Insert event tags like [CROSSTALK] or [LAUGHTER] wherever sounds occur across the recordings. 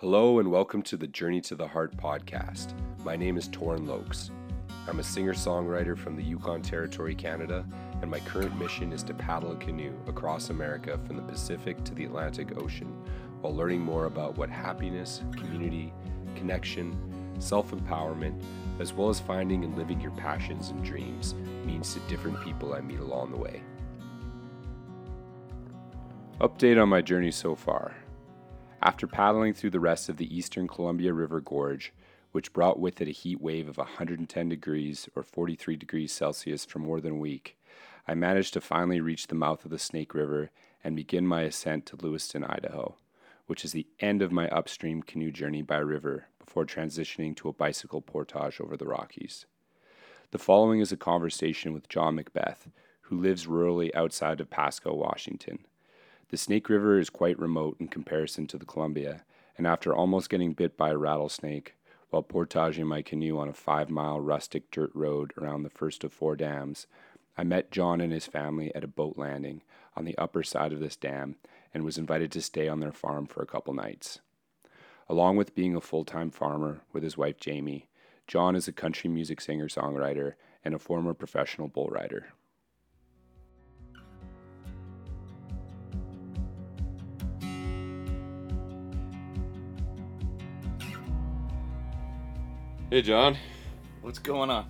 Hello and welcome to the Journey to the Heart podcast. My name is Torin Lokes. I'm a singer songwriter from the Yukon Territory, Canada, and my current mission is to paddle a canoe across America from the Pacific to the Atlantic Ocean while learning more about what happiness, community, connection, self empowerment, as well as finding and living your passions and dreams means to different people I meet along the way. Update on my journey so far. After paddling through the rest of the eastern Columbia River Gorge, which brought with it a heat wave of 110 degrees or 43 degrees Celsius for more than a week, I managed to finally reach the mouth of the Snake River and begin my ascent to Lewiston, Idaho, which is the end of my upstream canoe journey by river before transitioning to a bicycle portage over the Rockies. The following is a conversation with John Macbeth, who lives rurally outside of Pasco, Washington. The Snake River is quite remote in comparison to the Columbia, and after almost getting bit by a rattlesnake while portaging my canoe on a five mile rustic dirt road around the first of four dams, I met John and his family at a boat landing on the upper side of this dam and was invited to stay on their farm for a couple nights. Along with being a full time farmer with his wife Jamie, John is a country music singer songwriter and a former professional bull rider. Hey, John. What's going on?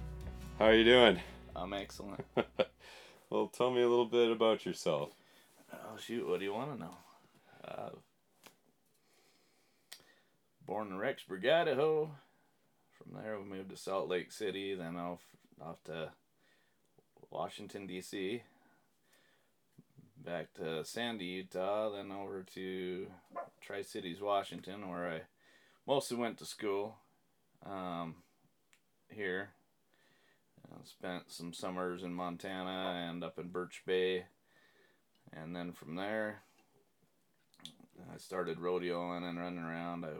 How are you doing? I'm excellent. [LAUGHS] well, tell me a little bit about yourself. Oh shoot, what do you want to know? Uh, born in Rexburg, Idaho. From there, we moved to Salt Lake City, then off off to Washington D.C. Back to Sandy, Utah, then over to Tri Cities, Washington, where I mostly went to school. Um, here, I spent some summers in Montana and up in Birch Bay, and then from there, I started rodeoing and running around. I,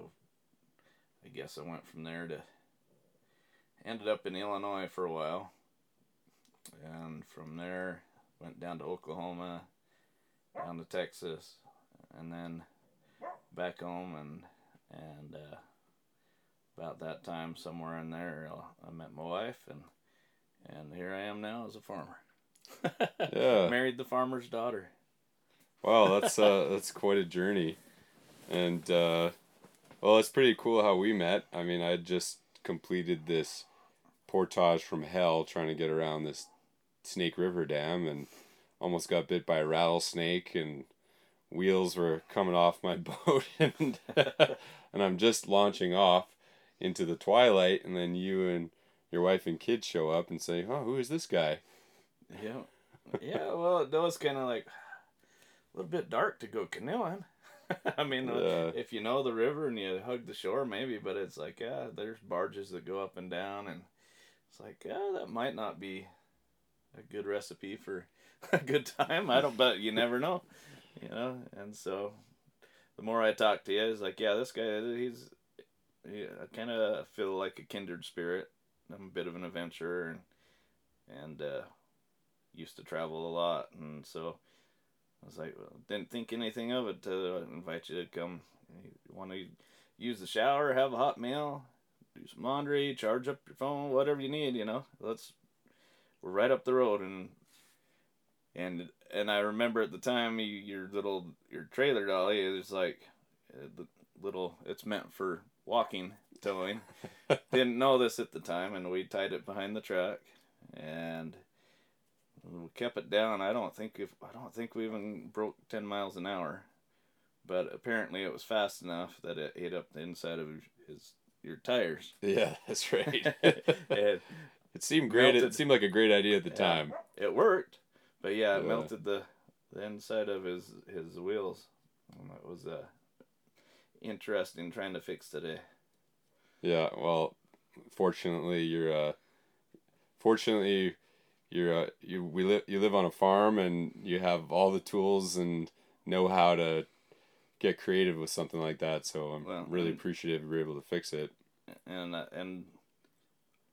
I guess I went from there to ended up in Illinois for a while, and from there went down to Oklahoma, down to Texas, and then back home and and uh, about that time somewhere in there I met my wife and and here I am now as a farmer. [LAUGHS] Yeah. Married the farmer's daughter. Wow, [LAUGHS] that's uh that's quite a journey. And uh well, it's pretty cool how we met. I mean, I just completed this portage from hell trying to get around this Snake River Dam and almost got bit by a rattlesnake and wheels were coming off my [LAUGHS] boat and and I'm just launching off into the twilight and then you and your wife and kids show up and say, "Oh, who is this guy?" Yeah. Yeah, well, that was kind of like a little bit dark to go canoeing. [LAUGHS] I mean, uh, Yeah. if you know the river and you hug the shore, maybe, but it's like, yeah, there's barges that go up and down, and it's like, yeah, that might not be a good recipe for [LAUGHS] a good time. I don't, but you never know, you know. And so, the more I talk to you, it's like, yeah, this guy, he's, he, I kind of feel like a kindred spirit. I'm a bit of an adventurer, and and uh, used to travel a lot, and so I was like, well, didn't think anything of it to invite you to come. You want to use the shower, have a hot meal, do some laundry, charge up your phone, whatever you need, you know. Let's we're right up the road, and and and I remember at the time you, your little your trailer dolly is like uh, little it's meant for walking towing. [LAUGHS] Didn't know this at the time, and we tied it behind the truck, and we kept it down. I don't think if I don't think we even broke ten miles an hour, but apparently it was fast enough that it ate up the inside of his your tires. Yeah, [LAUGHS] that's right. [LAUGHS] And It seemed great. It seemed like a great idea at the Yeah. time. it worked, but yeah, it Yeah. melted the the inside of his his wheels. And that was uh interesting trying to fix today. Yeah. Well, fortunately, you're. Uh, fortunately, you're. Uh, you we live. You live on a farm, and you have all the tools and know how to get creative with something like that. So I'm Well, really and- appreciative you were able to fix it. and uh, and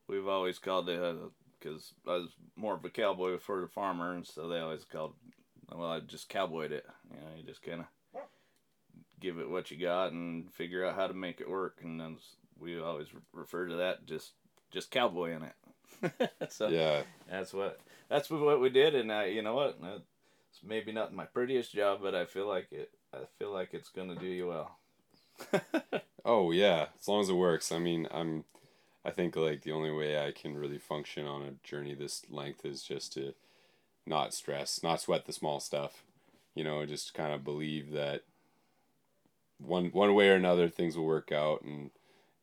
we've always called it because I was more of a cowboy before the farmer, and so they always called. Well, I just cowboyed it. You know, you just kind of give it what you got and figure out how to make it work. And then we always refer to that just just cowboy in it. [LAUGHS] so yeah, that's what that's what we did. And I, you know what, it's maybe not my prettiest job, but I feel like it. I feel like it's gonna do you well. [LAUGHS] oh yeah, as long as it works. I mean, I'm. I think like the only way I can really function on a journey this length is just to not stress, not sweat the small stuff. You know, just kind of believe that one one way or another things will work out and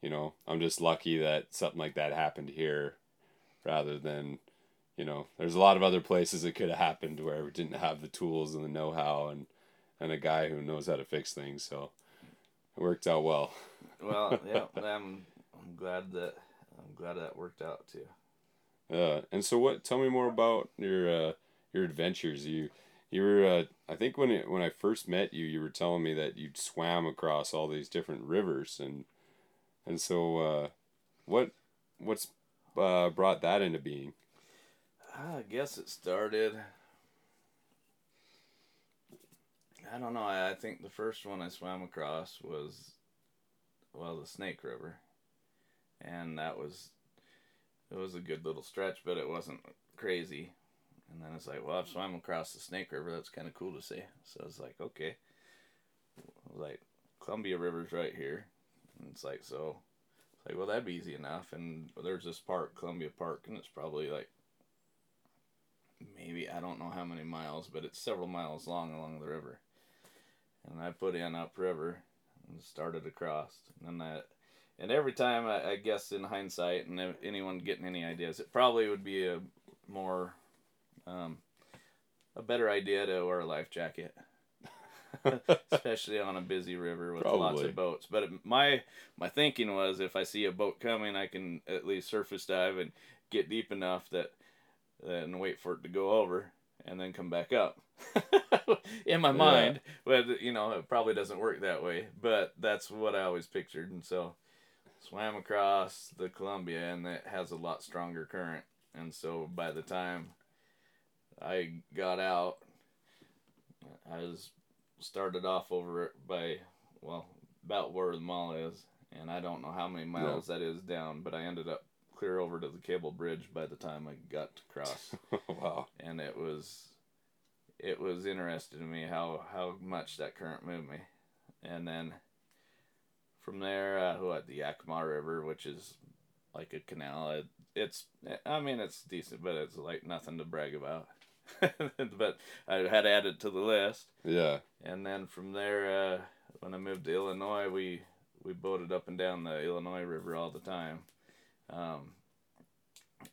you know, I'm just lucky that something like that happened here rather than you know, there's a lot of other places it could have happened where we didn't have the tools and the know-how and and a guy who knows how to fix things. So it worked out well. [LAUGHS] well, yeah, [LAUGHS] I'm I'm glad that I'm glad that worked out too. Uh, and so what? Tell me more about your uh, your adventures. You you were uh, I think when it, when I first met you, you were telling me that you swam across all these different rivers and and so uh, what what's uh, brought that into being? I guess it started. I don't know. I, I think the first one I swam across was, well, the Snake River, and that was, it was a good little stretch, but it wasn't crazy. And then it's like, well, I've swam across the Snake River. That's kind of cool to see. So I was like, okay, Was like Columbia River's right here, and it's like so. It's like, well, that'd be easy enough. And there's this park, Columbia Park, and it's probably like maybe I don't know how many miles, but it's several miles long along the river. And I put in upriver and started across, and then that. And every time, I, I guess in hindsight, and anyone getting any ideas, it probably would be a more, um, a better idea to wear a life jacket. [LAUGHS] especially on a busy river with Probably. lots of boats. But my my thinking was, if I see a boat coming, I can at least surface dive and get deep enough that and wait for it to go over and then come back up. [LAUGHS] In my mind, yeah. but you know, it probably doesn't work that way. But that's what I always pictured, and so swam across the Columbia, and it has a lot stronger current. And so by the time I got out, I was started off over by well about where the mall is, and I don't know how many miles that is down, but I ended up clear over to the cable bridge by the time I got to cross. [LAUGHS] wow! And it was it was interesting to me how how much that current moved me, and then from there, uh, what the Yakima River, which is like a canal. It, it's I mean it's decent, but it's like nothing to brag about. [LAUGHS] but I had added to the list. Yeah. And then from there, uh, when I moved to Illinois, we we boated up and down the Illinois River all the time, um,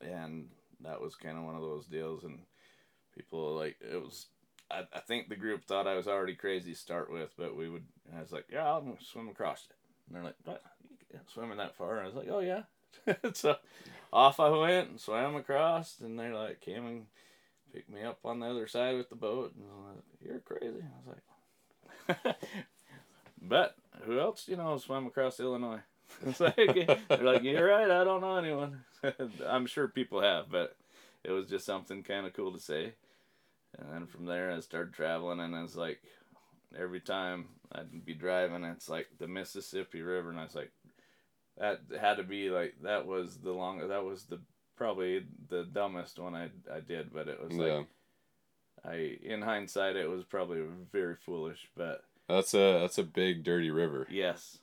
and that was kind of one of those deals. And people like it was. I, I think the group thought I was already crazy to start with, but we would. I was like, "Yeah, I'll swim across it." And they're like, "What? You can't swim that far?" And I was like, "Oh yeah." [LAUGHS] so off I went and swam across, and they like came and picked me up on the other side with the boat, and like, "You're crazy." I was like, [LAUGHS] "But who else, you know, swam across Illinois?" [LAUGHS] it's like they're like, "You're right. I don't know anyone." [LAUGHS] I'm sure people have, but it was just something kind of cool to say. And then from there, I started traveling, and I was like every time I'd be driving, it's like the Mississippi River, and I was like, that had to be like that was the long that was the probably the dumbest one I I did, but it was like. I in hindsight it was probably very foolish, but that's a that's a big dirty river. Yes,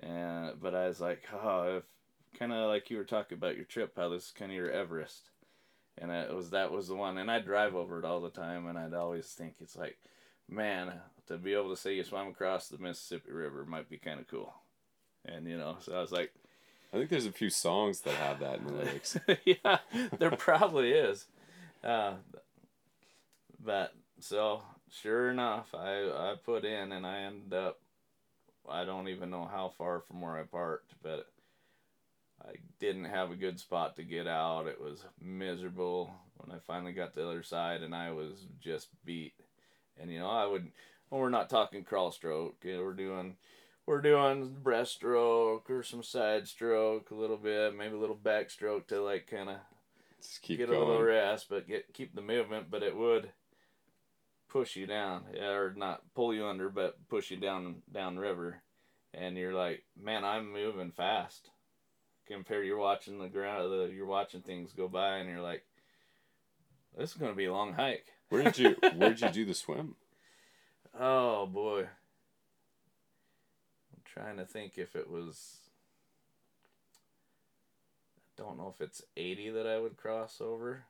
and but I was like, oh, if kind of like you were talking about your trip, how this is kind of your Everest, and it was that was the one, and I drive over it all the time, and I'd always think it's like, man, to be able to say you swam across the Mississippi River might be kind of cool, and you know, so I was like I think there's a few songs that have that in the lyrics. [LAUGHS] yeah, there probably is. Uh, but so sure enough, I I put in and I ended up. I don't even know how far from where I parked, but I didn't have a good spot to get out. It was miserable when I finally got to the other side, and I was just beat. And you know, I would. Well, we're not talking crawl stroke. We're doing we're doing breaststroke or some side stroke a little bit, maybe a little backstroke to like kind of get going. a little rest, but get keep the movement. But it would push you down, or not pull you under, but push you down down river, and you're like, man, I'm moving fast. Compare you're watching the ground, the, you're watching things go by, and you're like, this is gonna be a long hike. Where did you Where did you do the swim? [LAUGHS] Oh boy. Trying to think if it was. I don't know if it's 80 that I would cross over.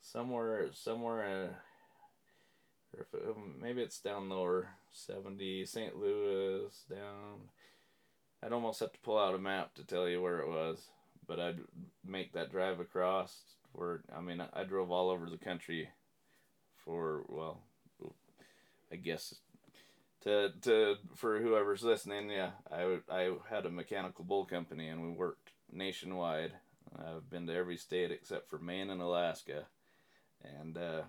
Somewhere, somewhere, uh, if it, um, maybe it's down lower, 70, St. Louis, down. I'd almost have to pull out a map to tell you where it was, but I'd make that drive across. Where I mean, I drove all over the country for well, I guess to to for whoever's listening, yeah, I I had a mechanical bull company and we worked nationwide. I've been to every state except for Maine and Alaska, and uh,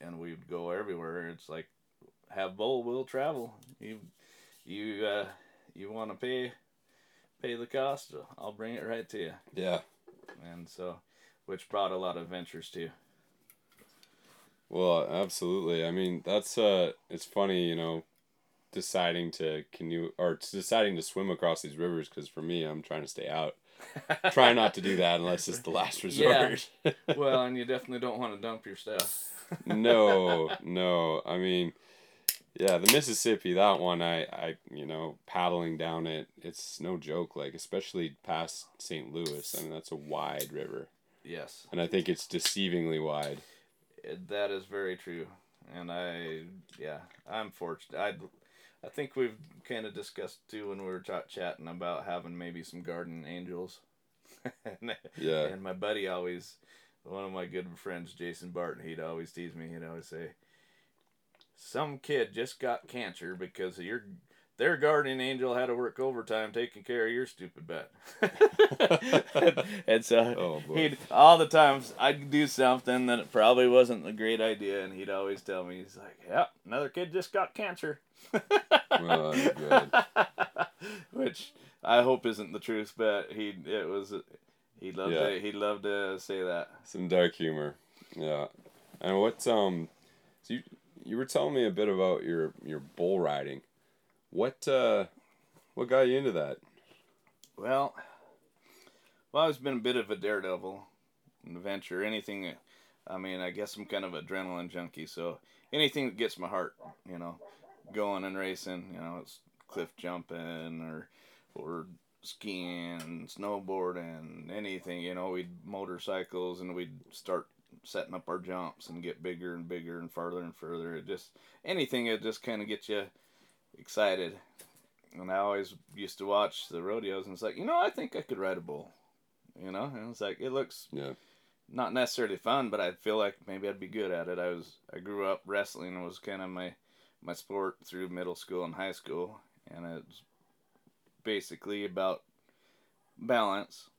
and we'd go everywhere. It's like have bull, we'll travel. You you uh, you want to pay pay the cost? I'll bring it right to you. Yeah. And so, which brought a lot of ventures too. Well, absolutely. I mean, that's uh it's funny, you know, deciding to canoe or deciding to swim across these rivers cuz for me, I'm trying to stay out. [LAUGHS] Try not to do that unless it's the last resort. Yeah. [LAUGHS] well, and you definitely don't want to dump your stuff. no, [LAUGHS] no. I mean, yeah, the Mississippi, that one I I, you know, paddling down it, it's no joke like especially past St. Louis. I mean, that's a wide river. Yes. And I think it's deceivingly wide. That is very true, and I yeah I'm fortunate. I I think we've kind of discussed too when we were ch- chatting about having maybe some garden angels. and, [LAUGHS] yeah. And my buddy always, one of my good friends, Jason Barton, he'd always tease me. He'd always say, "Some kid just got cancer because of your their guardian angel had to work overtime taking care of your stupid bet. [LAUGHS] and so oh, he'd all the times I'd do something that it probably wasn't a great idea, and he'd always tell me, he's like, "Yeah, another kid just got cancer." well, [LAUGHS] Which I hope isn't the truth, but he it was he loved yeah. to he loved to say that. Some dark humor, yeah. And what um, so you you were telling me a bit about your your bull riding. What uh, what got you into that? Well, well, I've been a bit of a daredevil, an adventure, anything. I mean, I guess I'm kind of adrenaline junkie, so anything that gets my heart, you know, going and racing. You know, it's cliff jumping or or skiing, snowboarding, anything. You know, we'd motorcycles and we'd start setting up our jumps and get bigger and bigger and farther and further. It just anything that just kind of gets you excited. And I always used to watch the rodeos, and it's like, you know, I think I could ride a bull. You know, and it's like it looks yeah. not necessarily fun, but I feel like maybe I'd be good at it. I was I grew up wrestling was kind of my my sport through middle school and high school, and it's basically about balance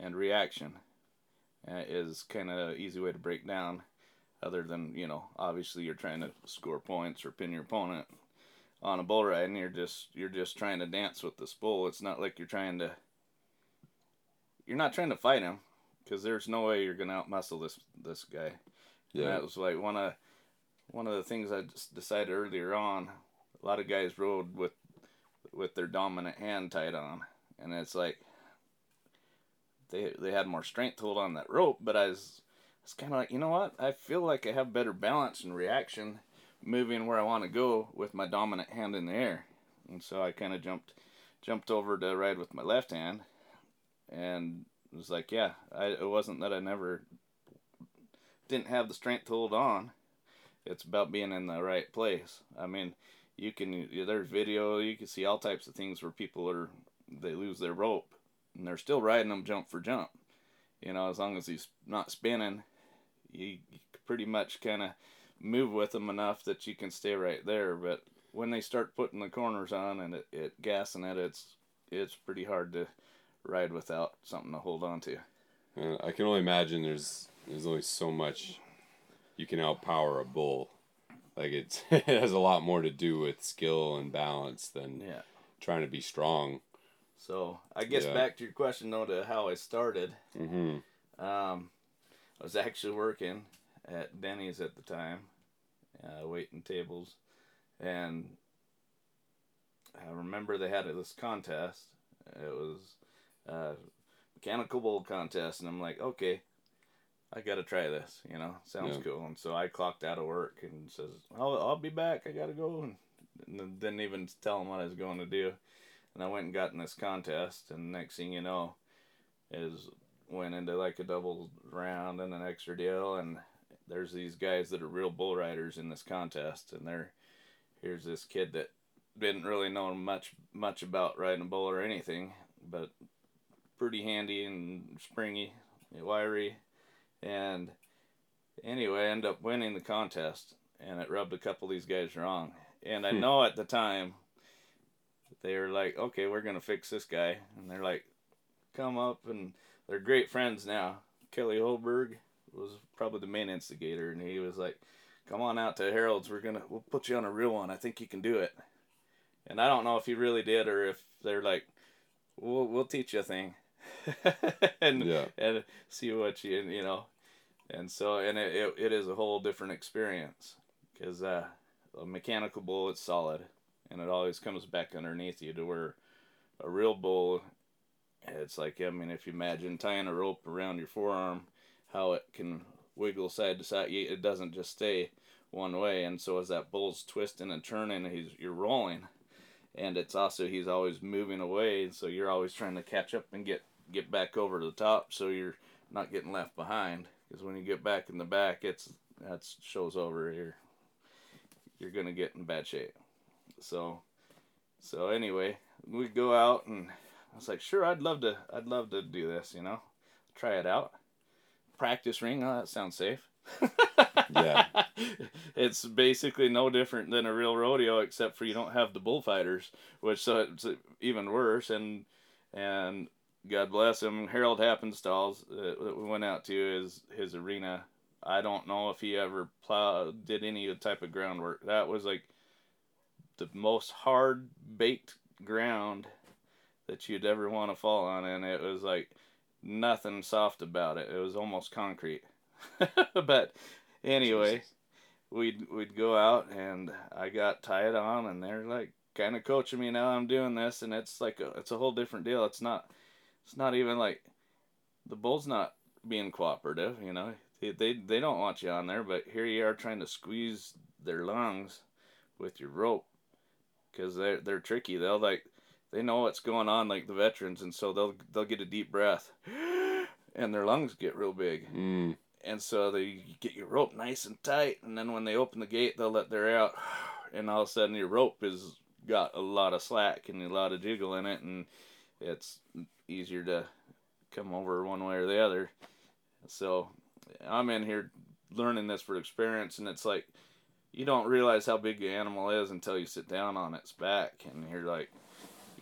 and reaction. Uh, is kind of easy way to break down, other than you know obviously you're trying to score points or pin your opponent on a bull ride and you're just you're just trying to dance with this bull. It's not like you're trying to you're not trying to fight him because there's no way you're gonna outmuscle this this guy. Yeah, and that was like one of one of the things I just decided earlier on. A lot of guys rode with with their dominant hand tied on, and it's like they they had more strength to hold on that rope. But I was it's kind of like you know what I feel like I have better balance and reaction moving where I want to go with my dominant hand in the air. And so I kind of jumped jumped over to ride with my left hand and was like, yeah, I, it wasn't that I never didn't have the strength to hold on. It's about being in the right place. I mean, you can there's video, you can see all types of things where people are they lose their rope and they're still riding them jump for jump. You know, as long as he's not spinning, you pretty much kind of move with them enough that you can stay right there. But when they start putting the corners on and it, it gassing it, it's it's pretty hard to ride without something to hold on to. I can only imagine there's there's only so much you can outpower a bull. Like it's [LAUGHS] it has a lot more to do with skill and balance than yeah. trying to be strong. So I guess yeah. back to your question though to how I started. Mm-hmm. Um, I was actually working at Denny's at the time, uh, waiting tables, and I remember they had this contest. It was a mechanical bull contest, and I'm like, okay, I got to try this. You know, sounds Yeah. cool. And so I clocked out of work and says, I'll, I'll be back. I got to go. And, and didn't even tell them what I was going to do. And I went and got in this contest. And next thing you know, is went into like a double round and an extra deal. And there's these guys that are real bull riders in this contest. And they're, here's this kid that didn't really know much much about riding a bull or anything, but pretty handy and springy, wiry, and anyway, I ended up winning the contest, and it rubbed a couple of these guys wrong. And I Hmm. know at the time they were like, "Okay, we're gonna fix this guy," and they're like, "Come up," and they're great friends now. Kelly Holberg was probably the main instigator, and he was like, "Come on out to Harold's. We're gonna we'll put you on a real one. I think you can do it." And I don't know if he really did or if they're like, "We'll we'll teach you a thing," [LAUGHS] and Yeah. and see what you you know, and so and it it, it is a whole different experience because uh, a mechanical bull it's solid, and it always comes back underneath you to where a real bull, it's like I mean if you imagine tying a rope around your forearm, how it can wiggle side to side, it doesn't just stay one way, and so as that bull's twisting and turning, he's you're rolling. And it's also he's always moving away so you're always trying to catch up and get get back over to the top so you're not getting left behind. Because when you get back in the back it's that shows over you're you're gonna get in bad shape. So so anyway we go out and i was like sure i'd love to i'd love to do this you know? Try it out practice ring oh that sounds safe. [LAUGHS] Yeah. [LAUGHS] it's basically no different than a real rodeo except for you don't have the bullfighters which so it's even worse. And and god bless him harold happenstalls uh, that we went out to is his arena. I don't know if he ever plowed did any type of groundwork. That was like the most hard baked ground that you'd ever want to fall on. And it was like nothing soft about it. It was almost concrete. [LAUGHS] But anyway we'd we'd go out and I got tied on and they're like kind of coaching me now I'm doing this. And it's like a, it's a whole different deal. It's not it's not even like the bull's not being cooperative you know? They they, they don't want you on there but here you are trying to squeeze their lungs with your rope because they're they're tricky. They'll like they know what's going on like the veterans and so they'll they'll get a deep breath [GASPS] and their lungs get real big Mm. and so they get your rope nice and tight and then when they open the gate they'll let their air out [SIGHS] and all of a sudden your rope has got a lot of slack and a lot of jiggle in it and it's easier to come over one way or the other so i'm in here learning this for experience and it's like you don't realize how big the animal is until you sit down on its back and you're like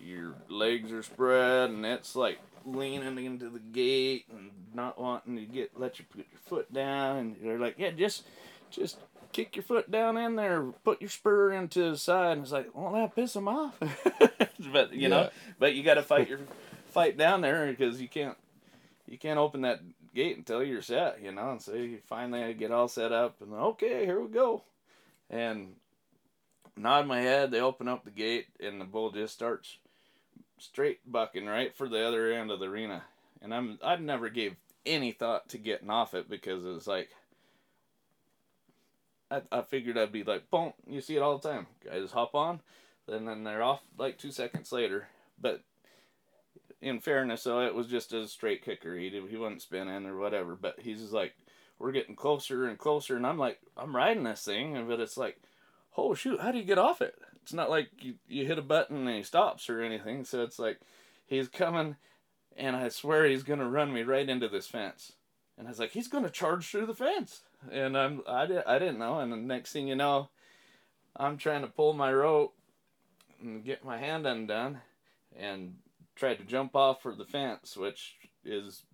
your legs are spread and it's like leaning into the gate and not wanting to get let you put your foot down and they're like yeah just just kick your foot down in there put your spur into the side and it's like won't that piss them off. [LAUGHS] But you know but you got to fight your fight down there because you can't you can't open that gate until you're set you know and so you finally get all set up and okay here we go. And nod my head they open up the gate and the bull just starts straight bucking right for the other end of the arena and i'm i never gave any thought to getting off it because it was like I, I figured I'd be like, boom, you see it all the time. Guys hop on, then then they're off like two seconds later. But in fairness, though, it was just a straight kicker. He did, he wasn't spinning or whatever. But he's just like, we're getting closer and closer, and I'm like, I'm riding this thing, but it's like, oh shoot, how do you get off it? It's not like you you hit a button and he stops or anything. So it's like, he's coming, and I swear he's gonna run me right into this fence. And I was like, he's gonna charge through the fence. And I'm I, di- I didn't know. And the next thing you know, I'm trying to pull my rope and get my hand undone, and tried to jump off for the fence, which is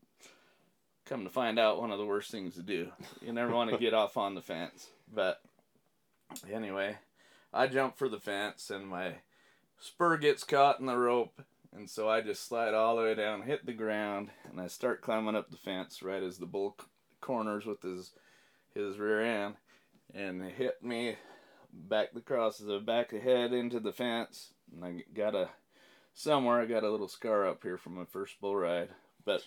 come to find out one of the worst things to do. You never want to [LAUGHS] get off on the fence. But anyway, I jump for the fence and my spur gets caught in the rope. And so I just slide all the way down, hit the ground, and I start climbing up the fence right as the bull corners with his his rear end and hit me back across the back of the head into the fence. And I got a somewhere I got a little scar up here from my first bull ride, but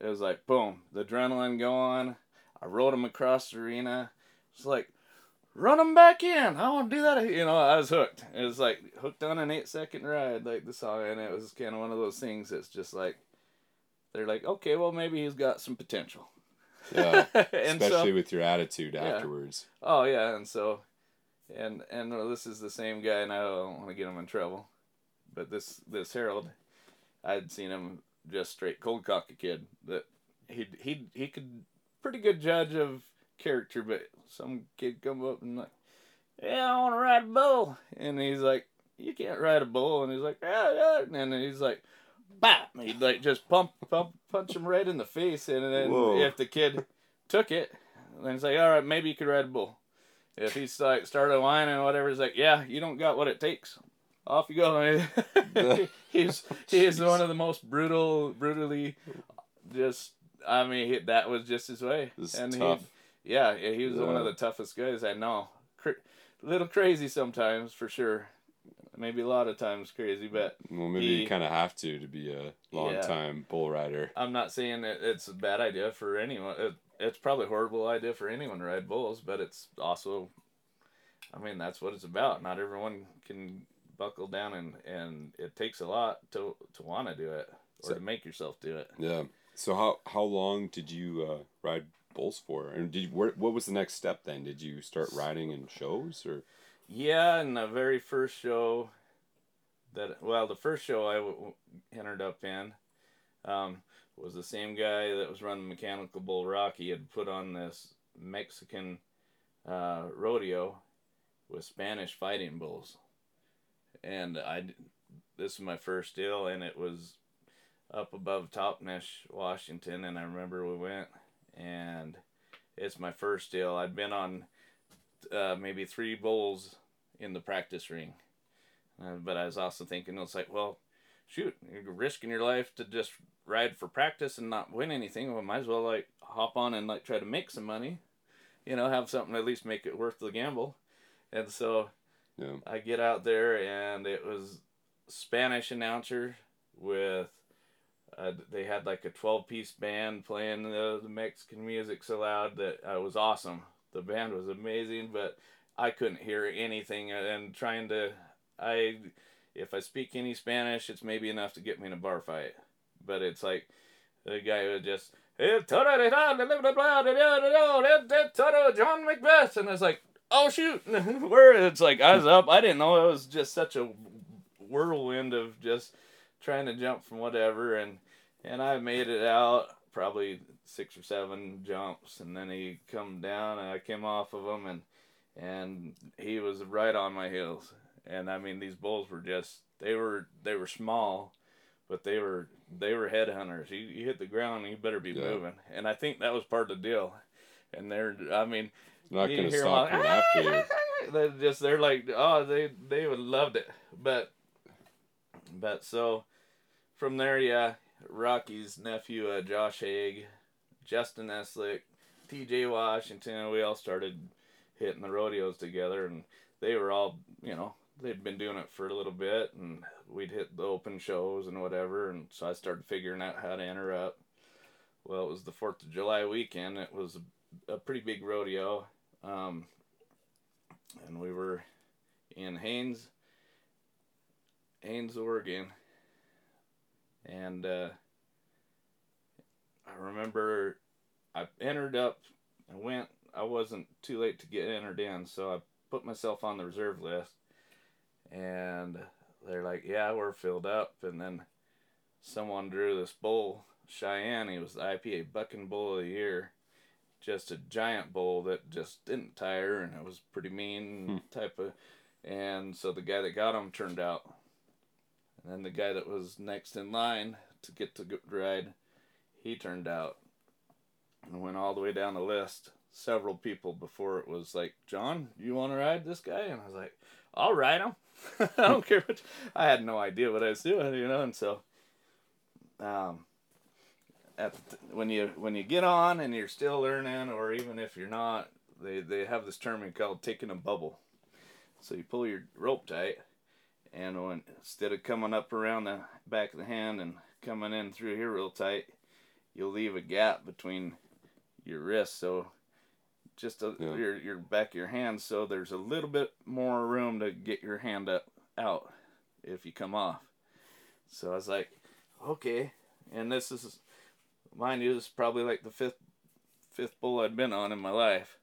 it was like boom, the adrenaline going. I rode him across the arena. It's like run him back in. I want to do that. You know, I was hooked. It was like hooked on an eight second ride, like the song, and it was kind of one of those things that's just like they're like, okay, well maybe he's got some potential. Yeah, [LAUGHS] especially so, with your attitude yeah. afterwards. Oh yeah, and so, and and this is the same guy, and I don't want to get him in trouble, but this this Harold, I'd seen him just straight cold cock a kid that he he he could pretty good judge of character, but some kid come up and like, yeah, I want to ride a bull, and he's like, you can't ride a bull, and he's like, yeah, yeah, and he's like, bap, he'd like just pump, pump, punch him right in the face, and then Whoa. if the kid took it, then he's like, all right, maybe you could ride a bull. If he's like started whining or whatever, he's like, yeah, you don't got what it takes. Off you go. [LAUGHS] he's he's one of the most brutal, brutally, just. I mean, that was just his way, and tough. he yeah, yeah, he was yeah. one of the toughest guys I know. Cr- little crazy sometimes, for sure. Maybe a lot of times crazy, but well, maybe he, you kind of have to to be a long yeah. time bull rider. I'm not saying that it's a bad idea for anyone. It, it's probably a horrible idea for anyone to ride bulls, but it's also, I mean, that's what it's about. Not everyone can buckle down, and and it takes a lot to to want to do it or so, to make yourself do it. Yeah. So how how long did you uh, ride bulls for? And did you, what was the next step then? Did you start riding in shows or? Yeah, in the very first show that well, the first show I w- entered up in um, was the same guy that was running Mechanical Bull Rocky had put on this Mexican uh, rodeo with Spanish fighting bulls, and I this was my first deal, and it was up above Toppenish, Washington, and I remember we went and it's my first deal. I'd been on uh, maybe three bowls in the practice ring, uh, but I was also thinking it's like, well, shoot, you're risking your life to just ride for practice and not win anything. Well, might as well like hop on and like try to make some money, you know, have something at least make it worth the gamble. And so yeah. I get out there and it was Spanish announcer with uh, they had like a 12 piece band playing the, the Mexican music so loud that uh, it was awesome. The band was amazing, but I couldn't hear anything. Uh, and trying to, I, if I speak any Spanish, it's maybe enough to get me in a bar fight. But it's like the guy would just, John Macbeth, and it's like, oh shoot, where it's like I was up. I didn't know it was just such a whirlwind of just trying to jump from whatever and and I made it out probably six or seven jumps, and then he come down, and I came off of him, and and he was right on my heels. And I mean, these bulls were just they were they were small, but they were they were headhunters. You, you hit the ground, you better be yeah. moving. And I think that was part of the deal. And they're I mean, not going to stop them after you. [LAUGHS] They just they're like oh they they would loved it, but but so from there yeah Rocky's nephew, uh, Josh Haig, Justin Eslick, T.J. Washington. We all started hitting the rodeos together, and they were all, you know, they'd been doing it for a little bit, and we'd hit the open shows and whatever. And so I started figuring out how to enter up. Well, it was the Fourth of July weekend. It was a, a pretty big rodeo, um, and we were in Haines, Haines, Oregon and uh, I remember I entered up and went. I wasn't too late to get entered in, so I put myself on the reserve list. And they're like, "Yeah, we're filled up." And then someone drew this bull, Cheyenne. He was the IPA Bucking Bull of the Year. Just a giant bull that just didn't tire, and it was pretty mean hmm. type of. And so the guy that got him turned out and then the guy that was next in line to get to ride, he turned out and went all the way down the list. Several people before it was like, John, you want to ride this guy? And I was like, I'll ride him. [LAUGHS] I don't care what. I had no idea what I was doing, you know, and so, um, at the, when you when you get on and you're still learning, or even if you're not, they they have this term called taking a bubble. So you pull your rope tight, and when instead of coming up around the back of the hand and coming in through here real tight, you'll leave a gap between your wrist So just a, Yeah. your your back of your hand, so there's a little bit more room to get your hand up out if you come off. So I was like, okay, and this is, mind you, this is probably like the fifth fifth bull I'd been on in my life,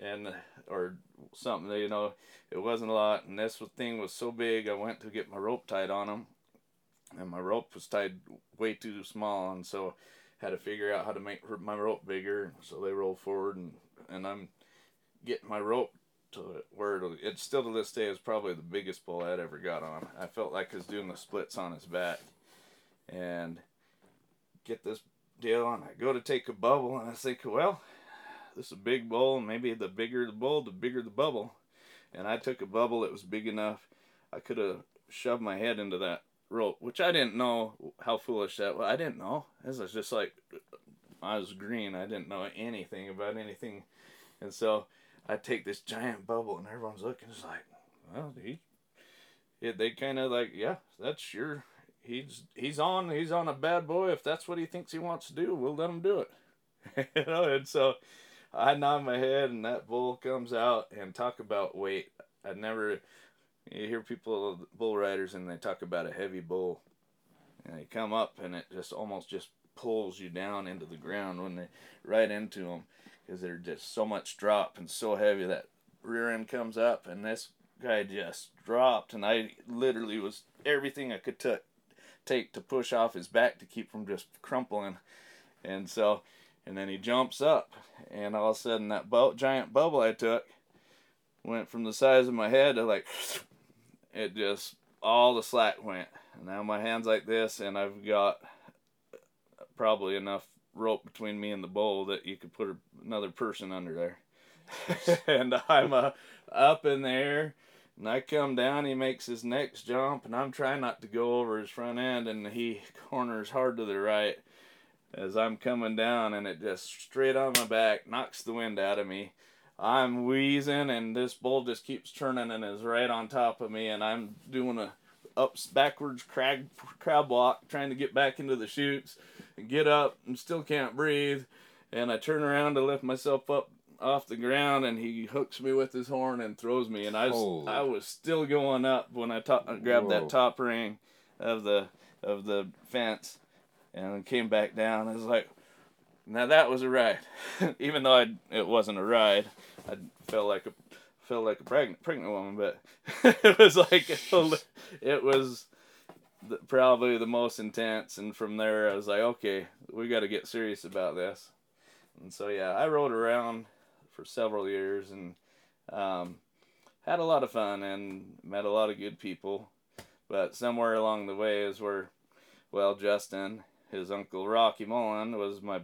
and or something. You know, it wasn't a lot, and this thing was so big. I went to get my rope tied on him, and my rope was tied way too small, and so had to figure out how to make my rope bigger. So they roll forward, and and I'm getting my rope to where it's still to this day is probably the biggest bull I'd ever got on. I felt like I was doing the splits on his back, and get this deal on. I go to take a bubble, and I think, well, this is a big bull. Maybe the bigger the bowl, the bigger the bubble. And I took a bubble that was big enough. I could have shoved my head into that rope, which I didn't know how foolish that was. I didn't know. This was just like I was green. I didn't know anything about anything, and so I take this giant bubble, and everyone's looking. It's like, well, he. It, they kind of like, yeah, that's your. He's he's on he's on a bad boy. If that's what he thinks he wants to do, we'll let him do it. [LAUGHS] you know, and so I nod my head, and that bull comes out, and talk about weight. I never. You hear people bull riders, and they talk about a heavy bull, and they come up, and it just almost just pulls you down into the ground when they right into them because they're just so much drop and so heavy that rear end comes up and this guy just dropped and I literally was everything I could t- take to push off his back to keep from just crumpling and so and then he jumps up and all of a sudden that bu- giant bubble I took went from the size of my head to like [SNIFFS] it just all the slack went and now my hands like this and I've got probably enough rope between me and the bowl that you could put another person under there. [LAUGHS] and I'm uh, up in there, and I come down. He makes his next jump, and I'm trying not to go over his front end, and he corners hard to the right as I'm coming down, and it just straight on my back knocks the wind out of me. I'm wheezing, and this bull just keeps turning and is right on top of me, and I'm doing a ups backwards crab crab walk, trying to get back into the chutes and get up and still can't breathe. And I turn around to lift myself up off the ground, and he hooks me with his horn and throws me. And I was Holy. I was still going up when I to- grabbed Whoa. that top ring of the of the fence, and came back down. I was like, now that was a ride, [LAUGHS] even though I it wasn't a ride. I felt like a felt like a pregnant pregnant woman, but [LAUGHS] it was like it was the, probably the most intense. And from there, I was like, okay, we got to get serious about this. And so yeah, I rode around for several years and um, had a lot of fun and met a lot of good people. But somewhere along the way is where, well, Justin, his uncle Rocky Mullen was my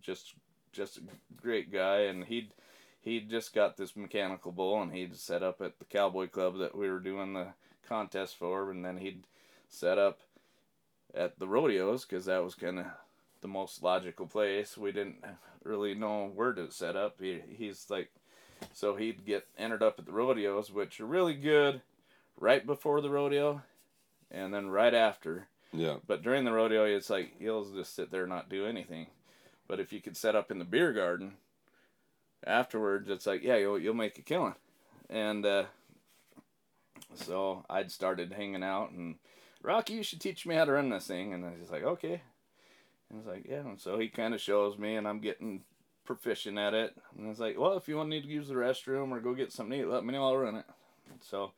just just a great guy, and he'd he just got this mechanical bull, and he'd set up at the cowboy club that we were doing the contest for, and then he'd set up at the rodeos because that was kind of the most logical place. We didn't really know where to set up. He, he's like, so he'd get entered up at the rodeos, which are really good right before the rodeo, and then right after. Yeah. But during the rodeo, it's like he'll just sit there and not do anything. But if you could set up in the beer garden, afterwards, it's like yeah, you'll you'll make a killing. And uh, so I'd started hanging out, and Rocky, you should teach me how to run this thing. And he's like, okay. And I was like, yeah. And so he kind of shows me, and I'm getting proficient at it. And I was like, well, if you want to need to use the restroom or go get something to eat, let me know. I'll run it. So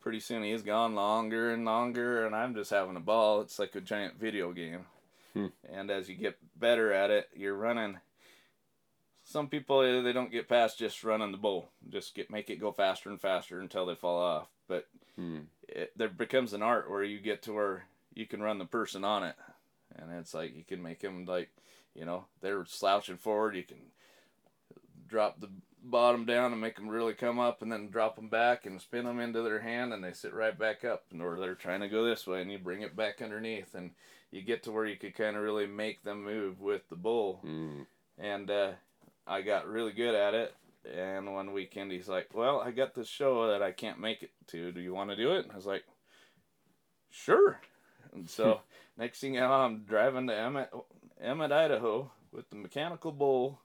pretty soon he's gone longer and longer, and I'm just having a ball. It's like a giant video game. Hmm. And as you get better at it, you're running. Some people eh, they don't get past just running the bull. Just get make it go faster and faster until they fall off. But Hmm. it, there becomes an art where you get to where you can run the person on it, and it's like you can make them like, you know, they're slouching forward. You can drop the bottom down and make them really come up, and then drop them back and spin them into their hand, and they sit right back up. Or they're trying to go this way, and you bring it back underneath, and you get to where you could kind of really make them move with the bull. Mm. And uh, I got really good at it. And one weekend he's like, "Well, I got this show that I can't make it to. Do you want to do it?" And I was like, "Sure." And so next thing you know, I'm driving to Emmett, Emmett, Idaho, with the mechanical bull,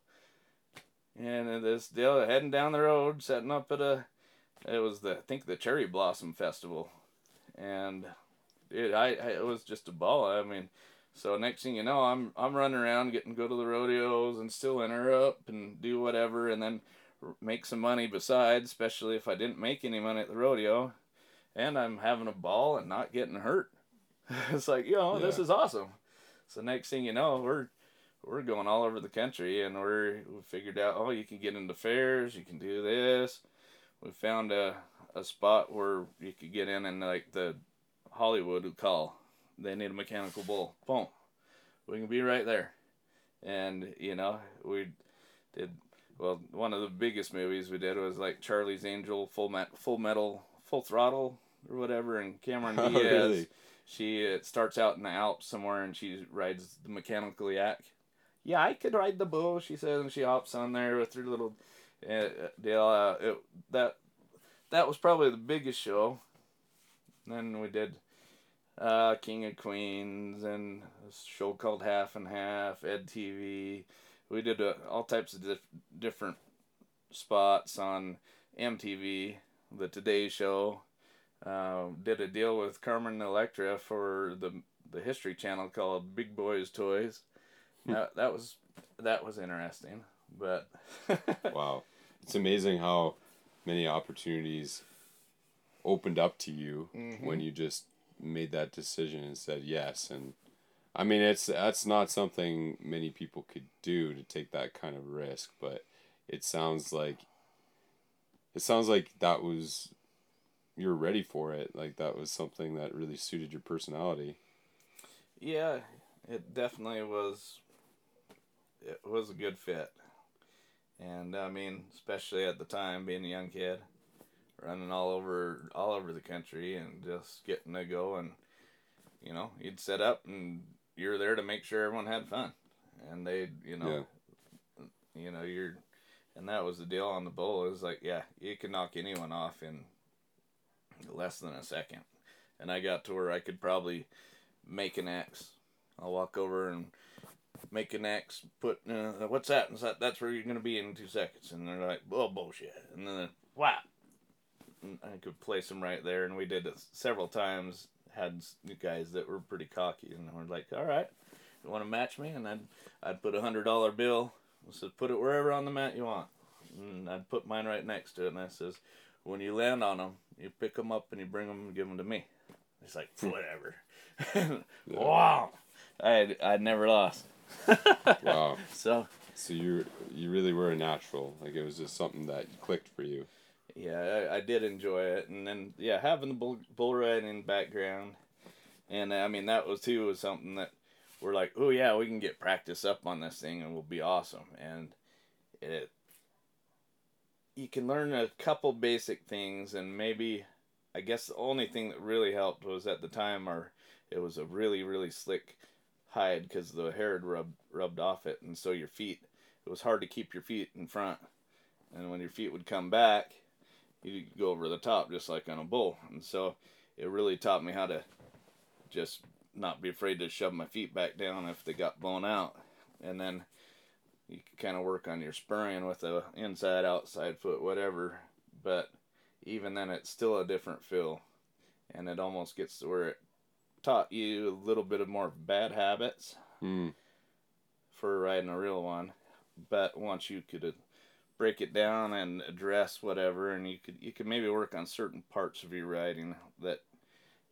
and this deal heading down the road, setting up at a, it was the I think the Cherry Blossom Festival, and it I, I it was just a ball. I mean, so next thing you know, I'm I'm running around getting go to the rodeos and still enter up and do whatever, and then make some money besides, especially if I didn't make any money at the rodeo, and I'm having a ball and not getting hurt. [LAUGHS] it's like, you know, this is awesome. So next thing you know, we're we're going all over the country and we're we figured out, oh, you can get into fairs, you can do this. We found a a spot where you could get in and like the Hollywood would call. They need a mechanical bull. Boom. We can be right there. And, you know, we did well, one of the biggest movies we did was like Charlie's Angel, Full Met, Full Metal, Full Throttle, or whatever. And Cameron [LAUGHS] Oh, Diaz, really? she it starts out in the Alps somewhere, and she rides the mechanical yak. Yeah, I could ride the bull, she says, and she hops on there with her little uh, deal. Uh, it, that that was probably the biggest show. Then we did uh, King of Queens and a show called Half and Half, Ed TV. We did uh, all types of dif- different spots on MTV, the Today Show. Uh, did a deal with Carmen Electra for the the History Channel called Big Boys Toys. [LAUGHS] that, that was that was interesting, but [LAUGHS] Wow. It's amazing how many opportunities opened up to you mm-hmm. when you just made that decision and said yes and I mean it's that's not something many people could do to take that kind of risk, but it sounds like it sounds like that was you're ready for it. Like that was something that really suited your personality. Yeah, it definitely was. It was a good fit, and I mean, especially at the time, being a young kid, running all over all over the country and just getting to go and, you know, you'd set up and you're there to make sure everyone had fun, and they, you know, you know, you're, and that was the deal on the bull. It was like, yeah, you can knock anyone off in less than a second, and I got to where I could probably make an X. I'll walk over and make an X. Put uh, what's that? And so that's where you're gonna be in two seconds. And they're like, "Oh bullshit!" And then wow, and I could place them right there. And we did it several times. Had guys that were pretty cocky, and we're like, "All right, you want to match me?" And I'd I'd put a hundred dollar bill. I said, "Put it wherever on the mat you want." And I'd put mine right next to it, and I says, "When you land on them, you pick them up and you bring them and give them to me." He's like, "Whatever." [LAUGHS] Wow. I I'd never lost. [LAUGHS] Wow. So so you you really were a natural. Like it was just something that clicked for you. yeah, I, I did enjoy it, and then yeah, having the bull, bull riding background, and I mean that was too was something that we're like, oh yeah, we can get practice up on this thing, and we'll be awesome. And it, you can learn a couple basic things, and maybe, I guess the only thing that really helped was at the time or it was a really really slick hide because the hair rubbed rubbed off it, and so your feet, it was hard to keep your feet in front, and when your feet would come back, you go over the top just like on a bull, and so it really taught me how to just not be afraid to shove my feet back down if they got blown out, and then you can kind of work on your spurring with a inside outside foot whatever, but even then it's still a different feel, and it almost gets to where it taught you a little bit of more bad habits Hmm. for riding a real one, but once you could break it down and address whatever, and you could you could maybe work on certain parts of your riding that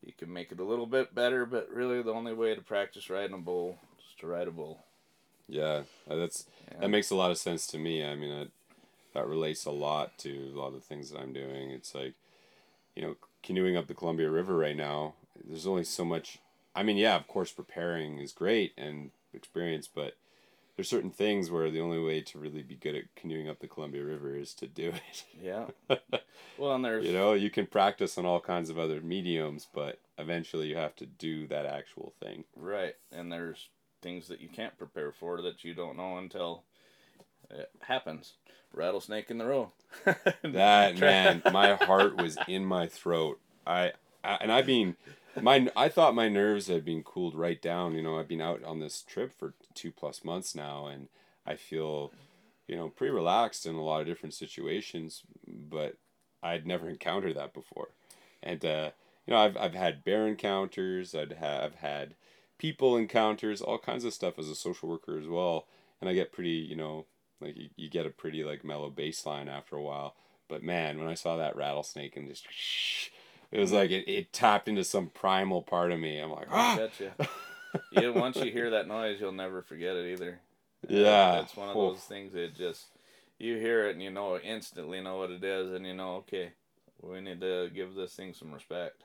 you can make it a little bit better. But really, the only way to practice riding a bull is to ride a bull. Yeah, uh, that's Yeah. that makes a lot of sense to me. I mean, that that relates a lot to a lot of the things that I'm doing. It's like, you know, canoeing up the Columbia River right now. There's only so much. I mean, yeah, of course, preparing is great and experience, but there's certain things where the only way to really be good at canoeing up the Columbia River is to do it. Yeah. [LAUGHS] well, and there's you know you can practice on all kinds of other mediums, but eventually you have to do that actual thing. right, and there's things that you can't prepare for that you don't know until it happens. Rattlesnake in the road. [LAUGHS] That man, my heart was in my throat. I, I and I been my I thought my nerves had been cooled right down. You know, I've been out on this trip for two plus months now, and I feel, you know, pretty relaxed in a lot of different situations. But I'd never [LAUGHS] encountered that before, and uh, you know, I've I've had bear encounters. I'd have had people encounters, all kinds of stuff as a social worker as well, and I get pretty, you know, like you, you get a pretty like mellow bass line after a while. But man, when I saw that rattlesnake and just [LAUGHS] it was like it, it tapped into some primal part of me. I'm like, I ah, betcha. [LAUGHS] yeah, once you hear that noise, you'll never forget it either. Yeah. it's one of those things that just you hear it and you know instantly know what it is, and you know, okay, we need to give this thing some respect.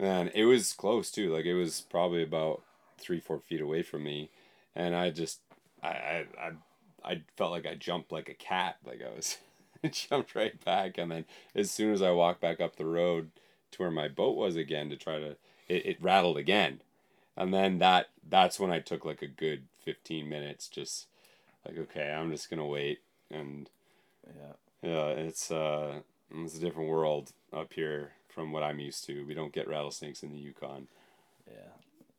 man, it was close too. Like it was probably about three, four feet away from me, and I just, I, I, I, I felt like I jumped like a cat. Like I was, [LAUGHS] jumped right back, and then as soon as I walked back up the road to where my boat was again to try to, it, it rattled again, and then that that's when I took like a good fifteen minutes, just like okay, I'm just gonna wait, and Yeah. yeah, it's uh, it's a different world up here from what I'm used to. We don't get rattlesnakes in the Yukon. Yeah.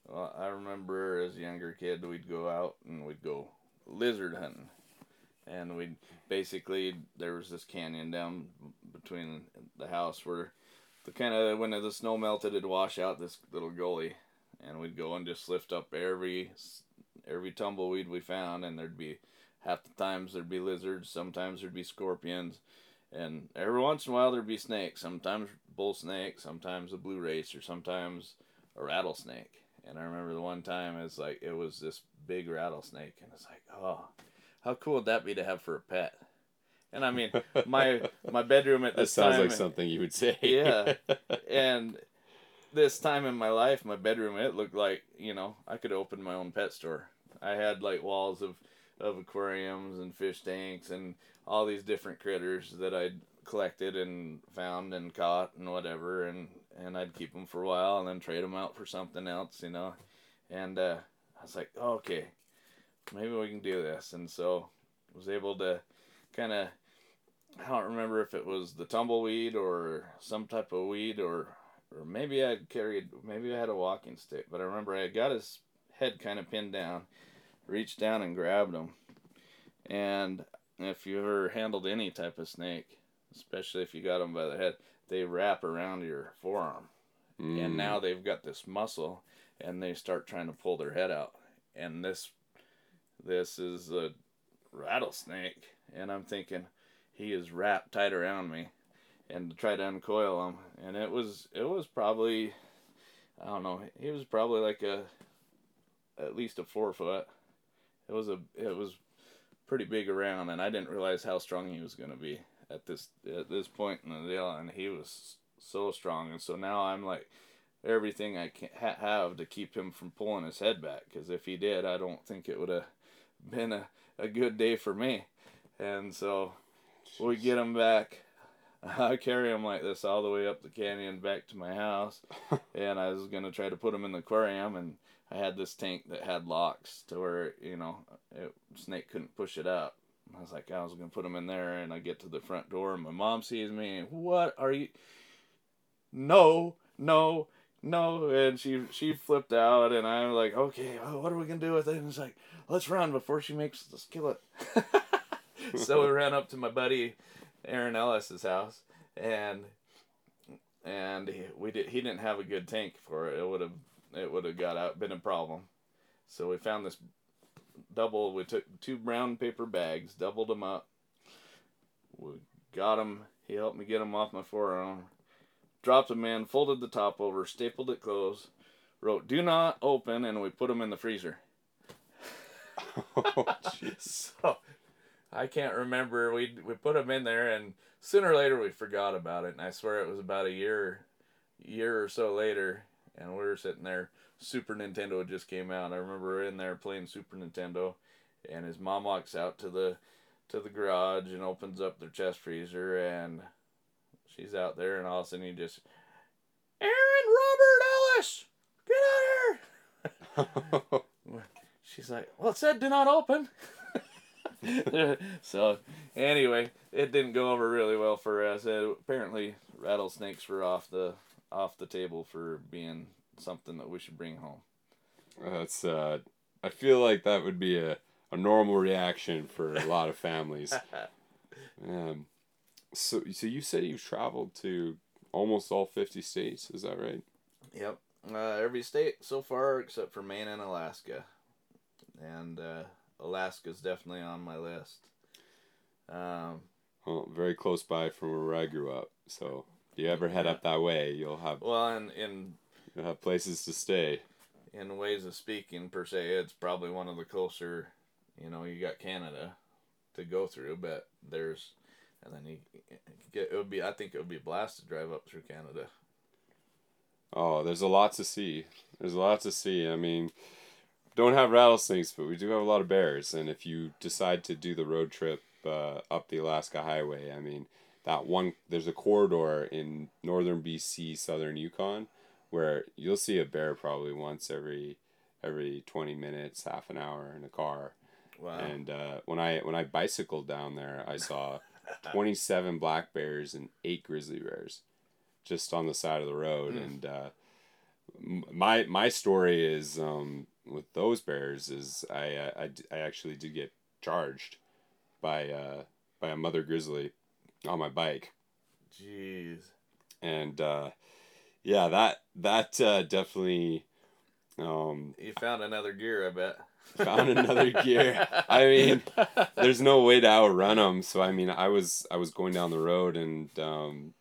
Well, I remember as a younger kid, we'd go out and we'd go lizard hunting. And we'd basically, there was this canyon down between the house where the kind of, when the snow melted, it'd wash out this little gully. And we'd go and just lift up every, every tumbleweed we found. And there'd be, half the times there'd be lizards, sometimes there'd be scorpions. And every once in a while there'd be snakes. Sometimes bull snake, sometimes a blue racer, sometimes a rattlesnake. And I remember the one time it's like it was this big rattlesnake, and it's like, oh, how cool would that be to have for a pet? And I mean, my my bedroom at [LAUGHS] this That sounds time, like something you would say. [LAUGHS] Yeah. [LAUGHS] and this time in my life, my bedroom it looked like you know I could open my own pet store. I had like walls of of aquariums and fish tanks and all these different critters that I'd collected and found and caught and whatever and and I'd keep them for a while and then trade them out for something else, you know. And uh, I was like, oh, okay, maybe we can do this. And so was able to kind of I don't remember if it was the tumbleweed or some type of weed or or maybe I carried maybe I had a walking stick, but I remember I got his head kind of pinned down, reached down and grabbed him. And if you ever handled any type of snake, especially if you got them by the head, they wrap around your forearm. Mm. And now they've got this muscle and they start trying to pull their head out. And this this is a rattlesnake and I'm thinking he is wrapped tight around me and to try to uncoil him. And it was it was probably I don't know he was probably like a at least a four foot. It was a it was pretty big around and I didn't realize how strong he was going to be at this at this point in the deal and he was so strong. And so now I'm like everything I can ha- have to keep him from pulling his head back because if he did I don't think it would have been a, a good day for me. And so we get him back. [LAUGHS] I carry him like this all the way up the canyon back to my house, [LAUGHS] and I was gonna try to put him in the aquarium, and I had this tank that had locks to where you know it, snake couldn't push it up. I was like, I was gonna put him in there, and I get to the front door, and my mom sees me. What are you? No, no, no, and she she flipped out, and I'm like, okay, well, what are we gonna do with it? And it's like, let's run before she makes the skillet. [LAUGHS] [LAUGHS] so we ran up to my buddy Aaron Ellis's house, and and he, we did. He didn't have a good tank for it. It would have it would have got out been a problem. So we found this double. We took two brown paper bags, doubled them up. We got him. He helped me get him off my forearm. Dropped him in, folded the top over, stapled it closed, wrote "Do not open," and we put him in the freezer. [LAUGHS] Oh, jeez. [LAUGHS] so I can't remember. We we put them in there, and sooner or later we forgot about it. And I swear it was about a year, year or so later, and we were sitting there. Super Nintendo just came out. I remember in there playing Super Nintendo, and his mom walks out to the to the garage and opens up their chest freezer and she's out there and all of a sudden he just Aaron Robert Ellis get out here [LAUGHS] [LAUGHS] she's like well it said do not open [LAUGHS] [LAUGHS] so anyway it didn't go over really well for us uh, apparently rattlesnakes were off the off the table for being something that we should bring home That's uh, I feel like that would be a, a normal reaction for a lot of families. [LAUGHS] Um, so so you said you've traveled to almost all fifty states. Is that right? Yep. Uh, every state so far except for Maine and Alaska. And uh, Alaska's definitely on my list. Um, Well, very close by from where I grew up. So if you ever head up that way, you'll have well, and in you'll have places to stay. in ways of speaking per se, it's probably one of the closer. You know, you got Canada to go through, but there's, and then you get it would be. I think it would be a blast to drive up through Canada. Oh, there's a lot to see. There's a lot to see. I mean, don't have rattlesnakes, but we do have a lot of bears. And if you decide to do the road trip uh, up the Alaska Highway, I mean, that one there's a corridor in northern BC, southern Yukon, where you'll see a bear probably once every every twenty minutes, half an hour in a car. Wow. And uh, when I when I bicycled down there, I saw [LAUGHS] twenty seven black bears and eight grizzly bears, just on the side of the road. Hmm. And uh, m- my my story is um, with those bears is I, I, I I actually did get charged by uh, by a mother grizzly on my bike, Jeez. and uh, yeah, that that uh, definitely. Um, You found another gear, I bet. Found another gear. I [LAUGHS] mean, there's no way to outrun them. So I mean, I was I was going down the road, and um,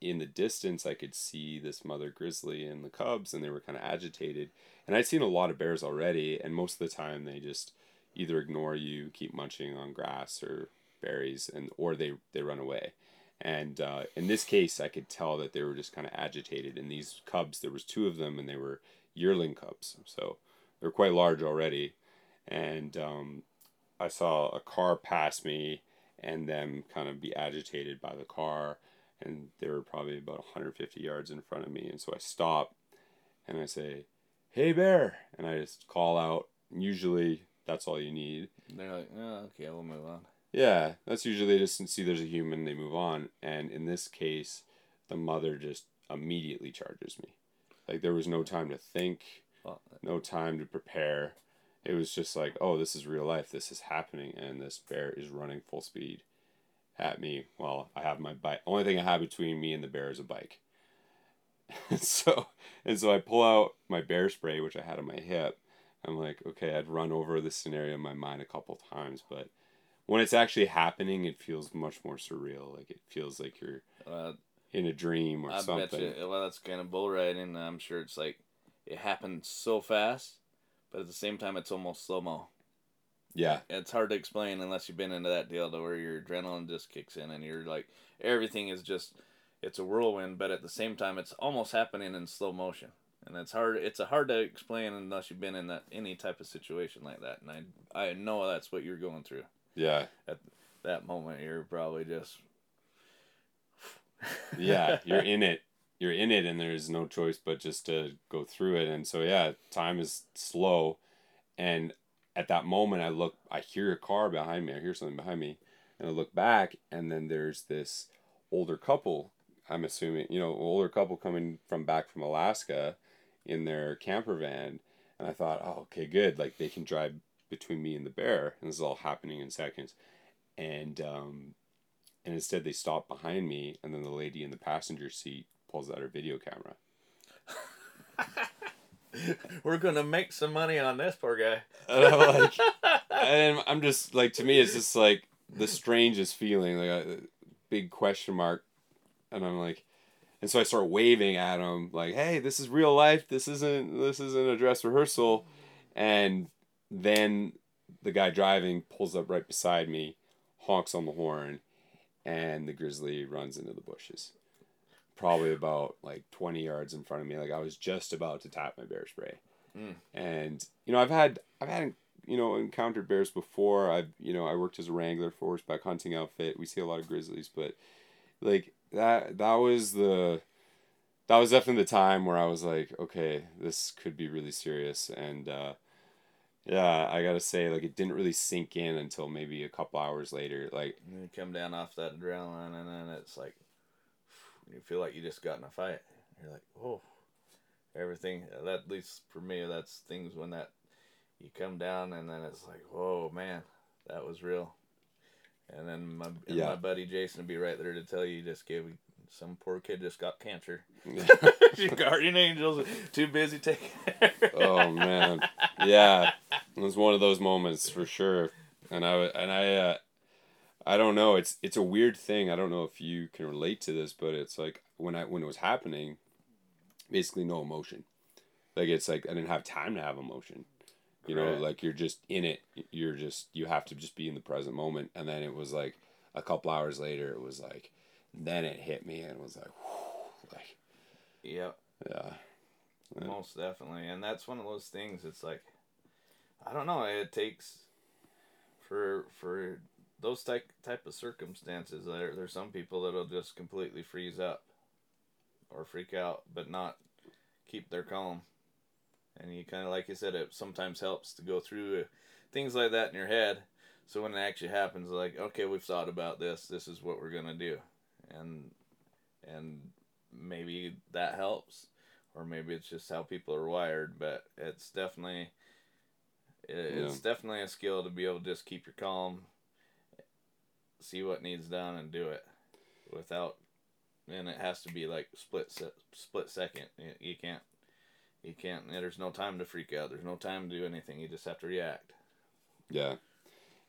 in the distance, I could see this mother grizzly and the cubs, and they were kind of agitated. And I'd seen a lot of bears already, and most of the time they just either ignore you, keep munching on grass or berries, and or they they run away. And uh, in this case, I could tell that they were just kind of agitated. And these cubs, there was two of them, and they were yearling cubs, so they're quite large already and um, I saw a car pass me and them kind of be agitated by the car, and they were probably about 150 yards in front of me, and so I stop and I say, "Hey bear," and I just call out. Usually, that's all you need. They're like, oh, okay, we'll move on. Yeah, that's usually they just see there's a human, they move on, and in this case, the mother just immediately charges me. Like there was no time to think no time to prepare. It was just like, oh, this is real life. This is happening, and this bear is running full speed at me. Well, I have my bike. Only thing I have between me and the bear is a bike. [LAUGHS] so and so I pull out my bear spray, which I had on my hip. I'm like, okay, I'd run over this scenario in my mind a couple times, but when it's actually happening, it feels much more surreal. Like it feels like you're uh, in a dream or I something. bet you. Well, that's kind of bull riding. I'm sure it's like it happened so fast, but at the same time, it's almost slow mo. Yeah, It's hard to explain unless you've been into that deal to where your adrenaline just kicks in and you're like everything is just it's a whirlwind, but at the same time, it's almost happening in slow motion. And it's hard. It's a hard to explain unless you've been in that any type of situation like that. And I, I know that's what you're going through. yeah. At that moment, you're probably just [LAUGHS] yeah, you're in it. You're in it, and there's no choice but just to go through it. And so, yeah, time is slow. And at that moment, I look, I hear a car behind me. I hear something behind me, and I look back, and then there's this older couple. I'm assuming, you know, older couple coming from back from Alaska in their camper van. And I thought, oh, okay, good. Like they can drive between me and the bear. And this is all happening in seconds. And um, and instead they stop behind me and then the lady in the passenger seat pulls out her video camera [LAUGHS] we're gonna make some money on this poor guy. [LAUGHS] and i'm like [LAUGHS] and i'm just like to me it's just like the strangest feeling like a big question mark and i'm like and so i start waving at him like hey this is real life this isn't this isn't a dress rehearsal and then the guy driving pulls up right beside me honks on the horn and the grizzly runs into the bushes probably about like 20 yards in front of me like i was just about to tap my bear spray Mm. and you know i've had i've had you know encountered bears before. I've you know I worked as a wrangler for horseback hunting outfit. We see a lot of grizzlies, but like that that was the that was definitely the time where I was like, okay, this could be really serious, and uh, yeah, I gotta say, like it didn't really sink in until maybe a couple hours later. Like you come down off that adrenaline, and then it's like you feel like you just got in a fight. You're like, oh, everything. That at least for me, that's things when that you come down, and then it's like, whoa, man, that was real. And then my and Yeah. my buddy Jason would be right there to tell you, just gave some poor kid just got cancer. Your [LAUGHS] guardian angels too busy taking. oh man. yeah. It was one of those moments for sure. And I and i uh, i don't know. It's it's a weird thing. I don't know if you can relate to this but it's like when i when it was happening basically no emotion. Like it's like i didn't have time to have emotion you know Correct. like you're just in it you're just you have to just be in the present moment and then it was like a couple hours later it was like then it hit me and it was like like Yep. yeah Yeah. Most definitely. And that's one of those things it's like I don't know, it takes for for those type type of circumstances there there's some people that'll just completely freeze up or freak out but not keep their calm. And you kind of like you said it sometimes helps to go through uh, things like that in your head. So when it actually happens like okay, we've thought about this, this is what we're going to do. And and maybe that helps or maybe it's just how people are wired but it's definitely it- it's definitely a skill to be able to just keep your calm see what needs done and do it without and it has to be like split se- split second. You, you can't you can't there's no time to freak out there's no time to do anything you just have to react Yeah,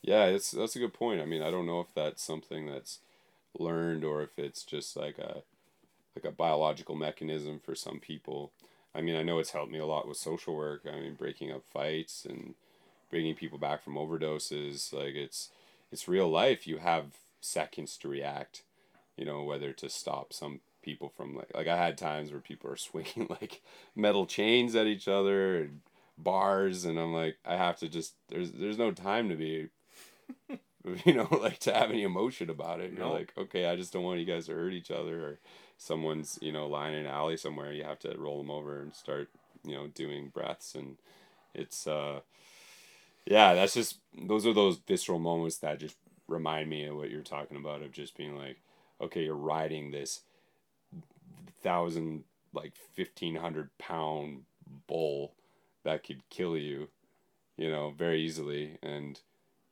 yeah, it's that's a good point. I mean, I don't know if that's something that's learned or if it's just like a like a biological mechanism for some people. I mean, I know it's helped me a lot with social work. I mean, breaking up fights and bringing people back from overdoses. Like it's it's real life. You have seconds to react. You know, whether to stop some people from like like I had times where people are [LAUGHS] swinging like metal chains at each other and bars and I'm like I have to just there's there's no time to be [LAUGHS] you know like to have any emotion about it. You're No. like okay I just don't want you guys to hurt each other or someone's you know lying in an alley somewhere. You have to roll them over and start you know doing breaths. And it's uh yeah that's just those are those visceral moments that just remind me of what you're talking about of just being like okay you're riding this thousand like fifteen hundred pound bull that could kill you you know very easily. And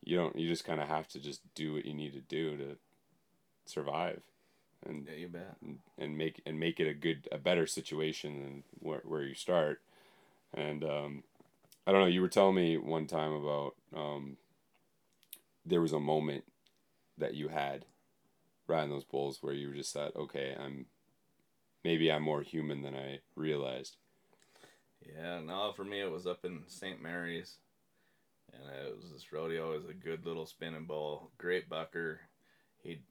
you don't you just kind of have to just do what you need to do to survive and yeah you bet. and make and make it a good a better situation than where, where you start. And um i don't know you were telling me one time about um there was a moment that you had riding those bulls where you were just thought okay i'm maybe i'm more human than i realized Yeah, no, for me it was up in St. Mary's, and it was this rodeo. It was a good little spinning bull, great bucker. He'd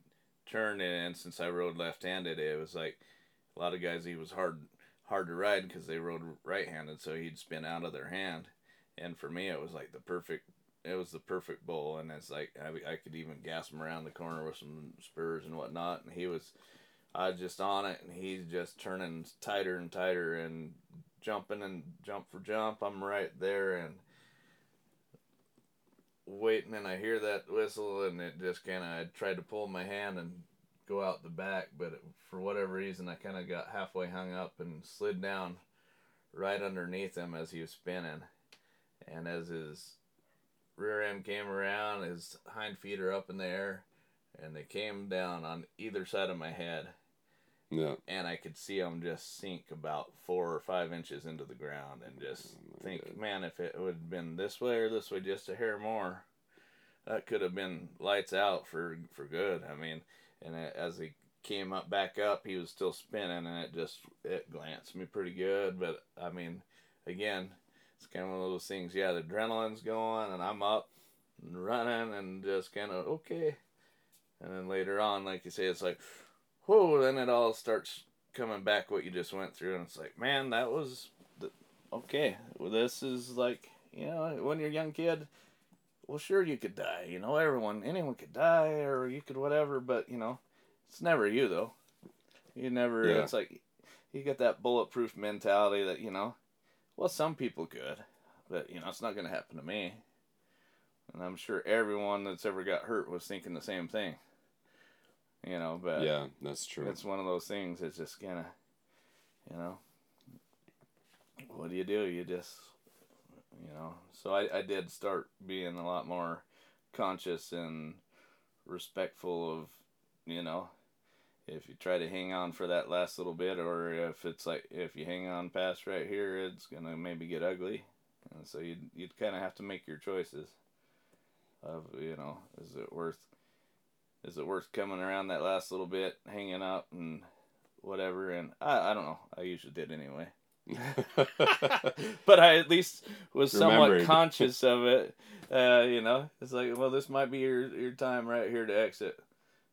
turn and since I rode left-handed, it was like a lot of guys. He was hard, hard to ride because they rode right-handed, so he'd spin out of their hand. And for me, it was like the perfect. It was the perfect bull, and it's like I, I could even gas him around the corner with some spurs and whatnot. And he was, I was just on it, and he's just turning tighter and tighter, and jumping and jump for jump. I'm right there and waiting, and I hear that whistle, and it just kind of. I tried to pull my hand and go out the back, but it, for whatever reason, I kind of got halfway hung up and slid down right underneath him as he was spinning, and as his rear end came around, his hind feet are up in the air, and they came down on either side of my head yeah and I could see him just sink about four or five inches into the ground, and just Oh think, God. man, if it would have been this way or this way, just a hair more, that could have been lights out for for good. I mean, and as he came up back up, he was still spinning, and it just it glanced me pretty good. But I mean, again, it's kind of one of those things. Yeah, the adrenaline's going, and I'm up and running, and just kind of okay. And then later on, like you say, it's like, whoa, then it all starts coming back what you just went through, and it's like, man, that was the, okay. Well, this is like, you know, when you're a young kid, well, sure you could die. You know, everyone, anyone could die, or you could whatever. But you know, it's never you though. You never. Yeah. It's like you get that bulletproof mentality that you know, well, some people could, but you know, it's not gonna happen to me. And I'm sure everyone that's ever got hurt was thinking the same thing. You know, but yeah, that's true. it's one of those things. It's just kind of, you know, what do you do? You just, you know. So I, I did start being a lot more conscious and respectful of, you know, if you try to hang on for that last little bit, or if it's like if you hang on past right here, it's gonna maybe get ugly, and so you would you'd kind of have to make your choices. Of you know, is it worth is it worth coming around that last little bit, hanging out and whatever? And I, I don't know. I usually did anyway. [LAUGHS] but I at least was somewhat Remembered. [LAUGHS] conscious of it. Uh, you know, it's like, well, this might be your your time right here to exit,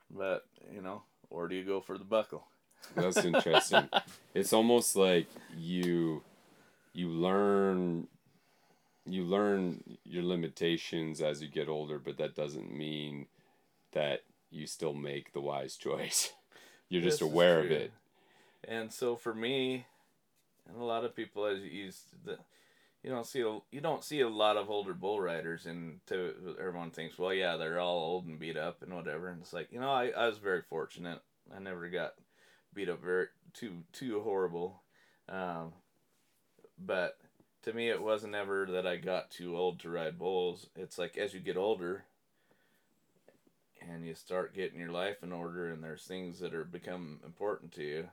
but you know, or do you go for the buckle? That's [LAUGHS] interesting. it's almost like you you learn you learn your limitations as you get older, but that doesn't mean that you still make the wise choice. [LAUGHS] You're just This aware of it. And so for me, and a lot of people, as you the, you don't see a, you don't see a lot of older bull riders, and to everyone thinks, well, yeah, they're all old and beat up and whatever. And it's like, you know, I, I was very fortunate. I never got beat up very too too horrible, um, but to me, it wasn't ever that I got too old to ride bulls. It's like as you get older, and you start getting your life in order, and there's things that are become important to you.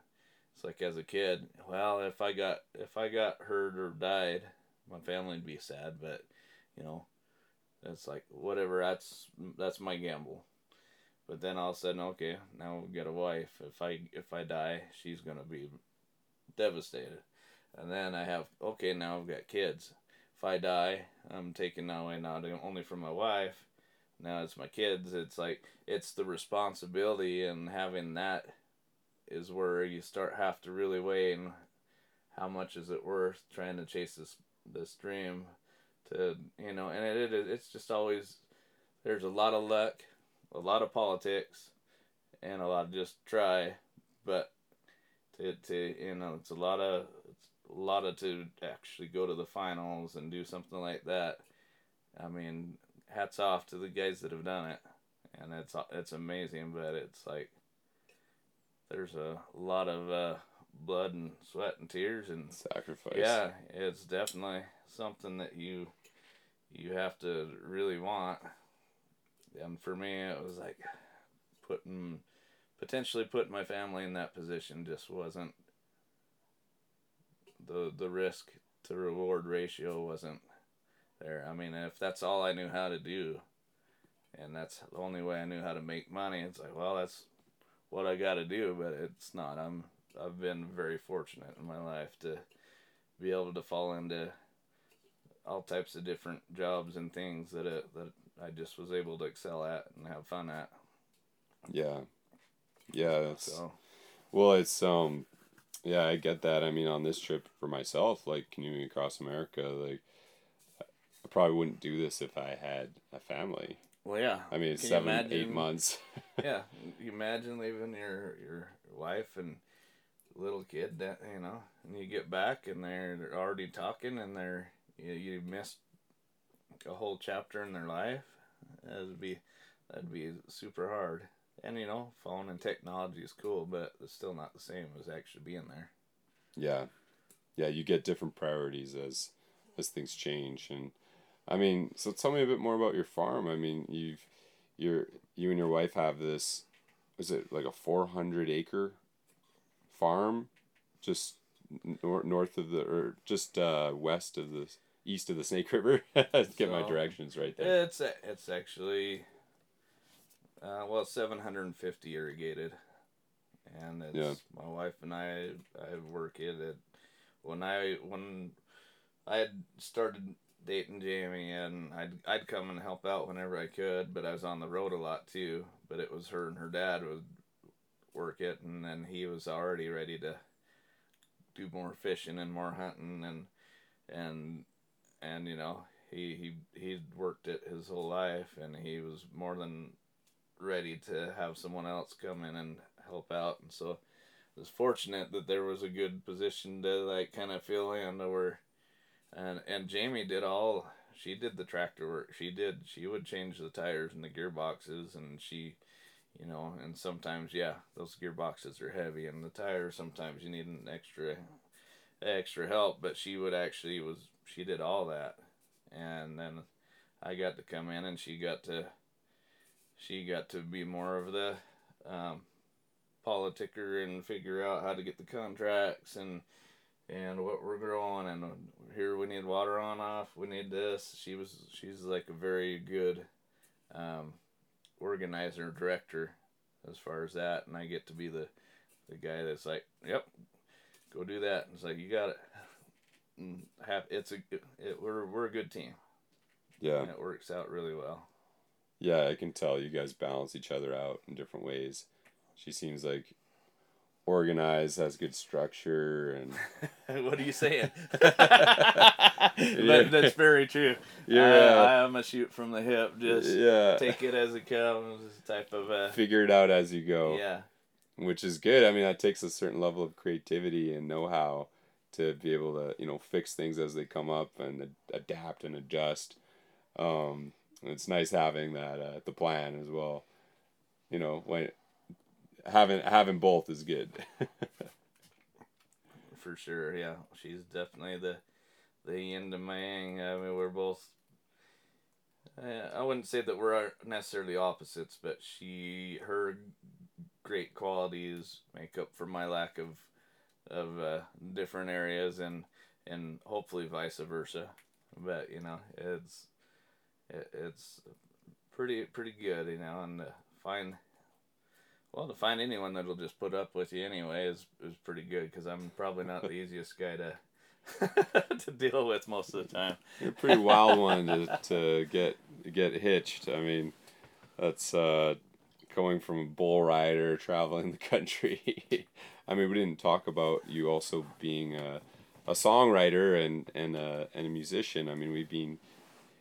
It's like as a kid, well, if I got if I got hurt or died, my family would be sad, but you know, it's like whatever. That's that's my gamble. But then all of a sudden, okay, now we got a wife. If I if I die, she's gonna be devastated. And then I have okay, now I've got kids. If I die, I'm that away not only from my wife, now it's my kids. It's like it's the responsibility and having that is where you start have to really weigh in how much is it worth trying to chase this this dream to you know and it, it it's just always there's a lot of luck a lot of politics and a lot of just try but to, to you know it's a lot of it's a lot of to actually go to the finals and do something like that i mean hats off to the guys that have done it and it's it's amazing but it's like there's a lot of uh, blood and sweat and tears and Sacrifice. yeah it's definitely something that you you have to really want and for me it was like putting potentially putting my family in that position just wasn't the the risk to reward ratio wasn't there i mean if that's all i knew how to do and that's the only way i knew how to make money it's like well that's what i got to do but it's not i'm i've been very fortunate in my life to be able to fall into all types of different jobs and things that it, that I just was able to excel at and have fun at. Yeah. Yeah, that's So Well, it's um, yeah, I get that. I mean, on this trip for myself, like canoeing across America, like I probably wouldn't do this if I had a family. well, yeah. I mean, it's Can you seven, eight months. yeah, [LAUGHS] you imagine leaving your your wife and little kid that you know, and you get back and they're, they're already talking and they're you, you missed a whole chapter in their life. That'd be that'd be super hard. And you know, phone and technology is cool, but it's still not the same as actually being there. yeah, yeah, you get different priorities as as things change, and I mean, so tell me a bit more about your farm. I mean, you've you're you and your wife have this. Is it like a four hundred acre farm, just nor- north of the or just uh, west of the east of the Snake River? [LAUGHS] Get my directions right there. It's a, it's actually uh, well, seven hundred and fifty irrigated, and it's Yeah. my wife and I. I work it at when I when I had started dating Jamie, and I'd I'd come and help out whenever I could, but I was on the road a lot too. But it was her and her dad would work it, and then he was already ready to do more fishing and more hunting and and and you know he he he'd worked it his whole life, and he was more than ready to have someone else come in and help out, and so I was fortunate that there was a good position to like kind of fill in to where, and and Jamie did all she did the tractor work. She did she would change the tires and the gearboxes, and she you know and sometimes yeah those gearboxes are heavy and the tires sometimes you need an extra extra help but she would actually was she did all that and then i got to come in and she got to she got to be more of the um, politicker and figure out how to get the contracts and and what we're growing and here we need water on off we need this she was she's like a very good um, organizer director as far as that and i get to be the the guy that's like yep go do that and it's like you got it and have it's a it, we're we're a good team Yeah. and it works out really well Yeah, I can tell you guys balance each other out in different ways. She seems like organized, has good structure, and [LAUGHS] what are you saying? [LAUGHS] [LAUGHS] Yeah. but that's very true. You're, I, am a shoot from the hip. Just yeah, take it as it comes. Type of uh, figure it out as you go, yeah. which is good. I mean, that takes a certain level of creativity and know-how to be able to you know fix things as they come up and ad- adapt and adjust. Um, it's nice having that uh, the plan as well. You know, when having having both is good. [LAUGHS] for sure. Yeah, she's definitely the the to my yang. I mean, we're both. Uh, I wouldn't say that we're necessarily opposites, but she her great qualities make up for my lack of of uh, different areas, and and hopefully vice versa. But you know, it's it, it's pretty pretty good, you know, and find well to find anyone that'll just put up with you anyway is is pretty good because I'm probably not the [LAUGHS] easiest guy to [LAUGHS] to deal with most of the time. You're a pretty wild one to, [LAUGHS] to get get hitched. I mean, that's uh, going from a bull rider traveling the country. I mean, we didn't talk about you also being a, a songwriter and and a, and a musician. I mean, we've been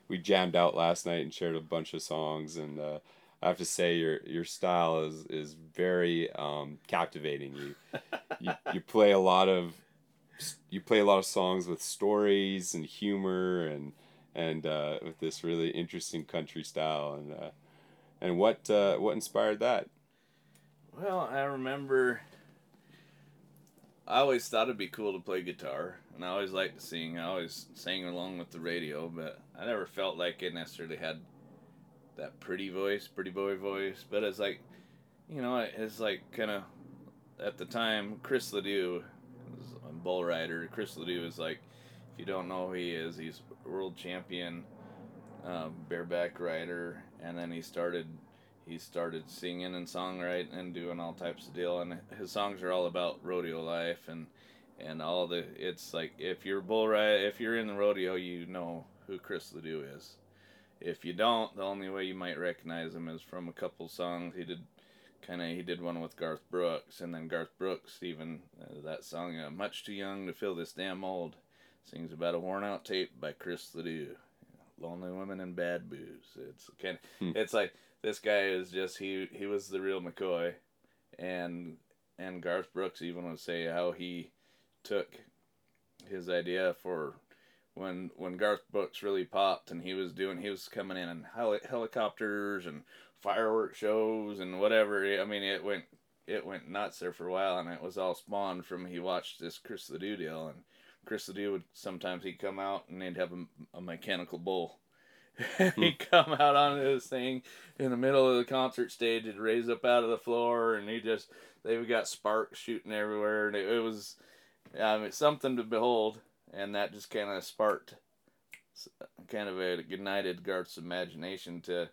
we jammed out last night and shared a bunch of songs, and uh, I have to say your your style is is very um, captivating. You, you you play a lot of you play a lot of songs with stories and humor and and uh, with this really interesting country style and uh, and what uh, what inspired that? Well, I remember I always thought it'd be cool to play guitar, and I always liked to sing. I always sang along with the radio, but I never felt like it necessarily had that pretty voice, pretty boy voice. But it's like, you know, it's like kind of at the time, Chris Ledoux was a bull rider. Chris Ledoux is like, if you don't know who he is, he's world champion um, bareback rider, and then he started he started singing and songwriting and doing all types of deal and his songs are all about rodeo life and and all the it's like if you're bull ride if you're in the rodeo you know who chris ledoux is if you don't the only way you might recognize him is from a couple songs. He did kind of he did one with garth brooks and then garth brooks even uh, that song uh, much too young to feel this damn old sings about a worn out tape by chris ledoux. Lonely women and bad booze. It's kind of Hmm. it's like this guy is just he he was the real McCoy, and and Garth Brooks even would say how he took his idea for when when Garth Brooks really popped and he was doing he was coming in in heli- helicopters and firework shows and whatever. I mean it went it went nuts there for a while and it was all spawned from he watched this Chris Ledoux deal and Chris the Ledoux would sometimes he'd come out and they'd have a, a mechanical bull. [LAUGHS] he'd hmm. come out on this thing in the middle of the concert stage. It'd raise up out of the floor, and he just they've got sparks shooting everywhere, and it, it was, I mean, something to behold. And that just kind of sparked, kind of a ignited Garth's imagination to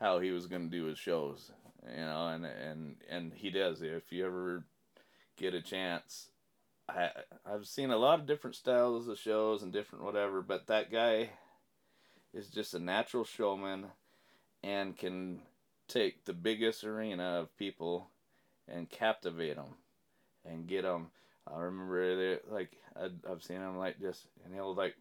how he was going to do his shows, you know, and and and he does. If you ever get a chance, I I've seen a lot of different styles of shows and different whatever, but that guy is just a natural showman and can take the biggest arena of people and captivate them and get them. I remember they, like I, I've seen him like just and he'll like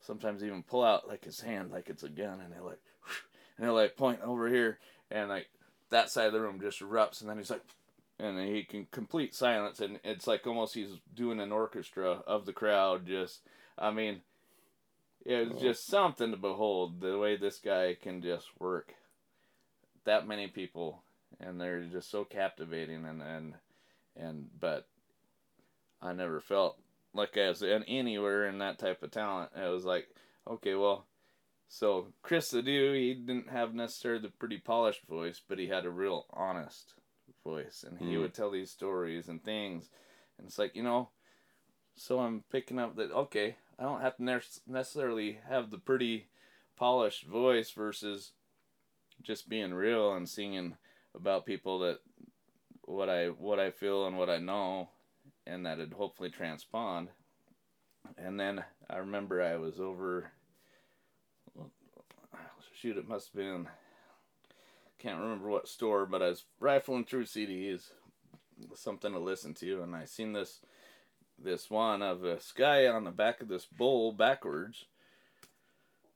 sometimes even pull out like his hand like it's a gun, and they like, [LAUGHS] and they like point over here, and like that side of the room just erupts, and then he's like, and he can complete silence, and it's like almost he's doing an orchestra of the crowd. Just, I mean, it was oh. just something to behold the way this guy can just work that many people, and they're just so captivating, and and and but I never felt like I was in anywhere in that type of talent. It was like, okay, well, so Chris Ledoux, he didn't have necessarily the pretty polished voice, but he had a real honest voice, and he mm. would tell these stories and things, and it's like you know, so I'm picking up that okay, I don't have to necessarily have the pretty polished voice versus just being real and singing about people that what I what I feel and what I know and that it hopefully transpond. And then I remember I was over shoot it must have been can't remember what store, but I was rifling through CDs something to listen to and I seen this this one of this guy on the back of this bowl backwards,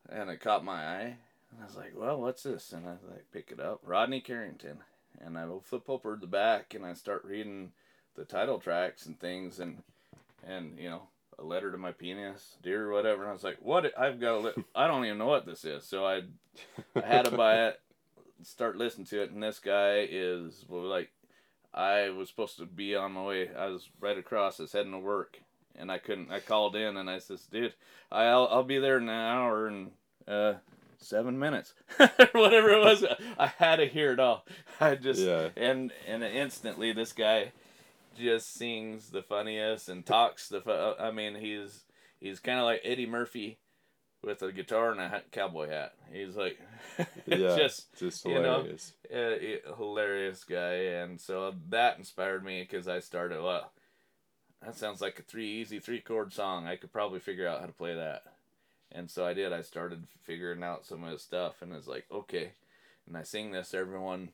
and it caught my eye. And I was like, "Well, what's this?" And I like pick it up, Rodney Carrington, and I will flip over the back and I start reading the title tracks and things, and and you know a letter to my penis, dear whatever. And I was like, "What? I've got to. Li- I don't even know what this is." So I, I had to buy [LAUGHS] it, start listening to it, and this guy is well, like I was supposed to be on my way. I was right across. I was heading to work, and I couldn't. I called in and I says, "Dude, I'll I'll be there in an hour and uh, seven minutes, [LAUGHS] whatever it was." I had to hear it all. I just yeah. and and instantly this guy just sings the funniest and talks the. Fu- I mean, he's he's kind of like Eddie Murphy with a guitar and a cowboy hat. He's like, [LAUGHS] yeah, just, just hilarious. You know, uh, hilarious guy. And so that inspired me because I started, well, that sounds like a three easy three chord song. I could probably figure out how to play that. And so I did. I started figuring out some of his stuff, and it's like, okay. And I sing this, everyone,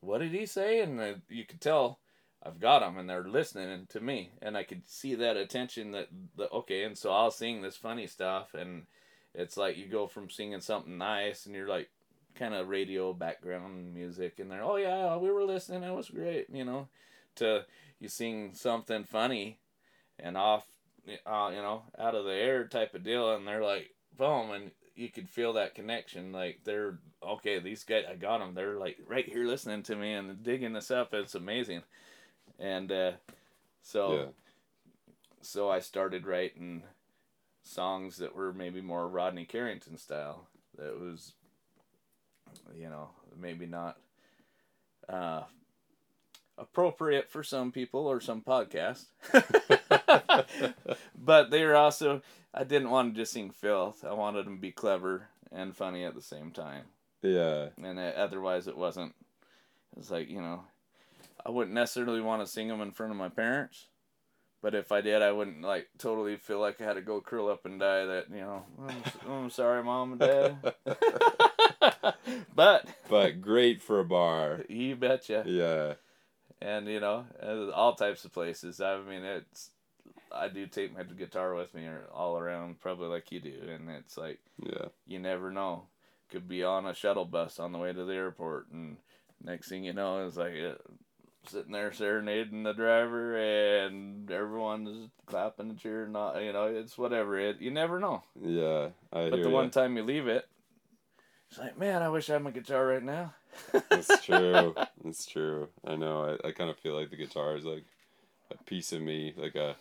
what did he say? And I, you could tell I've got them, and they're listening to me, and I could see that attention that the okay. And so I'll sing this funny stuff, and it's like you go from singing something nice and you're like kind of radio background music and they're oh yeah we were listening it was great you know to you sing something funny and off uh, you know out of the air type of deal and they're like boom and you could feel that connection like they're okay these guys i got them they're like right here listening to me and digging this up it's amazing and uh, so yeah. so i started writing songs that were maybe more Rodney Carrington style. That was, you know, maybe not uh, appropriate for some people or some podcasts. [LAUGHS] but they were also, I didn't want to just sing filth. I wanted them to be clever and funny at the same time. Yeah. And it, otherwise, it wasn't. It's like, you know, I wouldn't necessarily want to sing them in front of my parents but if I did, I wouldn't like totally feel like I had to go curl up and die. That you know, oh, I'm, oh, I'm sorry, mom and dad. [LAUGHS] but but great for a bar. You betcha. Yeah. And you know, all types of places. I mean, it's I do take my guitar with me all around, probably like you do, and it's like yeah, you never know. Could be on a shuttle bus on the way to the airport, and next thing you know, it's like uh, sitting there serenading the driver and everyone's clapping and cheering not you know it's whatever it you never know. Yeah I but the one time you leave it it's like man i wish i had my guitar right now. That's [LAUGHS] true that's true. I know i, I kind of feel like the guitar is like a piece of me like a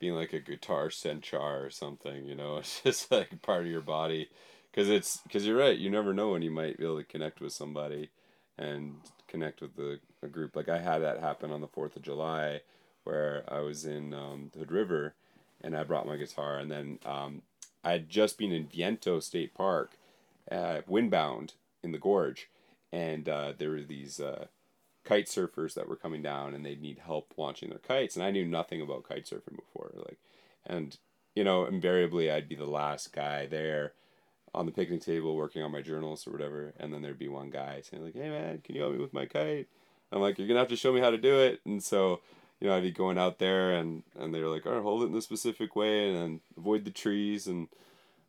being like a guitar centaur or something you know? [LAUGHS] It's just like part of your body. Because it's because you're right you never know when you might be able to connect with somebody and connect with the a group. Like I had that happen on the Fourth of July, where I was in um, Hood River, and I brought my guitar, and then um, I had just been in Viento State Park, uh, windbound in the gorge, and uh, there were these uh, kite surfers that were coming down, and they'd need help launching their kites, and I knew nothing about kite surfing before, like, and you know, invariably I'd be the last guy there on the picnic table working on my journals or whatever, and then there'd be one guy saying like, "Hey man, can you help me with my kite?" I'm like, "You're gonna have to show me how to do it." And so, you know, I'd be going out there, and and they were like, "All right, hold it in a specific way, and avoid the trees." And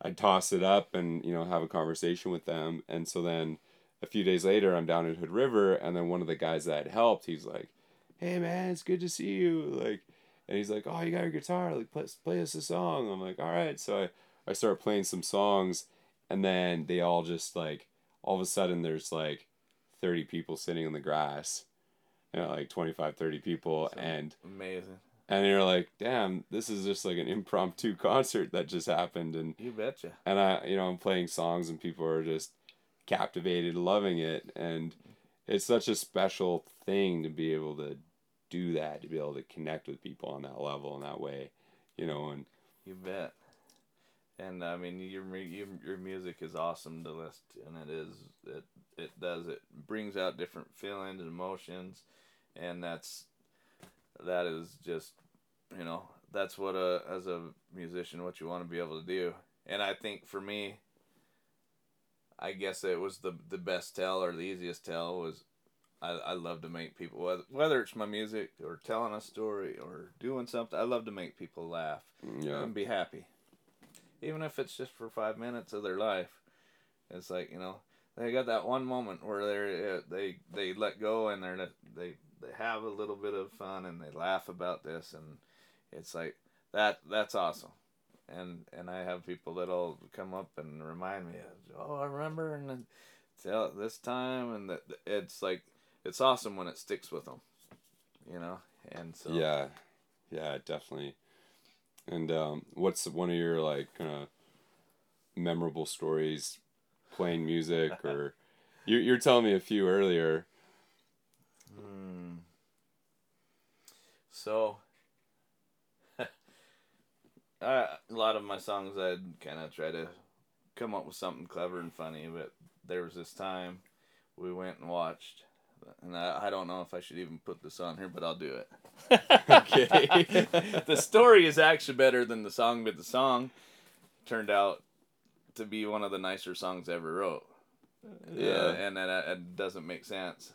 I'd toss it up and you know have a conversation with them. And so then a few days later, I'm down at Hood River, and then one of the guys that had helped, he's like, "Hey man, it's good to see you." Like, and he's like, "Oh, you got your guitar? Like, play, play us a song." I'm like, "All right." So I I start playing some songs, and then they all just like all of a sudden there's like 30 people sitting in the grass you know like 25 30 people So and Amazing. and you're like damn this is just like an impromptu [LAUGHS] concert that just happened and You betcha. and i you know i'm playing songs and people are just captivated loving it and it's such a special thing to be able to do that to be able to connect with people on that level in that way you know and You bet. And I mean, your your your music is awesome to listen to, and it is it it does it brings out different feelings and emotions, and that's that is just you know that's what a as a musician what you want to be able to do, and I think for me. I guess it was the the best tell or the easiest tell was I, I love to make people whether, whether it's my music or telling a story or doing something I love to make people laugh yeah and be happy. Even if it's just for five minutes of their life, it's like you know they got that one moment where they're uh, they they let go and they're they they have a little bit of fun and they laugh about this and it's like that that's awesome. And and I have people that'll come up and remind me, oh I remember and tell this time and that it's like it's awesome when it sticks with them, you know. And so Yeah, yeah, definitely. And um, what's one of your like kind of memorable stories playing music, [LAUGHS] or you you're telling me a few earlier? Hmm. So, [LAUGHS] I, a lot of my songs, I'd kind of try to come up with something clever and funny, but there was this time we went and watched, and I, I don't know if I should even put this on here, but I'll do it. Okay. [LAUGHS] the story is actually better than the song, but the song turned out to be one of the nicer songs I ever wrote. Yeah. and that uh, it doesn't make sense.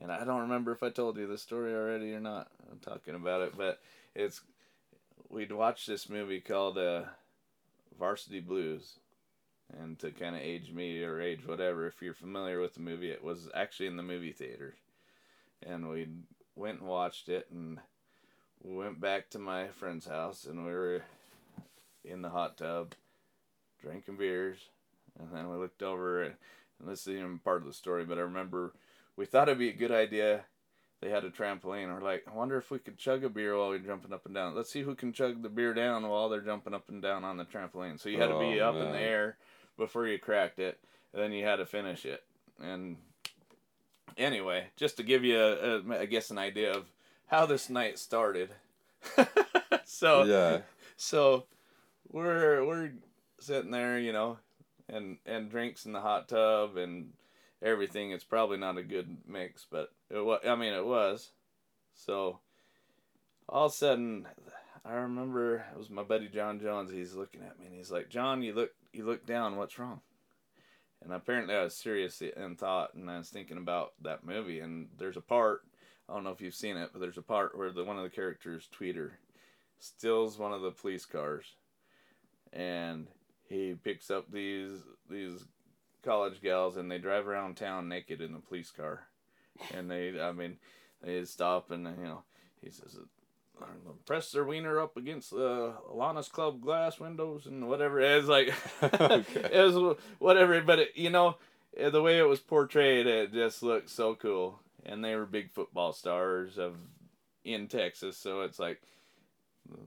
And I don't remember if I told you the story already or not. I'm talking about it, but it's we'd watched this movie called uh, Varsity Blues, and to kind of age me or age whatever, if you're familiar with the movie, it was actually in the movie theater, and we went and watched it, and we went back to my friend's house, and we were in the hot tub, drinking beers, and then we looked over and and this isn't even part of the story, but I remember we thought it'd be a good idea. They had a trampoline. We're like, I wonder if we could chug a beer while we're jumping up and down. Let's see who can chug the beer down while they're jumping up and down on the trampoline. So you had to be Oh, up in the air before you cracked it, and then you had to finish it. And anyway, just to give you, a, a, I guess, an idea of how this night started. [LAUGHS] so yeah. so we're we're sitting there, you know, and and drinks in the hot tub and everything. It's probably not a good mix, but it was. I mean, it was. So all of a sudden, I remember it was my buddy John Jones. He's looking at me and he's like, "John, you look you look down. What's wrong?" And apparently, I was serious in thought, and I was thinking about that movie. And there's a part. I don't know if you've seen it, but there's a part where the one of the characters, Tweeder, steals one of the police cars, and he picks up these these college gals, and they drive around town naked in the police car, and they, I mean, they stop and you know, he says, press their wiener up against the Alana's Club glass windows and whatever. It's like [LAUGHS] Okay. it was whatever, but it, you know, eh, the way it was portrayed, it just looked so cool. And they were big football stars of in Texas, so it's like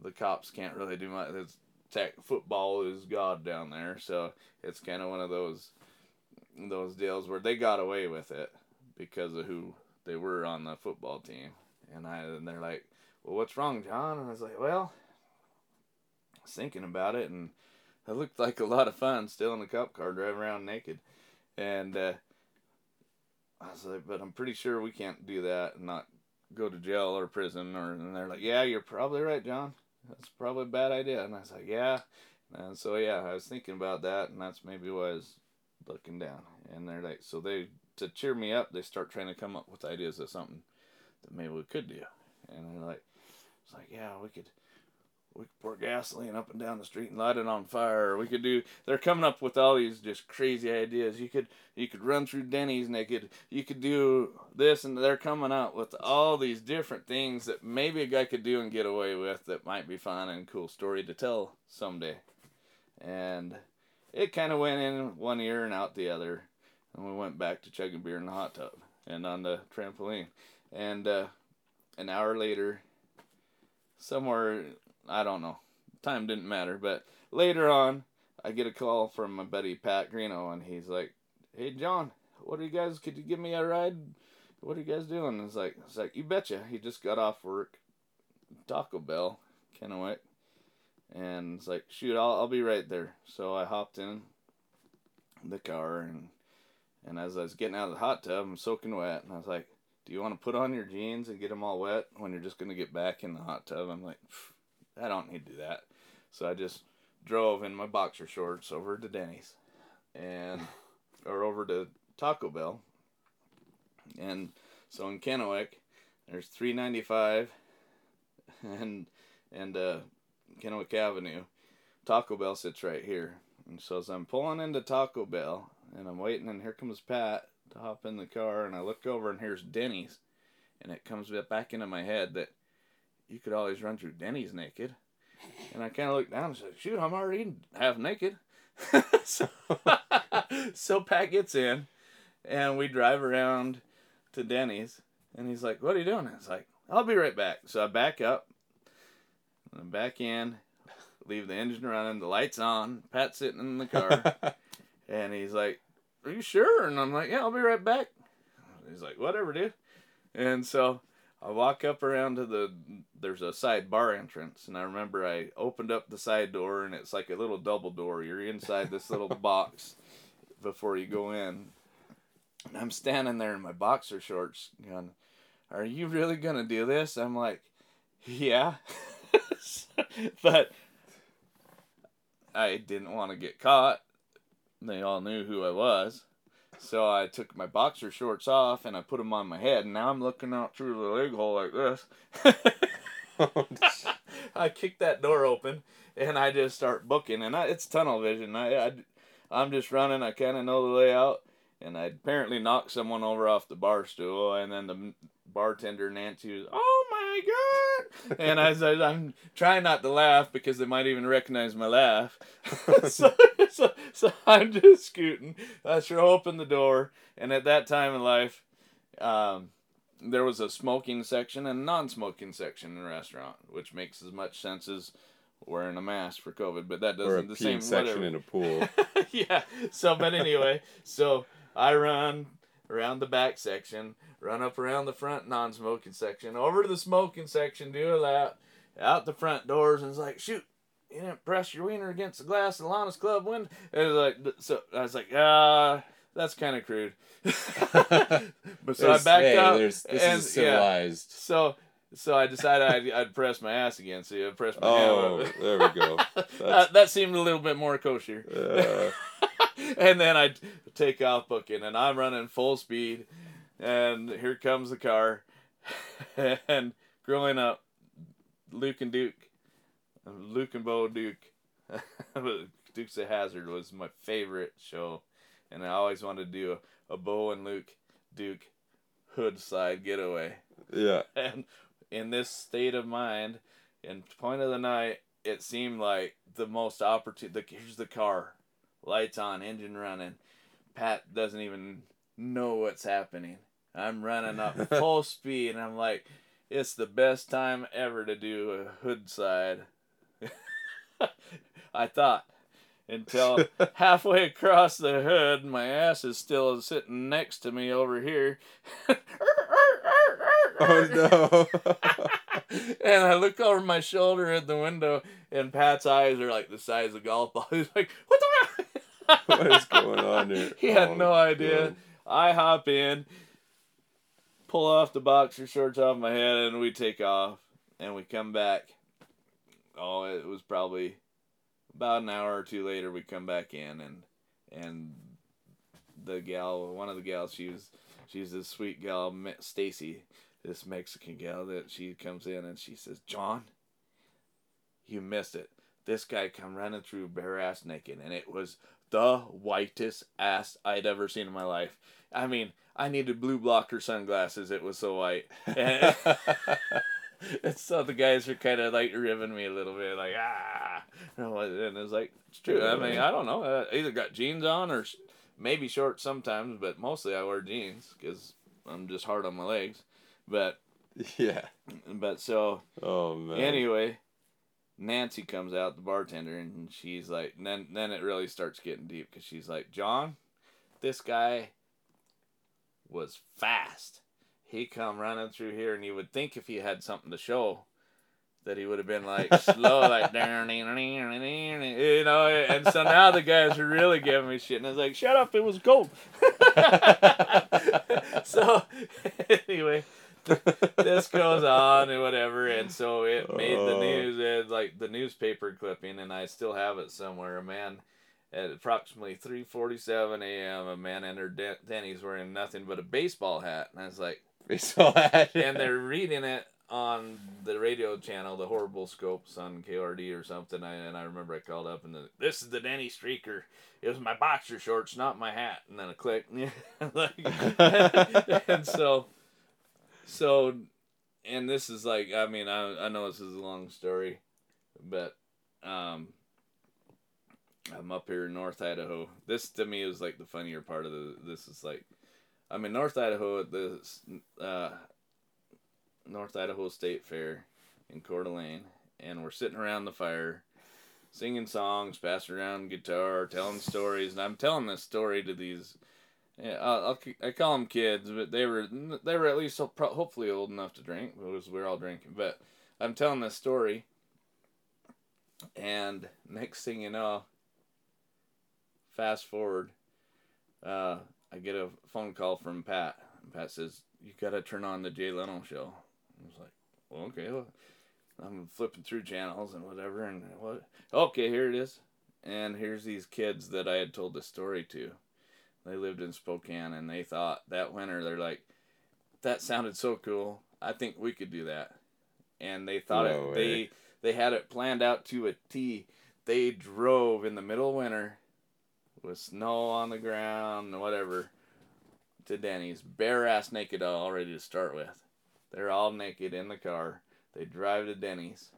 the cops can't really do much. It's tech football is god down there, so it's kind of one of those those deals where they got away with it because of who they were on the football team. And I and they're like, "Well, what's wrong, John?" And I was like, "Well, I was thinking about it, and it looked like a lot of fun stealing a cop car driving around naked." And uh, I was like, "But I'm pretty sure we can't do that and not go to jail or prison." Or and they're like, "Yeah, you're probably right, John. That's probably a bad idea." And I was like, "Yeah." And so yeah, I was thinking about that, and that's maybe why I was looking down. And they're like, so they to cheer me up, they start trying to come up with ideas of something that maybe we could do. And they're like, it's like, yeah, we could, we could pour gasoline up and down the street and light it on fire. We could do. They're coming up with all these just crazy ideas. You could you could run through Denny's naked. You could do this, and they're coming out with all these different things that maybe a guy could do and get away with that might be fun and cool story to tell someday. And it kind of went in one ear and out the other, and we went back to chugging beer in the hot tub and on the trampoline. And uh, an hour later, somewhere I don't know. Time didn't matter, but later on, I get a call from my buddy Pat Greeno, and he's like, "Hey John, what are you guys? Could you give me a ride? What are you guys doing?" And it's like, "It's like you betcha." He just got off work, Taco Bell, Kennewick, and it's like, "Shoot, I'll I'll be right there." So I hopped in the car, and and as I was getting out of the hot tub, I'm soaking wet, and I was like, "Do you want to put on your jeans and get them all wet when you're just gonna get back in the hot tub?" I'm like. I don't need to do that. So I just drove in my boxer shorts over to Denny's and [LAUGHS] or over to Taco Bell. And so in Kennewick, there's 395 and and uh, Kennewick Avenue. Taco Bell sits right here. And so as I'm pulling into Taco Bell and I'm waiting and here comes Pat to hop in the car and I look over and here's Denny's and it comes back into my head that you could always run through Denny's naked. And I kind of looked down and said, shoot, I'm already half naked. [LAUGHS] so, so Pat gets in and we drive around to Denny's and he's like, what are you doing? And it's like, I'll be right back. So I back up and I'm back in, leave the engine running, the lights on, Pat sitting in the car. [LAUGHS] and he's like, are you sure? And I'm like, yeah, I'll be right back. He's like, whatever, dude. And so I walk up around to the there's a side bar entrance and I remember I opened up the side door and it's like a little double door. You're inside this little [LAUGHS] box before you go in. And I'm standing there in my boxer shorts going, Are you really gonna do this? I'm like, Yeah. [LAUGHS] but I didn't want to get caught. They all knew who I was. So I took my boxer shorts off and I put them on my head, and now I'm looking out through the leg hole like this. [LAUGHS] I kick that door open and I just start booking, and I, it's tunnel vision. I, I I'm just running. I kind of know the layout, and I apparently knocked someone over off the bar stool, and then the bartender Nancy was, "Oh my god!" and I said, "I'm trying not to laugh because they might even recognize my laugh." [LAUGHS] so, so, so I'm just scooting. I throw open the door, and at that time in life, um, there was a smoking section and non-smoking section in the restaurant, which makes as much sense as wearing a mask for COVID. But that doesn't or a the same section whatever. in a pool. [LAUGHS] yeah. So, but anyway, so I run around the back section, run up around the front non-smoking section, over to the smoking section, do a lap, out the front doors, and it's like, shoot, you didn't press your wiener against the glass of the Lana's Club window. And like, so I was like, ah. that's kind of crude. but [LAUGHS] [LAUGHS] so I backed hey, up. This and, is yeah, civilized. so so I decided I'd, I'd press my ass again. So I pressed my Oh, hand. there we go. [LAUGHS] that, that seemed a little bit more kosher. Uh, [LAUGHS] and then I take off booking, and I'm running full speed, and here comes the car. [LAUGHS] and growing up, Luke and Duke, Luke and Bo Duke, Dukes of Hazzard was my favorite show, and I always wanted to do a, a Bo and Luke Duke hood side getaway. yeah. And in this state of mind, in point of the night, it seemed like the most opportune. The, here's the car, lights on, engine running. Pat doesn't even know what's happening. I'm running up [LAUGHS] full speed, and I'm like, it's the best time ever to do a hood side. [LAUGHS] I thought until [LAUGHS] halfway across the hood, my ass is still sitting next to me over here. Oh [LAUGHS] no. [LAUGHS] and I look over my shoulder at the window, and Pat's eyes are like the size of golf balls. [LAUGHS] He's like, "What the?" what is going on here? He had Oh, no idea. God. I hop in, pull off the boxer shorts off my head, and we take off. And we come back. Oh, it was probably about an hour or two later. We come back in, and and the gal, one of the gals, she was she's this sweet gal, Stacy, this Mexican gal that she comes in and she says, John, you missed it. This guy come running through bare ass naked, and it was the whitest ass I'd ever seen in my life. I mean, I needed blue blocker sunglasses. It was so white. [LAUGHS] And, so the guys were kind of like ribbing me a little bit, like ah, and it's like it's true. I mean, I don't know. I either got jeans on or maybe shorts sometimes, but mostly I wear jeans because I'm just hard on my legs. But [LAUGHS] yeah. But so. Oh man. Anyway, Nancy comes out, the bartender, and she's like, then then it really starts getting deep because she's like, John, this guy was fast. He come running through here, and you would think if he had something to show, that he would have been like slow, [LAUGHS] like you know. And so now the guys are really giving me shit, and I was like, "Shut up! It was cold." [LAUGHS] so anyway, [LAUGHS] this goes on and whatever, and so it made the oh. news. and like the newspaper clipping, and I still have it somewhere. A man at approximately 3:47 a.m. a man entered Denny's wearing nothing but a baseball hat, and I was like, [LAUGHS] baseball hat, and they're reading it on the radio channel, the horrible scopes on KRD or something. I, and I remember I called up and the, this is the Denny Streaker. It was my boxer shorts, not my hat. And then a click, [LAUGHS] and so, so, and this is like, I mean, I I know this is a long story, but um, I'm up here in North Idaho. This to me is like the funnier part of the. This is like, I'm in North Idaho at this uh, North Idaho State Fair in Coeur d'Alene, and we're sitting around the fire, singing songs, passing around guitar, telling stories, and I'm telling this story to these. Yeah, I'll, i call them kids, but they were they were at least hopefully old enough to drink because we're all drinking. But I'm telling this story, and next thing you know, fast forward, uh, I get a phone call from Pat. Pat says, "You got to turn on the Jay Leno show." I was like, well, okay. Well, I'm flipping through channels and whatever, and what? Okay, here it is. And here's these kids that I had told the story to. They lived in Spokane, and they thought that winter they're like, that sounded so cool. I think we could do that. And they thought no it. They eh. they had it planned out to a T. They drove in the middle of winter, with snow on the ground, whatever, to Denny's, bare ass naked already to start with they're all naked in the car. They drive to Denny's,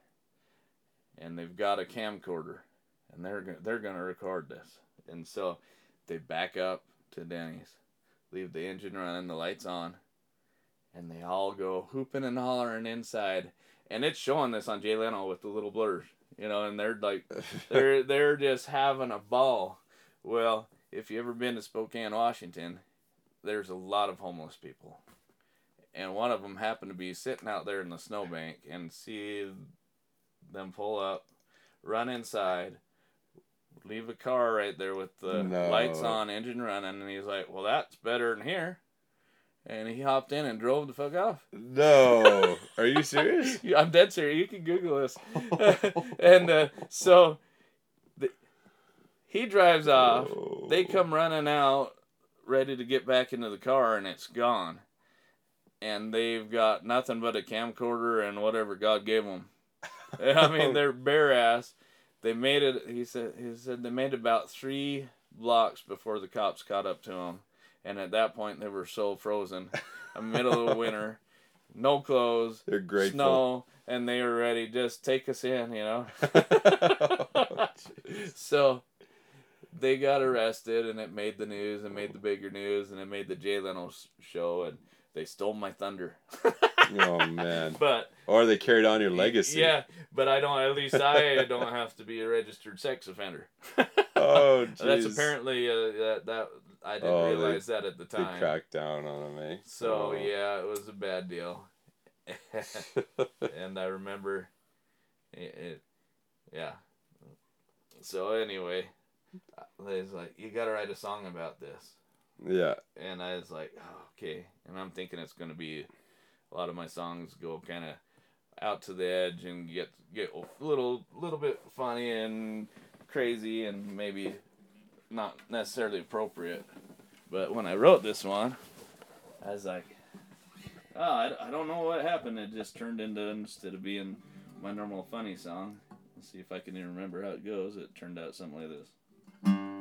and they've got a camcorder, and they're they're gonna record this. And so they back up to Denny's, leave the engine running, the lights on, and they all go hooping and hollering inside. And it's showing this on Jay Leno with the little blurs, you know, and they're like, [LAUGHS] they're they're just having a ball. Well, if you ever been to Spokane, Washington, there's a lot of homeless people and one of them happened to be sitting out there in the snowbank and see them pull up, run inside, leave a car right there with the no. lights on, engine running, and he's like, "Well, that's better than here." And he hopped in and drove the fuck off. No, are you serious? [LAUGHS] I'm dead serious. You can Google this. [LAUGHS] and uh, so the, he drives off. Oh. They come running out, ready to get back into the car, and it's gone and they've got nothing but a camcorder and whatever God gave them. [LAUGHS] I mean, they're bare ass. They made it. He said. He said they made about three blocks before the cops caught up to them, and at that point they were so frozen, The middle of [LAUGHS] winter, no clothes, they're grateful. snow, and they were ready. Just take us in, you know. [LAUGHS] [LAUGHS] so they got arrested, and it made the news, and made the bigger news, and it made the Jay Leno show, and they stole my thunder. Oh man! [LAUGHS] But or they carried on your legacy. Yeah, but I don't. At least I don't have to be a registered sex offender. [LAUGHS] oh, geez. [LAUGHS] that's apparently uh, that that I didn't oh, realize they, that at the time. They cracked down on them, eh? So oh. yeah, it was a bad deal. and I remember, it, it, yeah. So anyway, it's like you got to write a song about this. Yeah. And I was like, oh, okay. And I'm thinking it's going to be a lot of my songs go kind of out to the edge and get get a little little bit funny and crazy and maybe not necessarily appropriate. But when I wrote this one, I was like, oh, I, I don't know what happened. It just turned into instead of being my normal funny song, Let's see if I can even remember how it goes. It turned out something like this.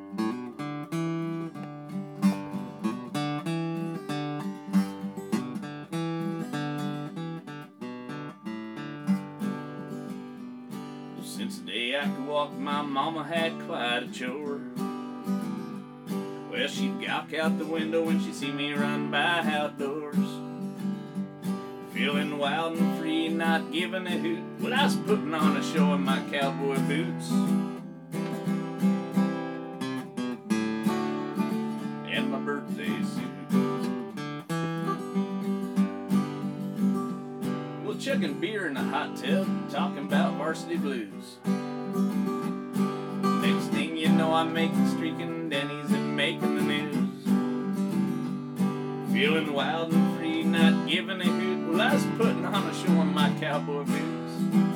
Walk, my mama had quite a chore. Well, she'd gawk out the window when she see me run by outdoors. Feeling wild and free, not giving a hoot. Well, I was putting on a show in my cowboy boots. And my birthday suit. Well, chugging beer in a hot tub, talking about varsity blues. Making streaking Denny's and making the news. Feeling wild and free, not giving a hoot. Well, I was putting on a show in my cowboy boots.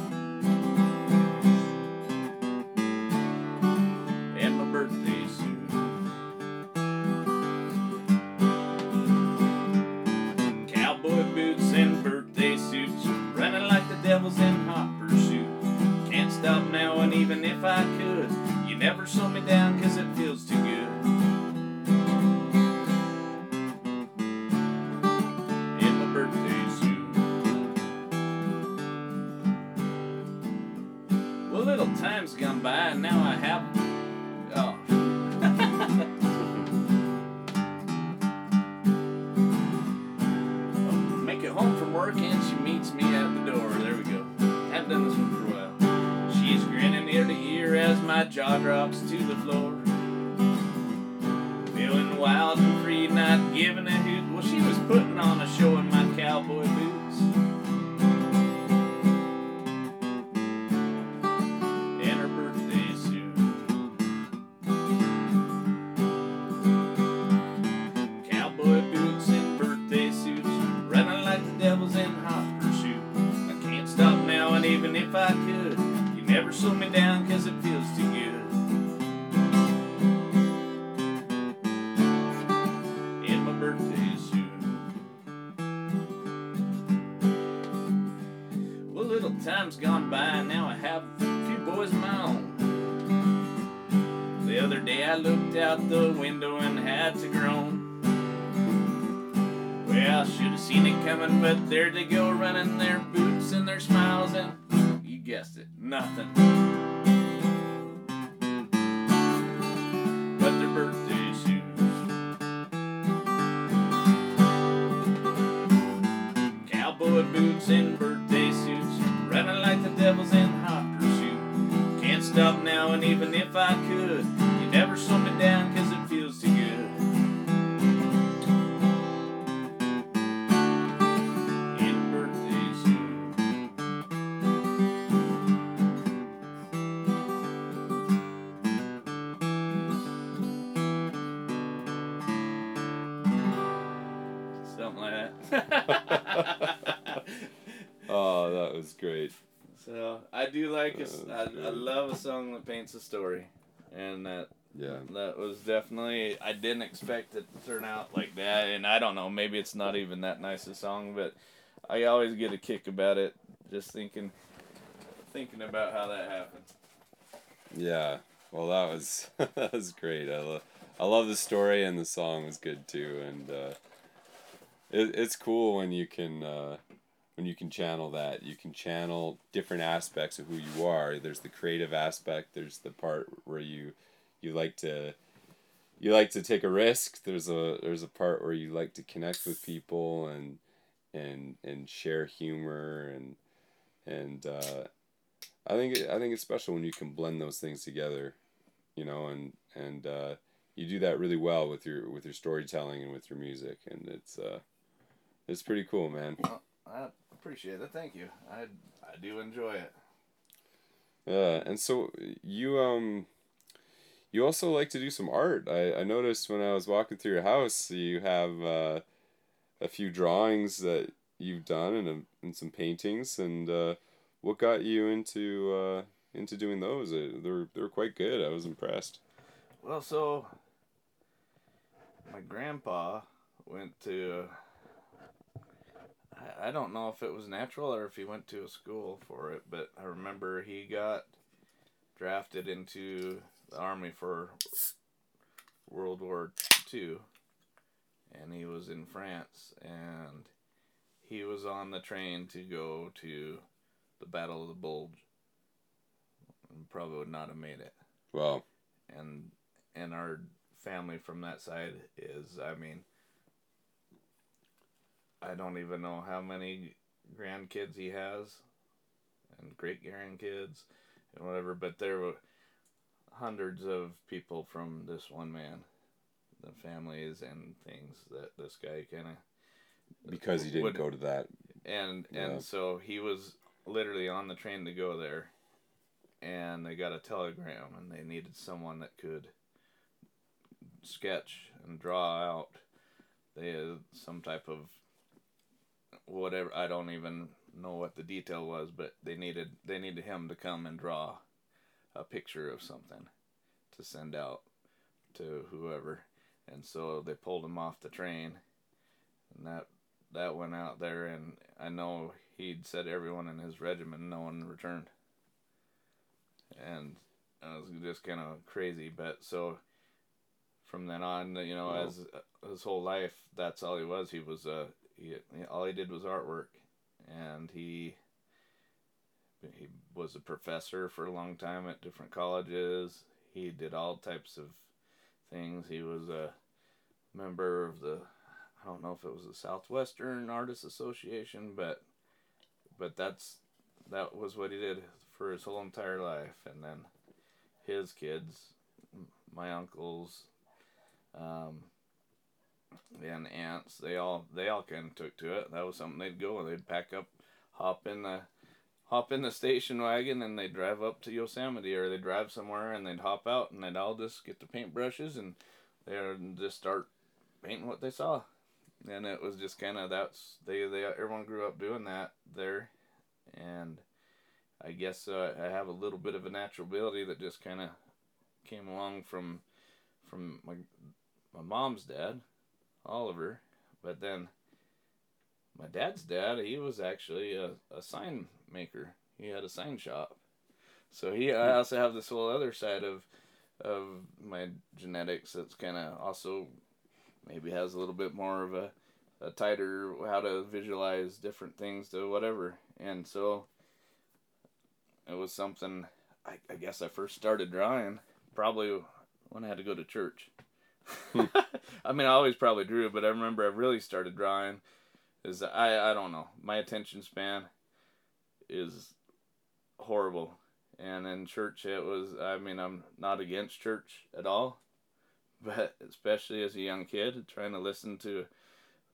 Nothing. Paints a story, and that Yeah. that was definitely I didn't expect it to turn out like that, and I don't know maybe it's not even that nice a song, but I always get a kick about it just thinking thinking about how that happened. Yeah. Well, that was [LAUGHS] that was great. I love I love the story and the song was good too. And uh, it, it's cool when you can uh, when you can channel that. You can channel different aspects of who you are. There's the creative aspect. There's the part where you you like to you like to take a risk. There's a there's a part where you like to connect with people and and and share humor and and uh, I think I think it's special when you can blend those things together, you know, and and uh, you do that really well with your with your storytelling and with your music, and it's uh, it's pretty cool, man. I appreciate it. Thank you. I I do enjoy it. Yeah, and so you um, you also like to do some art. I I noticed when I was walking through your house, you have uh, a few drawings that you've done and a, and some paintings, and uh, what got you into uh, into doing those? Uh, They're they're quite good. I was impressed. Well, so my grandpa went to. I, I don't know if it was natural or if he went to a school for it, but I remember he got drafted into the army for World War II, and he was in France, and he was on the train to go to the Battle of the Bulge. And probably would not have made it. Well, And and our family from that side is, I mean, I don't even know how many grandkids he has, and great grandkids, and whatever. But there were hundreds of people from this one man, the families and things that this guy kind of because he didn't Would- go to that. and Yeah. and so he was literally on the train to go there and they got a telegram and they needed someone that could sketch and draw out they had some type of whatever I don't even know what the detail was but they needed they needed him to come and draw a picture of something to send out to whoever and so they pulled him off the train and that that went out there, and I know he'd said everyone in his regiment, no one returned. And it was just kind of crazy, but so from then on, you know, as his whole life, that's all he was. He was uh, he, all he did was artwork, and he he was a professor for a long time at different colleges. He did all types of things. He was a member of the I don't know if it was the Southwestern Artists Association, but but that's that was what he did for his whole entire life, and then his kids, my uncles, um, and aunts, they all they all kind of took to it. That was something they'd go and they'd pack up, hop in the hop in the station wagon and they'd drive up to Yosemite or they'd drive somewhere and they'd hop out and they'd all just get the paintbrushes and they'd just start painting what they saw. And it was just kind of that's they they everyone grew up doing that there, and I guess uh, I have a little bit of a natural ability that just kind of came along from from my my mom's dad, Oliver, but then my dad's dad he was actually a, a sign maker. He had a sign shop, so he I hmm. also have this whole other side of of my genetics that's kind of also maybe has a little bit more of a, a tighter how to visualize different things to whatever. And so it was something I, I guess i first started drawing probably when i had to go to church Hmm. [LAUGHS] i mean i always probably drew but i remember i really started drawing is i i don't know. My attention span is horrible. And in church it was i mean i'm not against church at all but especially as a young kid trying to listen to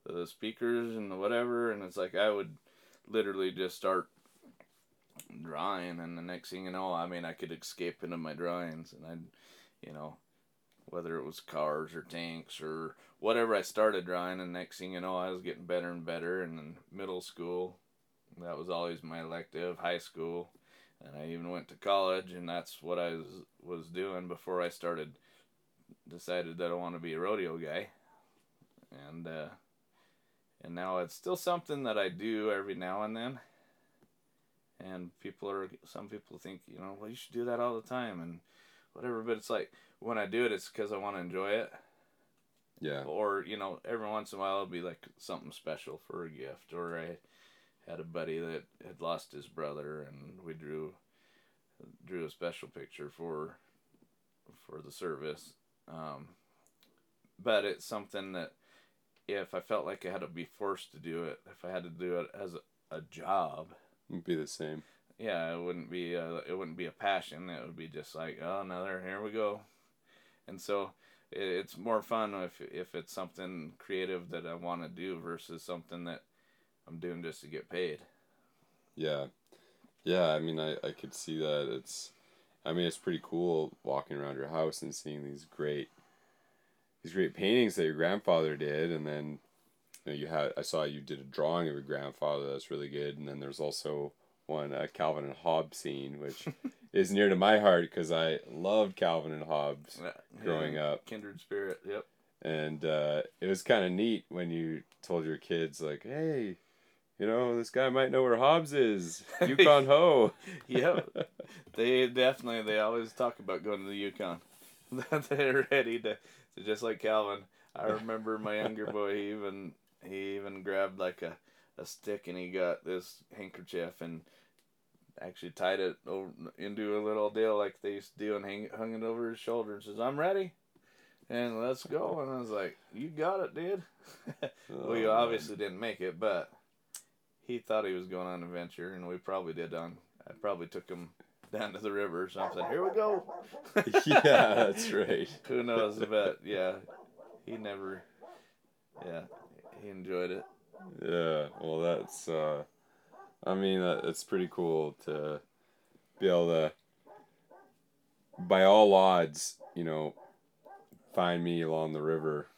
the speakers and whatever and it's like i would literally just start drawing and the next thing you know i mean i could escape into my drawings and i'd you know whether it was cars or tanks or whatever i started drawing and next thing you know i was getting better and better and in middle school that was always my elective high school and i even went to college and that's what i was, was doing before i started decided that I want to be a rodeo guy, and uh, and now it's still something that I do every now and then. And people are some people think you know well you should do that all the time and whatever, but it's like when I do it it's because I want to enjoy it, Yeah. or you know every once in a while it'll be like something special for a gift, or I had a buddy that had lost his brother and we drew drew a special picture for for the service um, but it's something that if I felt like I had to be forced to do it, if I had to do it as a, a job, It'd be the same. yeah, it wouldn't be a, it wouldn't be a passion. It would be just like, oh, another here we go, and so it's more fun if if it's something creative that I want to do versus something that I'm doing just to get paid. Yeah. Yeah, I mean, I, I could see that. It's, I mean, it's pretty cool walking around your house and seeing these great, these great paintings that your grandfather did, and then, you know, you had I saw you did a drawing of your grandfather that's really good, and then there's also one uh, Calvin and Hobbes scene, which [LAUGHS] is near to my heart because I loved Calvin and Hobbes, Yeah, Growing yeah, up. kindred spirit. Yep. and uh, it was kind of neat when you told your kids like, hey. you know, this guy might know where Hobbes is. [LAUGHS] Yukon Ho. [LAUGHS] yeah, they definitely they always talk about going to the Yukon. They're ready to, to just like Calvin. I remember my younger boy. He even he even grabbed like a, a stick and he got this handkerchief and actually tied it over into a little deal like they used to do and hang, hung it over his shoulder and says, "I'm ready." And let's go. And I was like, "You got it, dude." [LAUGHS] we Oh, obviously didn't make it, but he thought he was going on an adventure, and we probably did. On I probably took him down to the river or something. Here we go. [LAUGHS] yeah, that's right. [LAUGHS] Who knows? But yeah, he never. Yeah, he enjoyed it. Yeah, well, that's. Uh, I mean, that, it's pretty cool to be able to, by all odds, you know, find me along the river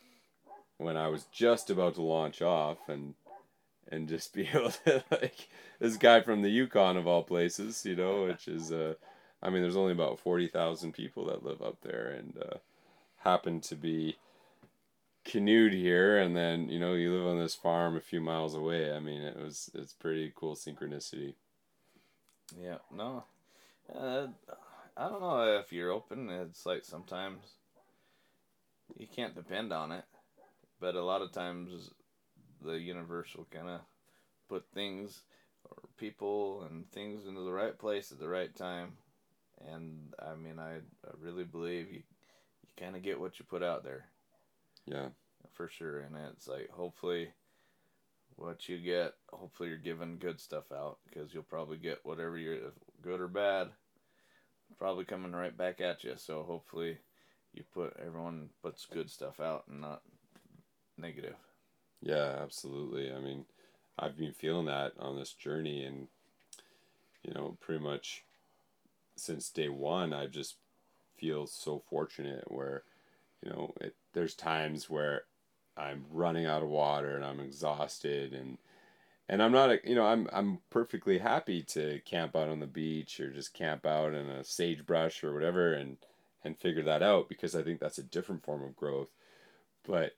when I was just about to launch off and and just [LAUGHS] be able to like this guy from the Yukon of all places, you know, which is uh I mean there's only about 40,000 people that live up there and uh happen to be canoed here and then you know you live on this farm a few miles away i mean it was it's pretty cool synchronicity Yeah, no. Uh, I don't know if you're open. It's like sometimes you can't depend on it, but a lot of times the universe will kind of put things or people and things into the right place at the right time. And I mean, I, I really believe you, you kind of get what you put out there yeah for sure. And it's like hopefully what you get, hopefully you're giving good stuff out because you'll probably get whatever you're good or bad, probably coming right back at you. So hopefully you put everyone puts good stuff out and not negative. yeah absolutely i mean i've been feeling that on this journey and you know pretty much since day one i just feel so fortunate where you know it, there's times where i'm running out of water and i'm exhausted and and i'm not you know i'm i'm perfectly happy to camp out on the beach or just camp out in a sagebrush or whatever and and figure that out because i think that's a different form of growth. But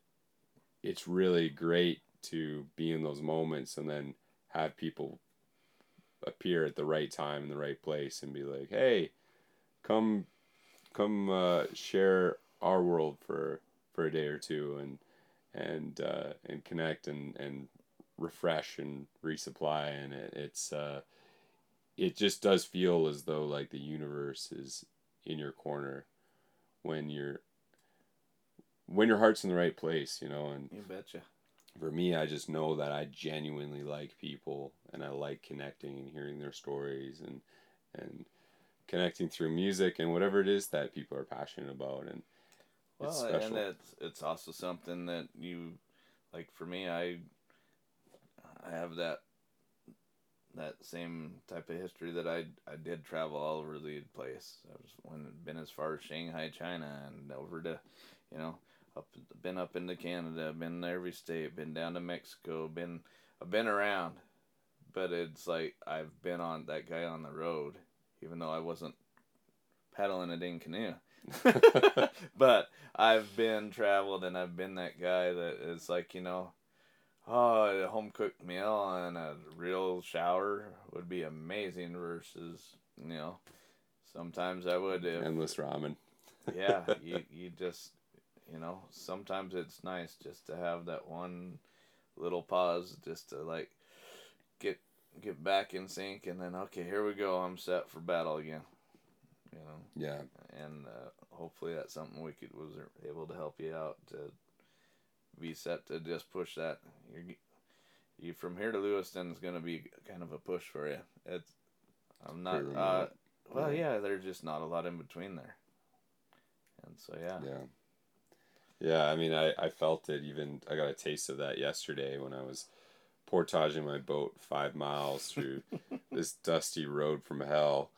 it's really great to be in those moments and then have people appear at the right time in the right place and be like hey come come uh, share our world for for a day or two and and uh, and connect and and refresh and resupply. And it, it's uh it just does feel as though like the universe is in your corner when you're when your heart's in the right place you know? And You betcha. for me, I just know that I genuinely like people and I like connecting and hearing their stories and and connecting through music and whatever it is that people are passionate about. And Well, it's and it's it's also something that you like. For me, I I have that that same type of history that I I did travel all over the place. I was when been as far as Shanghai, China, and over to, you know, up been up into Canada, been to every state, been down to Mexico, been I've been around, but it's like I've been on that guy on the road, even though I wasn't paddling a ding canoe. [LAUGHS] but I've been traveled and I've been that guy that is like, you know, oh, a home cooked meal and a real shower would be amazing versus, you know, sometimes I would if, endless ramen. yeah, [LAUGHS] you, you just, you know, sometimes it's nice just to have that one little pause just to like get get back in sync and then okay, here we go. I'm set for battle again. You know Yeah, and uh, hopefully that's something we could was able to help you out to be set to just push that. You, you from here to Lewiston is going to be kind of a push for you. It's I'm not. Uh, well, Yeah. yeah, there's just not a lot in between there, and so yeah. yeah, yeah. I mean, I I felt it. Even I got a taste of that yesterday when I was portaging my boat five miles through [LAUGHS] this dusty road from hell.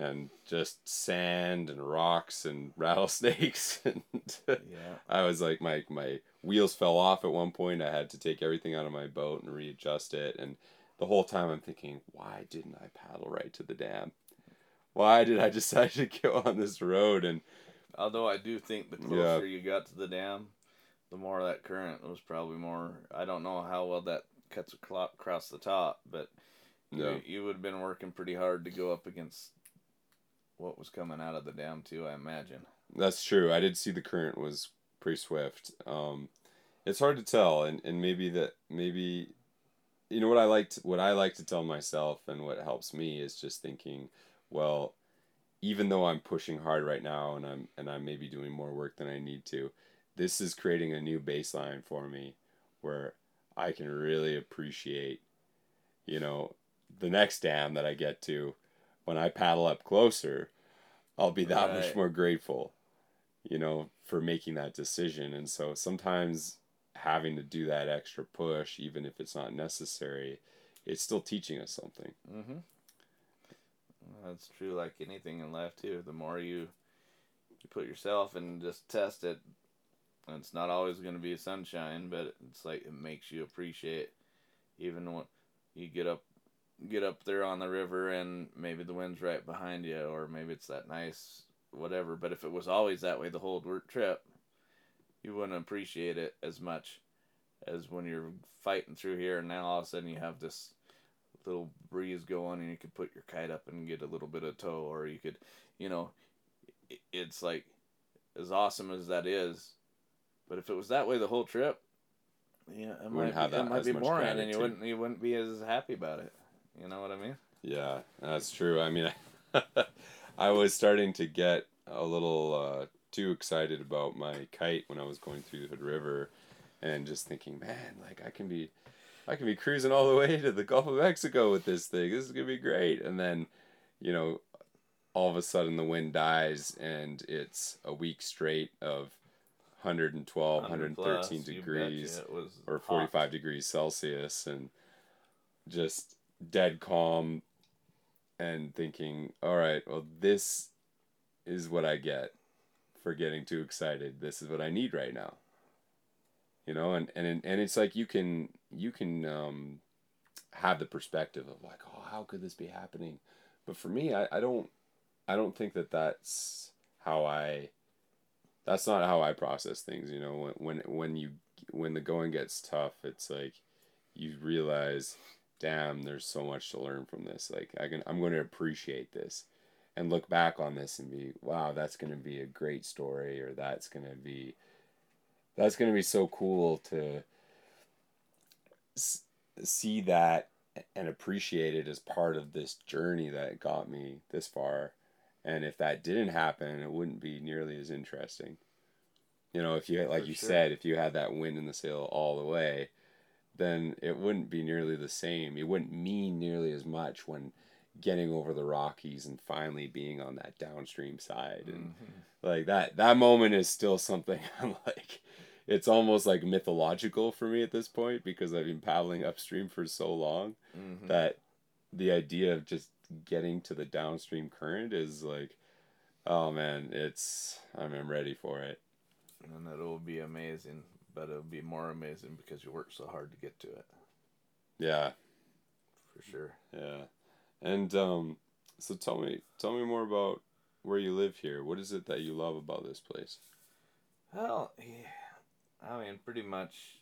And just sand and rocks and [LAUGHS] rattlesnakes and Yeah. I was like my my wheels fell off at one point. I had to take everything out of my boat and readjust it. And the whole time I'm thinking, why didn't I paddle right to the dam? Why did I [LAUGHS] decide to go on this road? And Although I do think the closer you got to the dam, the more that current was probably more. I don't know how well that cuts across the top, but Yeah. you, you would have been working pretty hard to go up against what was coming out of the dam too. I imagine. That's true. I did see the current was pretty swift. Um, it's hard to tell, and, and maybe that maybe, you know what I like to, what I like to tell myself, and what helps me is just thinking, well, even though I'm pushing hard right now, and I'm and I'm maybe doing more work than I need to, this is creating a new baseline for me, where I can really appreciate, you know, the next dam that I get to, when I paddle up closer, I'll be that much more grateful you know, for making that decision. And so sometimes having to do that extra push, even if it's not necessary, it's still teaching us something. Mm-hmm. That's true. Like anything in life too. The more you you put yourself and just test it, and it's not always going to be sunshine, but it's like it makes you appreciate even when you get up get up there on the river and maybe the wind's right behind you or maybe it's that nice whatever. But if it was always that way the whole trip you wouldn't appreciate it as much as when you're fighting through here and now all of a sudden you have this little breeze going and you could put your kite up and get a little bit of tow or you could you know it's like as awesome as that is but if it was that way the whole trip yeah it Wouldn't might have be, that it might be boring and you wouldn't you wouldn't be as happy about it you know what i mean Yeah, that's true. I mean, [LAUGHS] I was starting to get a little uh, too excited about my kite when I was going through the Hood River, and just thinking, man, like I can be, I can be cruising all the way to the Gulf of Mexico with this thing. This is gonna be great. And then, you know, all of a sudden the wind dies, and it's a week straight of 112, 100 plus, 113 you degrees or hot. 45 degrees Celsius and just dead calm and thinking, all right, well, this is what I get for getting too excited. This is what I need right now. You know, and, and, and it's like you can, you can um, have the perspective of like, oh, how could this be happening? But for me, I, I don't, I don't think that that's how I, that's not how I process things. You know, when, when, when you, when the going gets tough, it's like you realize, damn, there's so much to learn from this. Like I can, I'm going to appreciate this and look back on this and be, wow, that's going to be a great story, or that's going to be, that's going to be so cool to s- see that and appreciate it as part of this journey that got me this far. And if that didn't happen, it wouldn't be nearly as interesting. You know, if you like For you sure. said, if you had that wind in the sail all the way, then it wouldn't be nearly the same. It wouldn't mean nearly as much when getting over the Rockies and finally being on that downstream side and Mhm. like that that moment is still something [LAUGHS] I'm like it's almost like mythological for me at this point because I've been paddling upstream for so long Mhm. that the idea of just getting to the downstream current is like oh man it's I'm, I'm ready for it and it'll be amazing but it'll be more amazing because you worked so hard to get to it. Yeah. For sure. Yeah. And um so tell me tell me more about where you live here. What is it that you love about this place? Well yeah, i mean pretty much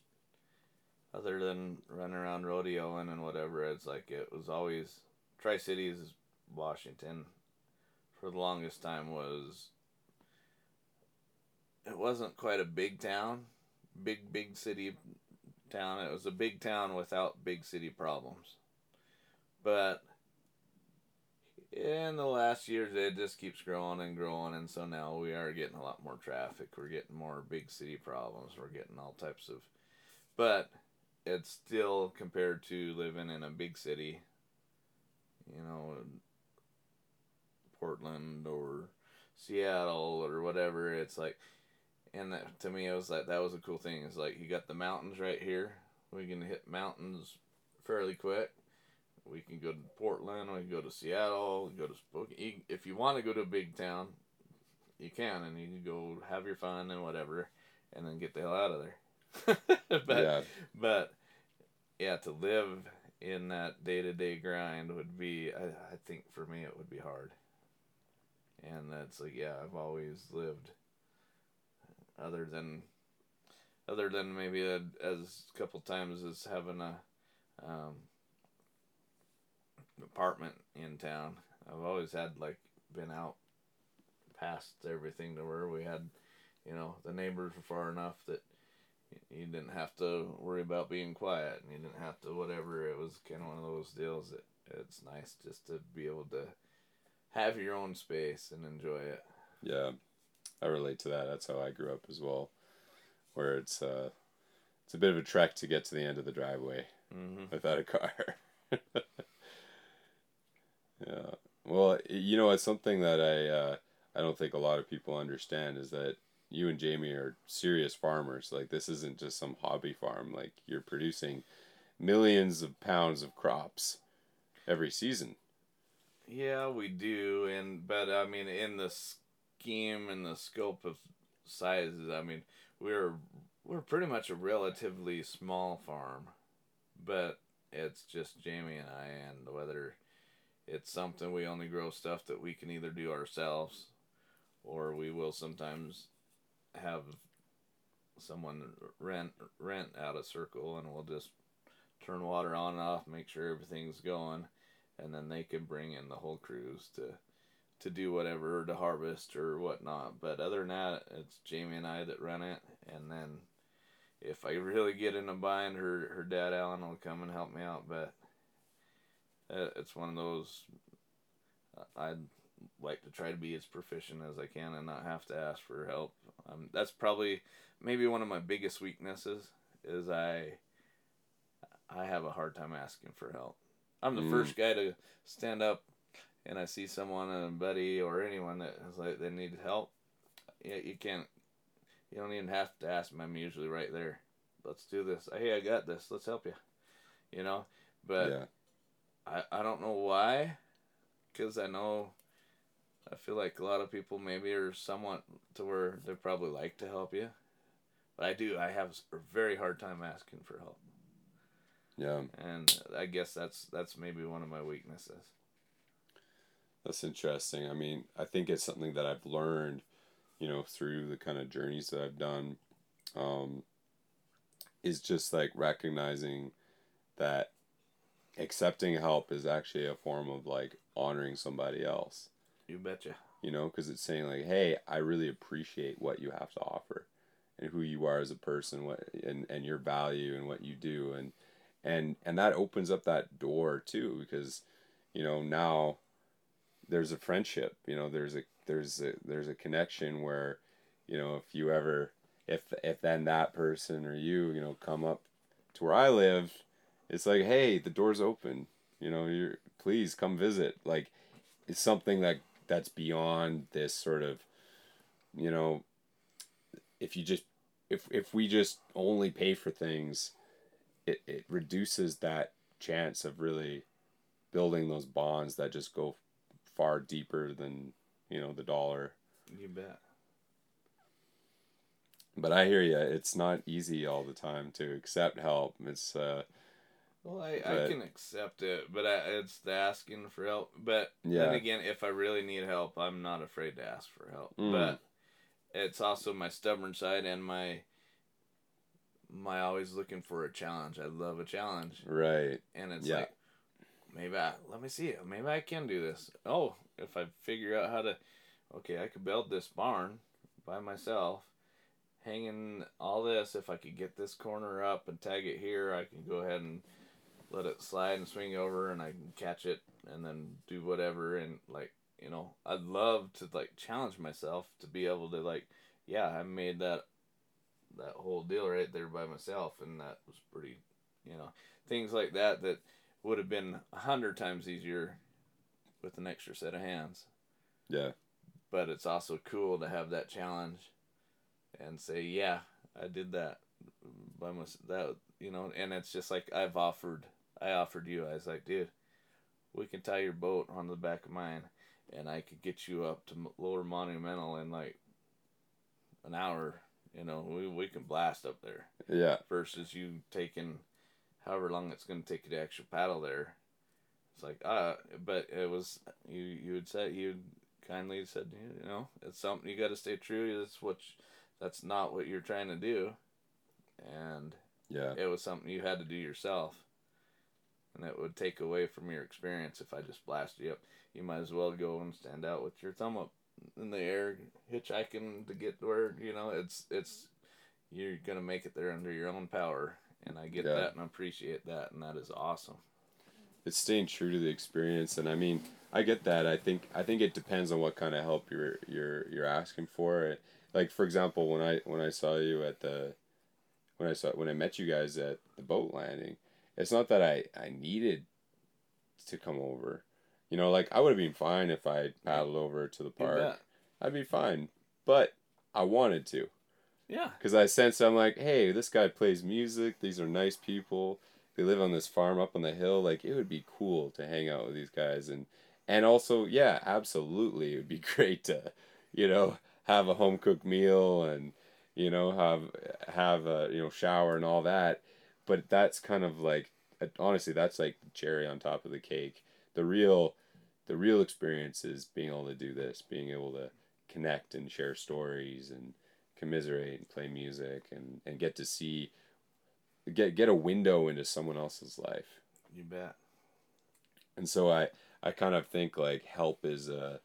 other than running around rodeoing and whatever it's like it was always tri-cities washington for the longest time was it wasn't quite a big town big big city town. It was a big town without big city problems. But in the last years it just keeps growing and growing and so now we are getting a lot more traffic. We're getting more big city problems. We're getting all types of but it's still compared to living in a big city you know portland or seattle or whatever it's like and that, to me it was like that was a cool thing it's like you got the mountains right here we can hit mountains fairly quick we can go to Portland. We can go to Seattle. Go to Spokane. If you want to go to a big town, you can, and you can go have your fun and whatever, and then get the hell out of there. [LAUGHS] but yeah but yeah, to live in that day to day grind would be, I, I think for me, it would be hard. And that's like, yeah, I've always lived. Other than, other than maybe a, as a couple times as having a um, apartment in town. I've always had like been out past everything to where we had, you know, the neighbors were far enough that you didn't have to worry about being quiet and you didn't have to whatever. It was kind of one of those deals that it's nice just to be able to have your own space and enjoy it. Yeah, I relate to that. That's how I grew up as well, where it's uh, it's a bit of a trek to get to the end of the driveway Mm-hmm. without a car. [LAUGHS] yeah. Well, you know, it's something that I uh, I don't think a lot of people understand is that you and Jamie are serious farmers. Like this isn't just some hobby farm. Like you're producing millions of pounds of crops every season. Yeah, we do, and but I mean, in the scheme and the scope of sizes, I mean, we're we're pretty much a relatively small farm, but it's just Jamie and I, and whether it's something we only grow stuff that we can either do ourselves, or we will sometimes have someone rent rent out a circle, and we'll just turn water on and off, make sure everything's going and then they can bring in the whole crews to to do whatever to harvest or whatnot. But other than that, it's Jamie and I that run it, and then if I really get in a bind, her her dad Alan will come and help me out. But uh, it's one of those uh, I'd like to try to be as proficient as I can and not have to ask for help. Um, that's probably maybe one of my biggest weaknesses is I I have a hard time asking for help. I'm the Mm. first guy to stand up and I see someone, a buddy or anyone that is like they need help. Yeah, you can't. You don't even have to ask me. I'm usually right there. Let's do this. Hey, I got this. Let's help you. You know, but yeah. I I don't know why, because I know. I feel like a lot of people maybe are somewhat to where they probably like to help you, but I do. I have a very hard time asking for help Yeah. and I guess that's that's maybe one of my weaknesses. That's interesting. I mean, I think it's something that I've learned, you know, through the kind of journeys that I've done, um, is just like recognizing that accepting help is actually a form of like honoring somebody else, You betcha. you know, because it's saying like, hey, I really appreciate what you have to offer and who you are as a person, what and, and your value and what you do and and and that opens up that door too because you know now there's a friendship you know there's a there's a there's a connection where you know if you ever if if then that person or you you know come up to where i live it's like hey the door's open. You know you're please come visit. Like it's something that that's beyond this sort of you know if you just if if we just only pay for things it, it reduces that chance of really building those bonds that just go far deeper than you know the dollar You bet. but i hear you it's not easy all the time to accept help it's uh Well, I, I can accept it, but I, it's the asking for help. But Yeah. then again, if I really need help, I'm not afraid to ask for help. Mm. But it's also my stubborn side and my my always looking for a challenge. I love a challenge, right and it's Yeah. like maybe I let me see it. Maybe I can do this. Oh, if I figure out how to, okay, I could build this barn by myself. Hanging all this, if I could get this corner up and tag it here, I can go ahead and let it slide and swing over, and I can catch it and then do whatever. And like you know, I'd love to like challenge myself to be able to like, yeah, I made that that whole deal right there by myself, and that was pretty, you know, things like that that would have been a hundred times easier with an extra set of hands. yeah But it's also cool to have that challenge and say, yeah, I did that by myself. That you know, and it's just like I've offered. I offered you. I was like, dude, we can tie your boat on the back of mine, and I could get you up to Lower Monumental in like an hour. You know, we we can blast up there yeah versus you taking however long it's going to take you to actually paddle there. It's like uh, but it was you. You had said you kindly said you know it's something you got to stay true. That's what you- that's not what you're trying to do, and yeah it was something you had to do yourself. and it would take away from your experience if I just blast you up. You might as well go and stand out with your thumb up in the air, hitchhiking to get where you know it's it's you're gonna make it there under your own power, and I get Yeah. that and I appreciate that, and that is awesome. it's staying true to the experience and i mean i get that. I think i think it depends on what kind of help you're you're you're asking for. Like for example when i when i saw you at the when i saw when i met you guys at the boat landing it's not that i i needed to come over. You know like i would have been fine if i paddled over to the park. i'd be fine but i wanted to Yeah, because I sense I'm like, hey, this guy plays music. These are nice people. They live on this farm up on the hill. Like it would be cool to hang out with these guys, and and also, yeah, absolutely, it would be [LAUGHS] great to, you know, have a home cooked meal and you know have have a you know shower and all that. But that's kind of like honestly, that's like the cherry on top of the cake. The real the real experience is being able to do this, being able to connect and share stories and commiserate and play music and, and get to see get get a window into someone else's life. you bet. And so I I kind of think like help is a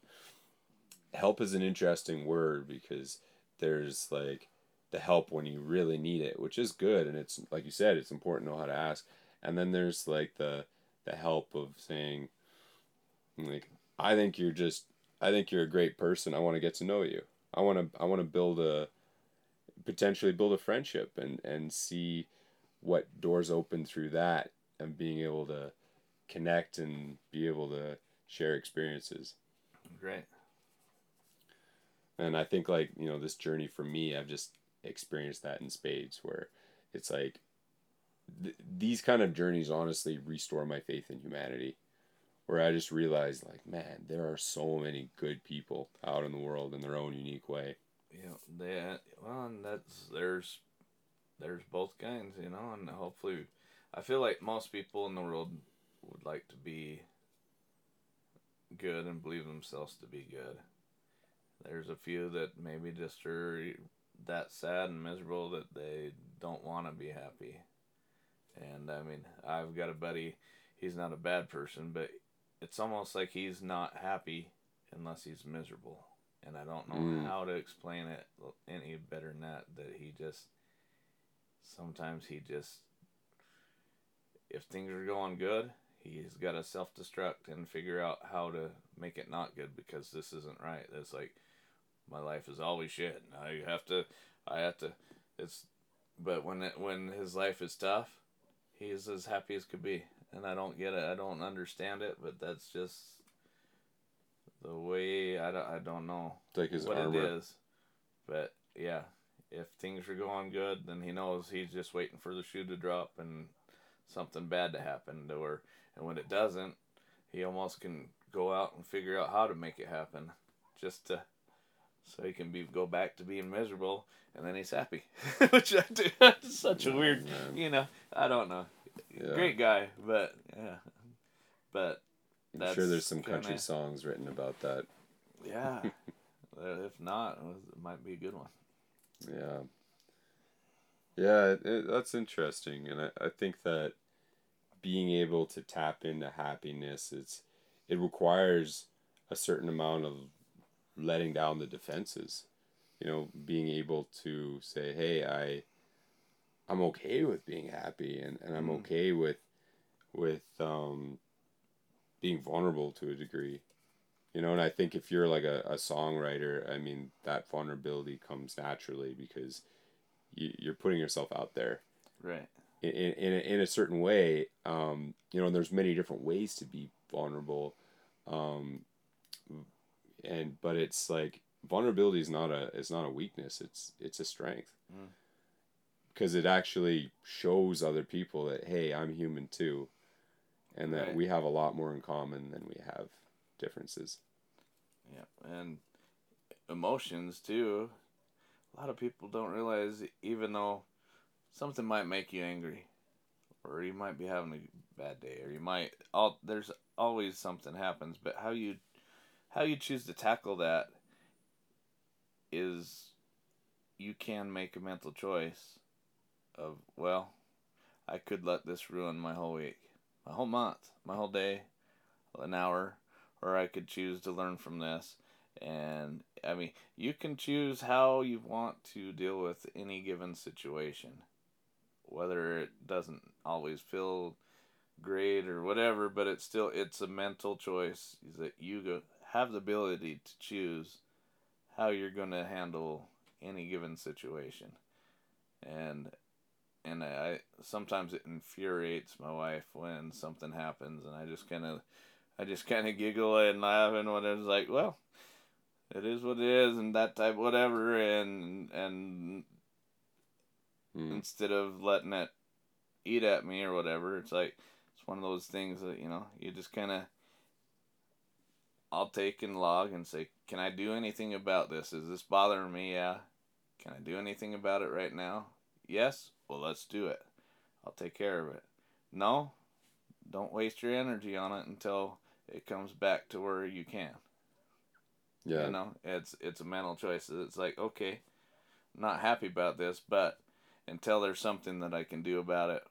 help is an interesting word because there's like the help when you really need it, which is good and it's like you said, it's important to know how to ask. And then there's like the the help of saying like I think you're just I think you're a great person. I want to get to know you. I want to I want to build a potentially build a friendship and and see what doors open through that and being able to connect and be able to share experiences. Great. And I think like, you know, this journey for me, I've just experienced that in spades where it's like th- these kind of journeys honestly restore my faith in humanity. Where I just realized like, man, there are so many good people out in the world in their own unique way. Yeah, they well, and that's there's there's both kinds, you know, and hopefully, I feel like most people in the world would like to be good and believe themselves to be good. There's a few that maybe just are that sad and miserable that they don't want to be happy. And I mean, I've got a buddy, he's not a bad person, but it's almost like he's not happy unless he's miserable. And I don't know Mm. how to explain it any better than that. That he just, sometimes he just, if things are going good, he's got to self destruct and figure out how to make it not good because this isn't right. It's like, my life is always shit. I have to, I have to, it's, but when it, when his life is tough, he's as happy as could be. And I don't get it. I don't understand it, but that's just the way I don't, I don't know It's like his what armor. it is. But yeah, if things are going good, then he knows he's just waiting for the shoe to drop and something bad to happen. Or and when it doesn't, he almost can go out and figure out how to make it happen, just to so he can be go back to being miserable, and then he's happy. [LAUGHS] Which I do. [LAUGHS] That's such a weird, you know. I don't know. Yeah. Great guy, but yeah, but I'm sure there's some country kinda- songs written about that. yeah. [LAUGHS] If not, it might be a good one. Yeah. Yeah, it, it- that's interesting, and I, I think that being able to tap into happiness, it's it requires a certain amount of letting down the defenses. You know, being able to say, "Hey, I, I'm okay with being happy, and, and I'm Mm. okay with, with um, being vulnerable to a degree." You know, and I think if you're like a, a songwriter, I mean, that vulnerability comes naturally because you, you're putting yourself out there Right. in, in, in, a, certain way. Um, you know, and there's many different ways to be vulnerable. Um, and, but it's like vulnerability is not a, it's not a weakness. It's, it's a strength Mm. because it actually shows other people that, Hey, I'm human too. And that Right. we have a lot more in common than we have differences. Yeah, and emotions too. A lot of people don't realize, even though something might make you angry, or you might be having a bad day, or you might all there's always something happens, but how you how you choose to tackle that is you can make a mental choice of well, I could let this ruin my whole week, my whole month, my whole day, an hour, or I could choose to learn from this. And I mean, you can choose how you want to deal with any given situation, whether it doesn't always feel great or whatever, but it's still it's a mental choice that you go, have the ability to choose how you're going to handle any given situation. And and I sometimes it infuriates my wife when something happens and I just kind of I just kind of giggle and laugh and what it's like, well, it is what it is and that type whatever and and mm. instead of letting it eat at me or whatever, it's like it's one of those things that, you know, you just kind of I'll take and log and say, "Can I do anything about this? Is this bothering me?" Yeah. Can I do anything about it right now? Yes. Well, let's do it. I'll take care of it. No. Don't waste your energy on it until it comes back to where you can. Yeah. You know, it's it's a mental choice. It's like, okay, I'm not happy about this, but until there's something that I can do about it,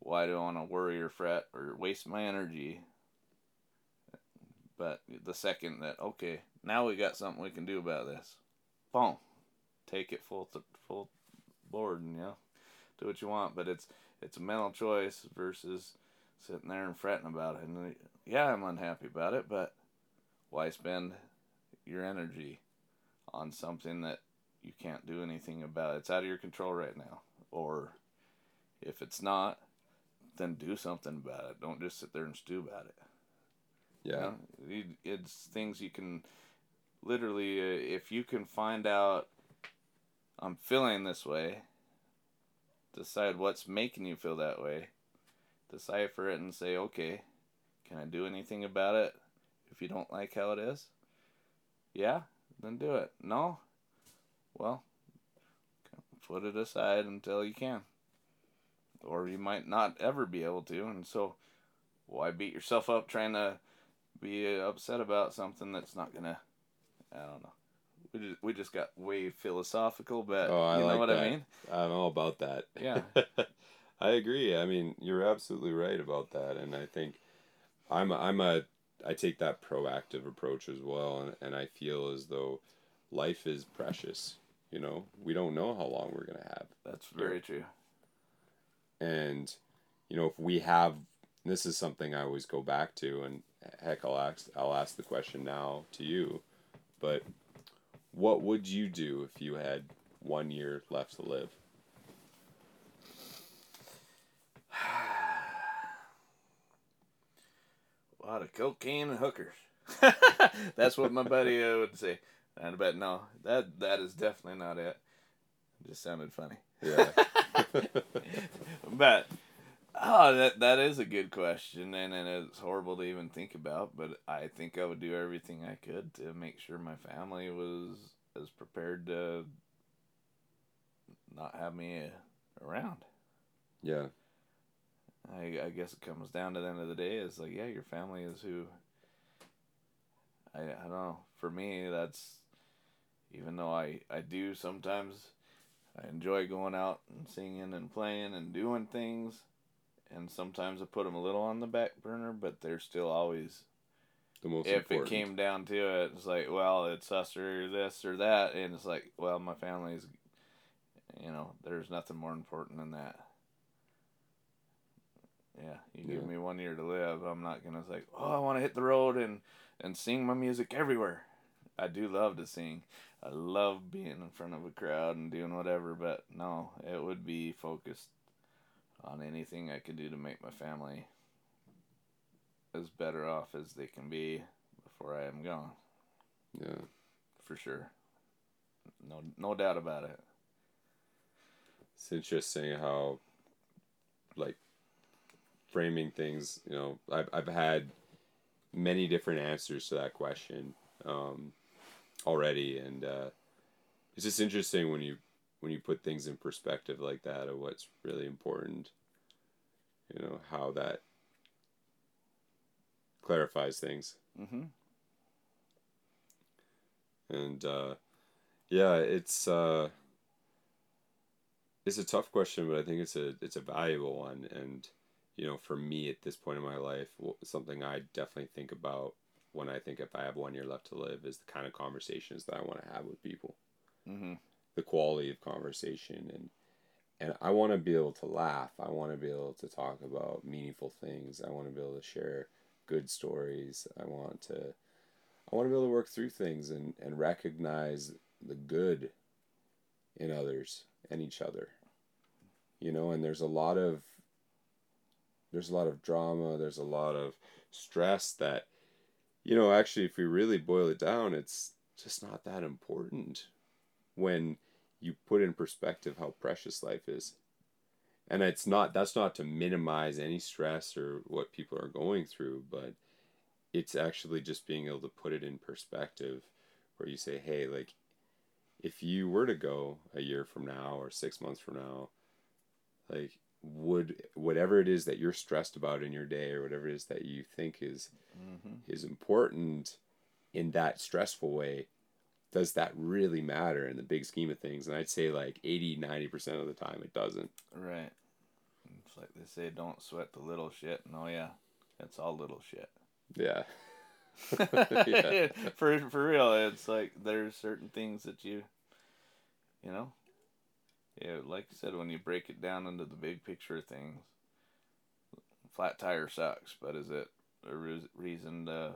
why do I want to worry or fret or waste my energy? But the second that okay, now we got something we can do about this, boom, take it full th- full board and you know, do what you want. But it's it's a mental choice versus sitting there and fretting about it. And yeah, I'm unhappy about it, but why spend your energy on something that you can't do anything about? It's out of your control right now. Or if it's not, then do something about it. Don't just sit there and stew about it. Yeah. You know, it's things you can literally, uh, if you can find out, I'm feeling this way, decide what's making you feel that way, decipher it and say, okay, can I do anything about it if you don't like how it is? Yeah, then do it. No? Well, put it aside until you can. Or you might not ever be able to, and so why beat yourself up trying to be upset about something that's not gonna I don't know. We just, we just got way philosophical, but oh, I you know like what that. I mean? I know about that. Yeah. [LAUGHS] I agree. I mean, you're absolutely right about that, and I think I'm I'm a, I take that proactive approach as well, and, and I feel as though life is precious. You know, we don't know how long we're gonna have. That's very true. And you know, if we have, this is something I always go back to, and heck, I'll ask I'll ask the question now to you, but what would you do if you had one year left to live? [SIGHS] A lot of cocaine and hookers. [LAUGHS] That's what my buddy uh, would say. And I bet no, that that is definitely not it. It just sounded funny. Yeah. [LAUGHS] but oh, that that is a good question, and, and it's horrible to even think about. But I think I would do everything I could to make sure my family was as prepared to not have me around. Yeah. I, I guess it comes down to the end of the day is like yeah your family is who I, I don't know for me that's even though I, I do sometimes I enjoy going out and singing and playing and doing things and sometimes I put them a little on the back burner but they're still always the most if important. it came down to it it's like well it's us or this or that and it's like well my family's you know there's nothing more important than that yeah, you give me one year to live. I'm not gonna say, oh, I want to hit the road and and sing my music everywhere. I do love to sing. I love being in front of a crowd and doing whatever, but no, it would be focused on anything I could do to make my family as better off as they can be before I am gone. Yeah, for sure. No, no doubt about it. It's interesting how, like, framing things, you know, I've, I've had many different answers to that question um, already, and uh, it's just interesting when you when you put things in perspective like that of what's really important. You know how that clarifies things. Mm-hmm. And uh, yeah, it's uh, it's a tough question, but I think it's a it's a valuable one, and you know, for me at this point in my life, something I definitely think about when I think if I have one year left to live is the kind of conversations that I want to have with people. Mm-hmm. The quality of conversation and and I want to be able to laugh. I want to be able to talk about meaningful things. I want to be able to share good stories. I want to I want to be able to work through things and, and recognize the good in others and each other. You know, and there's a lot of there's a lot of drama, there's a lot of stress that you know, actually if we really boil it down, it's just not that important when you put in perspective how precious life is. And it's not that's not to minimize any stress or what people are going through, but it's actually just being able to put it in perspective where you say, hey, like if you were to go a year from now or six months from now, like would whatever it is that you're stressed about in your day or whatever it is that you think is mm-hmm. is important in that stressful way does that really matter in the big scheme of things? And i'd say like 80 90% of the time it doesn't. Right. It's like they say don't sweat the little shit. And oh yeah it's all little shit. Yeah. [LAUGHS] [LAUGHS] Yeah. [LAUGHS] for for real, it's like there's certain things that you, you know, yeah, like you said, when you break it down into the big picture of things, flat tire sucks, but is it a re- reason to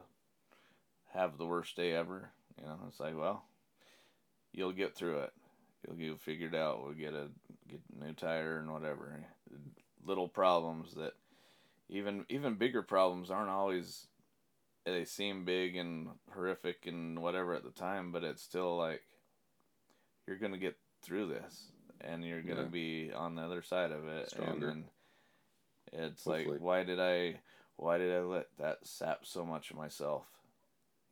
have the worst day ever? You know, it's like, well, you'll get through it. You'll get figured out. We'll get a get a new tire and whatever. Little problems that even even bigger problems aren't always they seem big and horrific and whatever at the time, but it's still like you're gonna get through this and you're gonna yeah. be on the other side of it. Stronger. And it's Hopefully. like why did I why did I let that sap so much of myself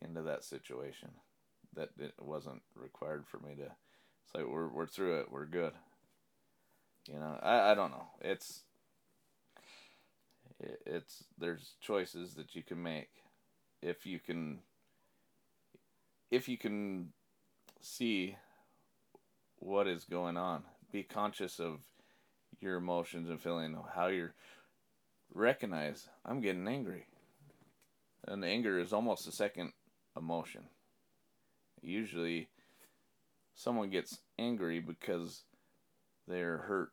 into that situation that it wasn't required for me to it's like we're we're through it, we're good. You know, I, I don't know. It's it, it's there's choices that you can make if you can if you can see what is going on be conscious of your emotions and feeling how you're recognize i'm getting angry and anger is almost a second emotion usually someone gets angry because they're hurt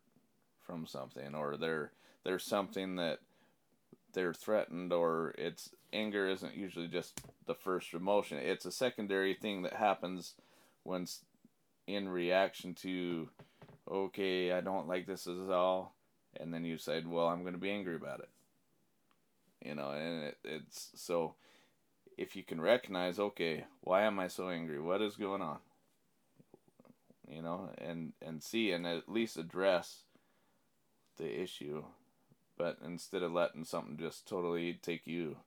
from something or they're there's something that they're threatened or it's anger isn't usually just the first emotion. It's a secondary thing that happens when in reaction to okay i don't like this at all and then you said well i'm going to be angry about it. You know and it, it's so if you can recognize okay why am i so angry? What is going on? You know and and see and at least address the issue but instead of letting something just totally take you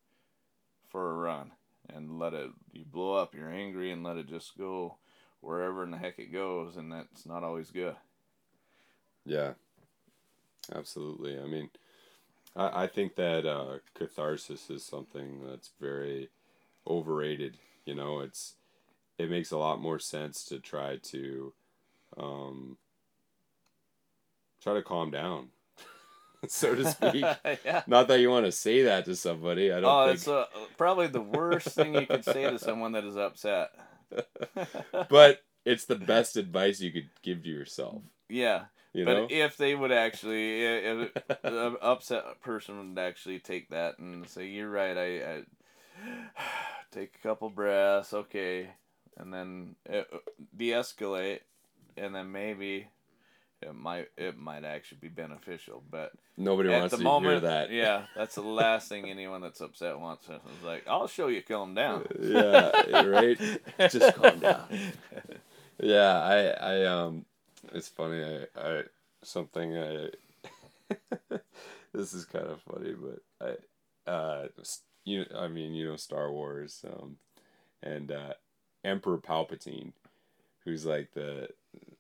for a run and let it you blow up you're angry and let it just go wherever in the heck it goes and that's not always good. Yeah. Absolutely. I mean i, I think that uh, catharsis is something that's very overrated you know it's it makes a lot more sense to try to um, try to calm down [LAUGHS] so to speak. [LAUGHS] yeah. Not that you want to say that to somebody. I don't. Oh, think... it's uh, probably the worst thing you could say to someone that is upset. [LAUGHS] but it's the best advice you could give to yourself. Yeah. You but know? if they would actually, if an upset person would actually take that and say, "You're right," I, I [SIGHS] take a couple breaths, okay, and then de-escalate, and then maybe it might it might actually be beneficial. But nobody wants to moment, hear that. Yeah, that's the last thing anyone that's upset wants. It's like, I'll show you, calm down. [LAUGHS] yeah, right. Just calm down. [LAUGHS] Yeah, I I um, it's funny. I I something I. [LAUGHS] this is kind of funny, but I uh you I mean you know Star Wars um, and uh, Emperor Palpatine, who's like the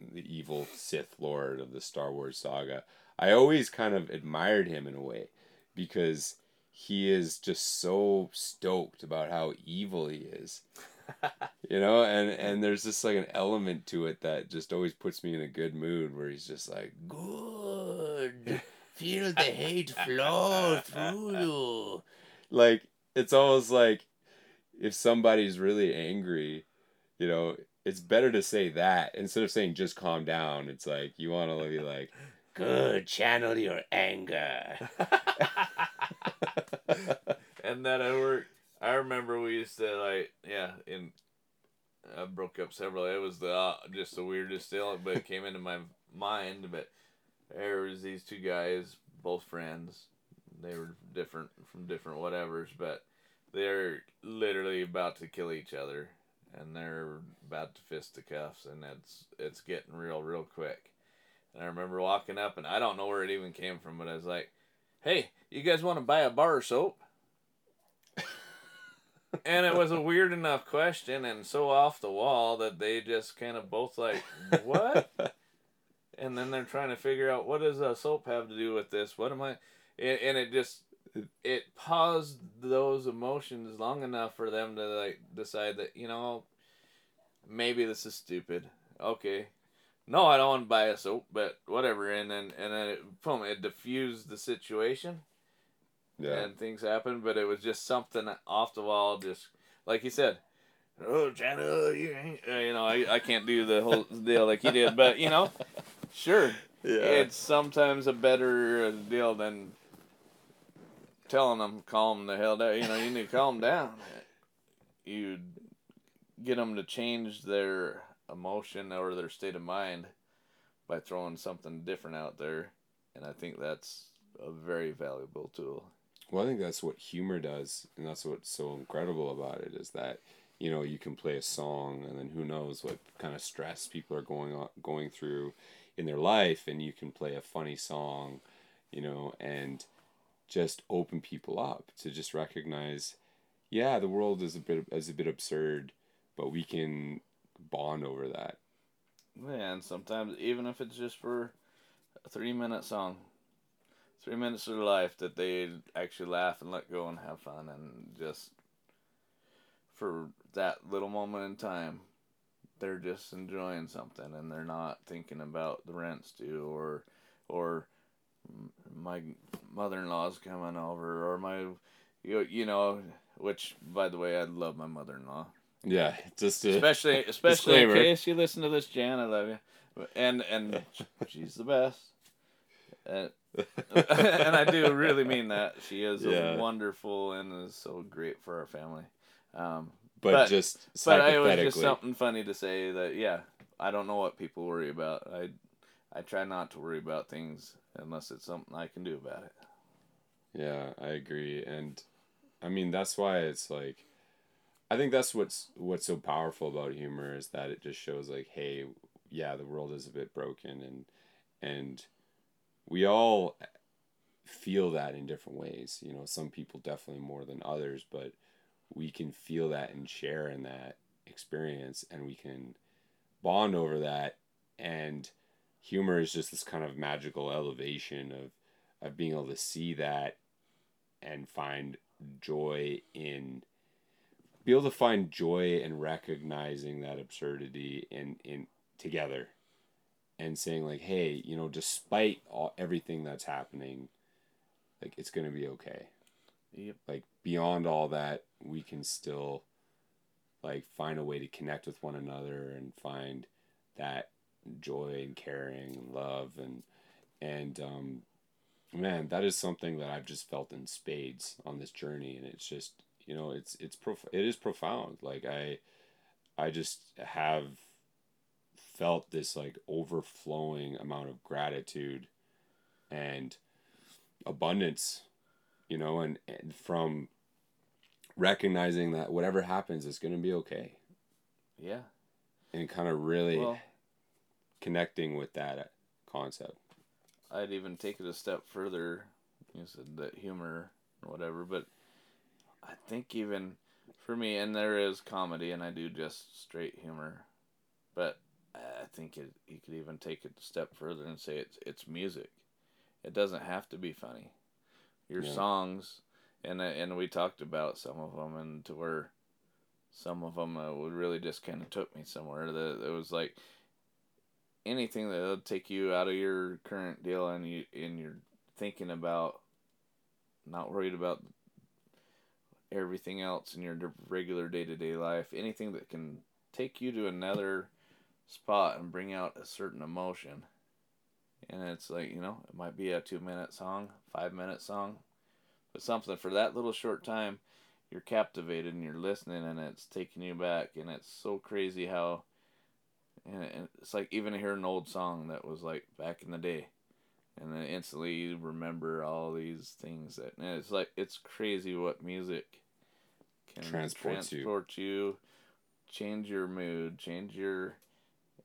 the evil Sith Lord of the Star Wars saga. I always kind of admired him in a way because he is just so stoked about how evil he is. [LAUGHS] you know, and and there's just like an element to it that just always puts me in a good mood where he's just like good [LAUGHS] [LAUGHS] Feel the hate flow through you. Like it's almost like if somebody's really angry, you know, it's better to say that instead of saying just calm down. It's like you want to be like, good, channel your anger. [LAUGHS] and then I work. I remember we used to like, yeah, in. I broke up several. It was the uh, just the weirdest deal, but it came into my mind. But there was these two guys, both friends. They were different from different whatevers, but they're literally about to kill each other, and they're about to fist the cuffs, and it's it's getting real real quick. And I remember walking up, and I don't know where it even came from, but I was like, "Hey, you guys want to buy a bar of soap?" and it was a weird enough question and so off the wall that they just kind of both like, "What?" and then they're trying to figure out what does a soap have to do with this? What am I? And it just it paused those emotions long enough for them to like decide that you know maybe this is stupid. Okay, no, I don't want to buy a soap, but whatever. And then and then it boom, it diffused the situation. Yeah. And things happened, but it was just something off the wall, just like you said. Oh, China, you ain't, uh, you know, I, I can't do the whole [LAUGHS] deal like you did, but you know, sure, yeah. it's sometimes a better deal than telling them calm the hell down. You know, you need to calm down. You get them to change their emotion or their state of mind by throwing something different out there, and I think that's a very valuable tool. Well, I think that's what humor does, and that's what's so incredible about it is that you know you can play a song, and then who knows what kind of stress people are going on going through in their life, and you can play a funny song, you know, and just open people up to just recognize, yeah, the world is a bit is a bit absurd, but we can bond over that. Yeah, and sometimes even if it's just for a three minute song, three minutes of their life that they actually laugh and let go and have fun and just for that little moment in time they're just enjoying something and they're not thinking about the rents due or or my mother-in-law's coming over or my you, you know which by the way I love my mother-in-law. Yeah just especially especially in case you listen to this Jan I love you. And and she's the best. And, [LAUGHS] and I do really mean that. She is yeah. wonderful and is so great for our family. Um, but, but just but I, it was just something funny to say that yeah I don't know what people worry about. I I try not to worry about things unless it's something I can do about it. Yeah, I agree, and I mean that's why it's like, I think that's what's what's so powerful about humor is that it just shows like, hey, yeah, the world is a bit broken, and and we all feel that in different ways. You know, some people definitely more than others, but we can feel that and share in that experience, and we can bond over that and humor is just this kind of magical elevation of of being able to see that and find joy in be able to find joy in recognizing that absurdity in in together and saying like hey you know despite all everything that's happening like it's gonna be okay yep. like beyond all that we can still like find a way to connect with one another and find that joy and caring and love and and um, man, that is something that I've just felt in spades on this journey, and it's just you know it's it's prof- it is profound. Like I I just have felt this like overflowing amount of gratitude and abundance, you know, and, and from recognizing that whatever happens is going to be okay. Yeah. And kind of really well, connecting with that concept. I'd even take it a step further. You said that humor or whatever, but I think even for me, and there is comedy, and I do just straight humor, but I think it, you could even take it a step further and say it's it's music. It doesn't have to be funny. Your yeah. songs, and and we talked about some of them, and to where some of them uh, would really just kind of took me somewhere. That it was like anything that'll take you out of your current deal and you in your thinking about, not worried about everything else in your regular day to day life. Anything that can take you to another spot and bring out a certain emotion. And it's like, you know, it might be a two minute song, five minute song, but something for that little short time, you're captivated and you're listening and it's taking you back. And it's so crazy how, and it's like even hear an old song that was like back in the day. And then instantly you remember all these things that, and it's like, it's crazy what music can transport, transport you. you, change your mood, change your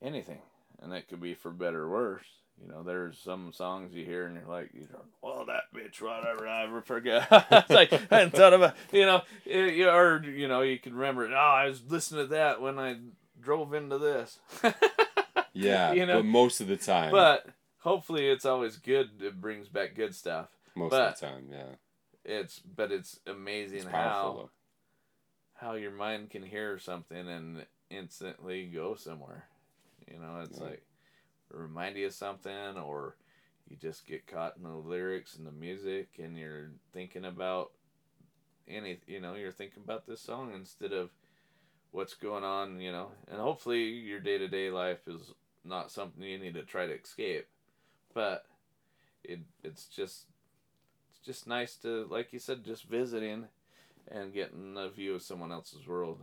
anything, and that could be for better or worse. You know, there's some songs you hear and you're like, you know, well, that bitch, whatever, I ever forget. [LAUGHS] it's like, [LAUGHS] I hadn't thought about, you know, it, or, you know, you can remember, it, oh, I was listening to that when I drove into this. [LAUGHS] yeah, [LAUGHS] you know, but most of the time. But hopefully it's always good. It brings back good stuff. Most but of the time, yeah. It's, but it's amazing it's how, though. how your mind can hear something and instantly go somewhere. You know, it's yeah. like remind you of something, or you just get caught in the lyrics and the music, and you're thinking about any. You know, you're thinking about this song instead of what's going on. You know, and hopefully your day to day life is not something you need to try to escape, but it it's just it's just nice to like you said just visiting and getting a view of someone else's world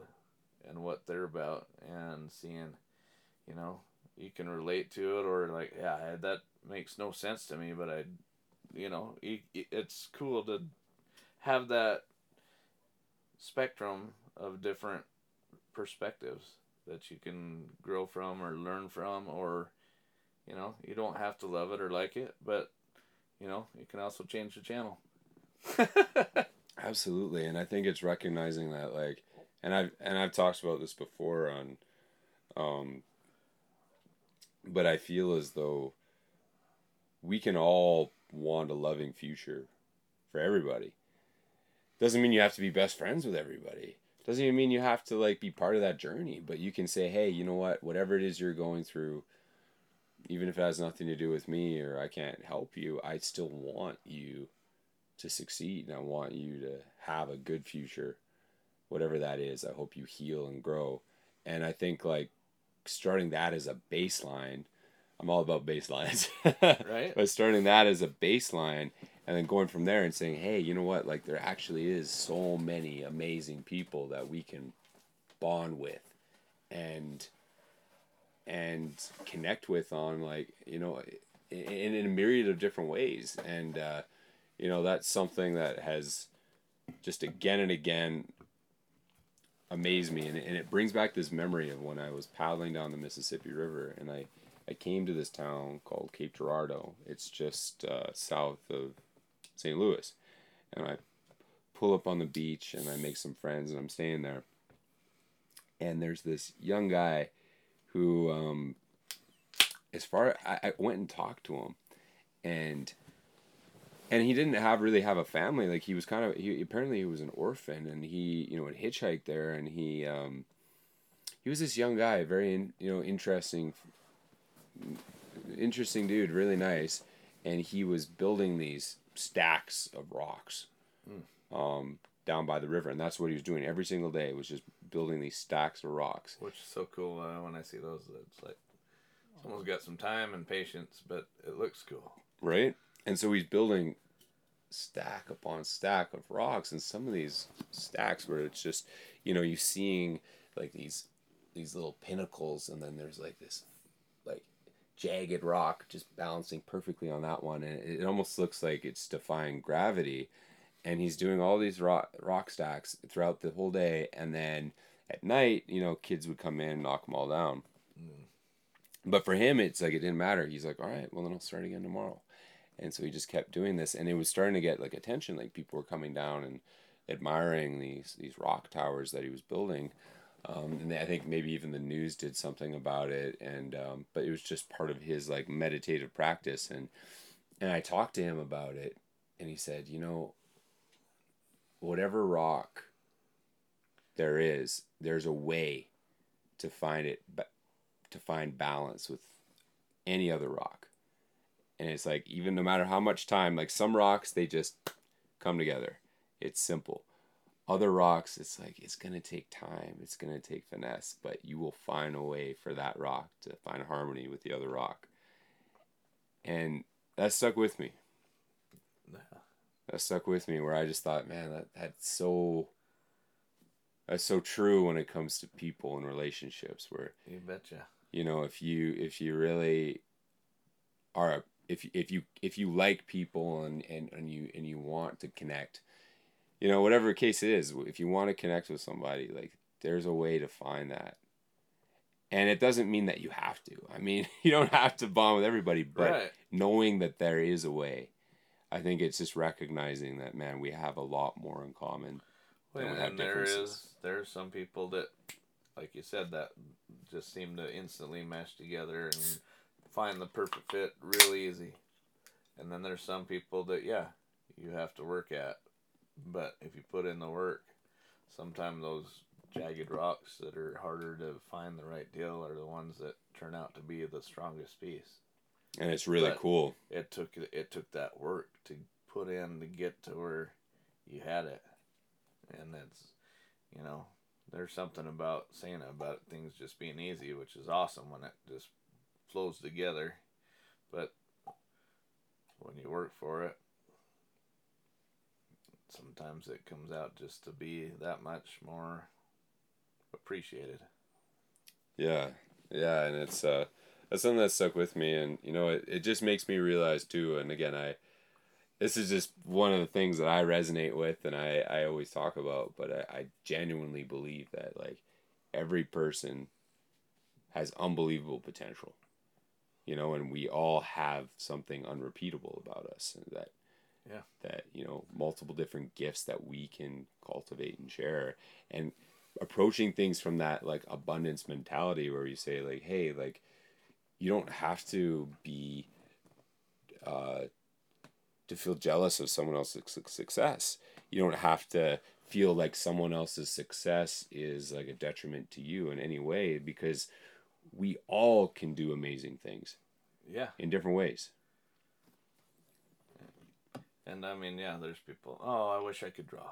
and what they're about and seeing you know, you can relate to it or like, yeah, that makes no sense to me, but I, you know, it's cool to have that spectrum of different perspectives that you can grow from or learn from or you know you don't have to love it or like it but you know you can also change the channel [LAUGHS] absolutely and i think it's recognizing that like and i've and i've talked about this before on um but I feel as though we can all want a loving future for everybody. Doesn't mean you have to be best friends with everybody. Doesn't even mean you have to like be part of that journey, but you can say, "Hey, you know what? Whatever it is you're going through, even if it has nothing to do with me or I can't help you, I still want you to succeed and I want you to have a good future. Whatever that is, I hope you heal and grow." And I think like starting that as a baseline. I'm all about baselines. [LAUGHS] right. But starting that as a baseline and then going from there and saying, hey, you know what? Like, there actually is so many amazing people that we can bond with and and connect with on like you know in, in a myriad of different ways and uh, you know that's something that has just again and again amazed me and, and it brings back this memory of when I was paddling down the Mississippi River and I I came to this town called Cape Girardeau. It's just uh, south of St. Louis. And I pull up on the beach and I make some friends and I'm staying there. And there's this young guy who, um, as far I, I went and talked to him, and and he didn't have really have a family. Like he was kind of he apparently he was an orphan, and he you know had hitchhiked there, and he um, he was this young guy, very in, you know interesting, interesting dude, really nice, and he was building these stacks of rocks, mm. um, down by the river, and that's what he was doing every single day. Was just building these stacks of rocks. Which is so cool uh, when I see those. It's like someone's got some time and patience, but it looks cool. Right and so he's building stack upon stack of rocks and some of these stacks where it's just you know you're seeing like these these little pinnacles and then there's like this jagged rock just balancing perfectly on that one and it, almost looks like it's defying gravity. And he's doing all these rock rock stacks throughout the whole day and then at night you know kids would come in and knock them all down. Mm. but for him it's like it didn't matter. He's like all right well then i'll start again tomorrow. And so he just kept doing this and it was starting to get like attention. Like people were coming down and admiring these these rock towers that he was building um, and I think maybe even the news did something about it and um, but it was just part of his like meditative practice and and I talked to him about it and he said you know whatever rock there is there's a way to find it but to find balance with any other rock and it's like even no matter how much time, like some rocks they just come together. It's simple. Other rocks, it's like it's gonna take time. It's gonna take finesse, but you will find a way for that rock to find harmony with the other rock. And that stuck with me. That stuck with me where I just thought, man, that that's so that's so true when it comes to people and relationships where You betcha. you know if you if you really are if if you if you like people and and, and you and you want to connect you know whatever case it is if you want to connect with somebody like there's a way to find that and it doesn't mean that you have to i mean [LAUGHS] you don't have to bond with everybody but right. knowing that there is a way i think it's just recognizing that man we have a lot more in common Well, and we have there is there's some people that, like you said, that just seem to instantly mesh together and find the perfect fit real easy. And then there's some people that yeah, you have to work at, but if you put in the work, sometimes those jagged rocks that are harder to find the right deal are the ones that turn out to be the strongest piece. and it's really But- cool. It took it took that work to put in to get to where you had it, and it's you know there's something about saying about things just being easy, which is awesome when it just flows together, but when you work for it, sometimes it comes out just to be that much more appreciated. Yeah, yeah, and it's uh, that's something that stuck with me, and you know, it, it just makes me realize too. And again, I, this is just one of the things that I resonate with, and I I always talk about, but I, I genuinely believe that like every person has unbelievable potential, you know, and we all have something unrepeatable about us, that Yeah. that you know multiple different gifts that we can cultivate and share, and approaching things from that like abundance mentality where you say like hey like you don't have to be uh to feel jealous of someone else's success you don't have to feel like someone else's success is like a detriment to you in any way because we all can do amazing things Yeah. in different ways And I mean, yeah, there's people. Oh, I wish I could draw.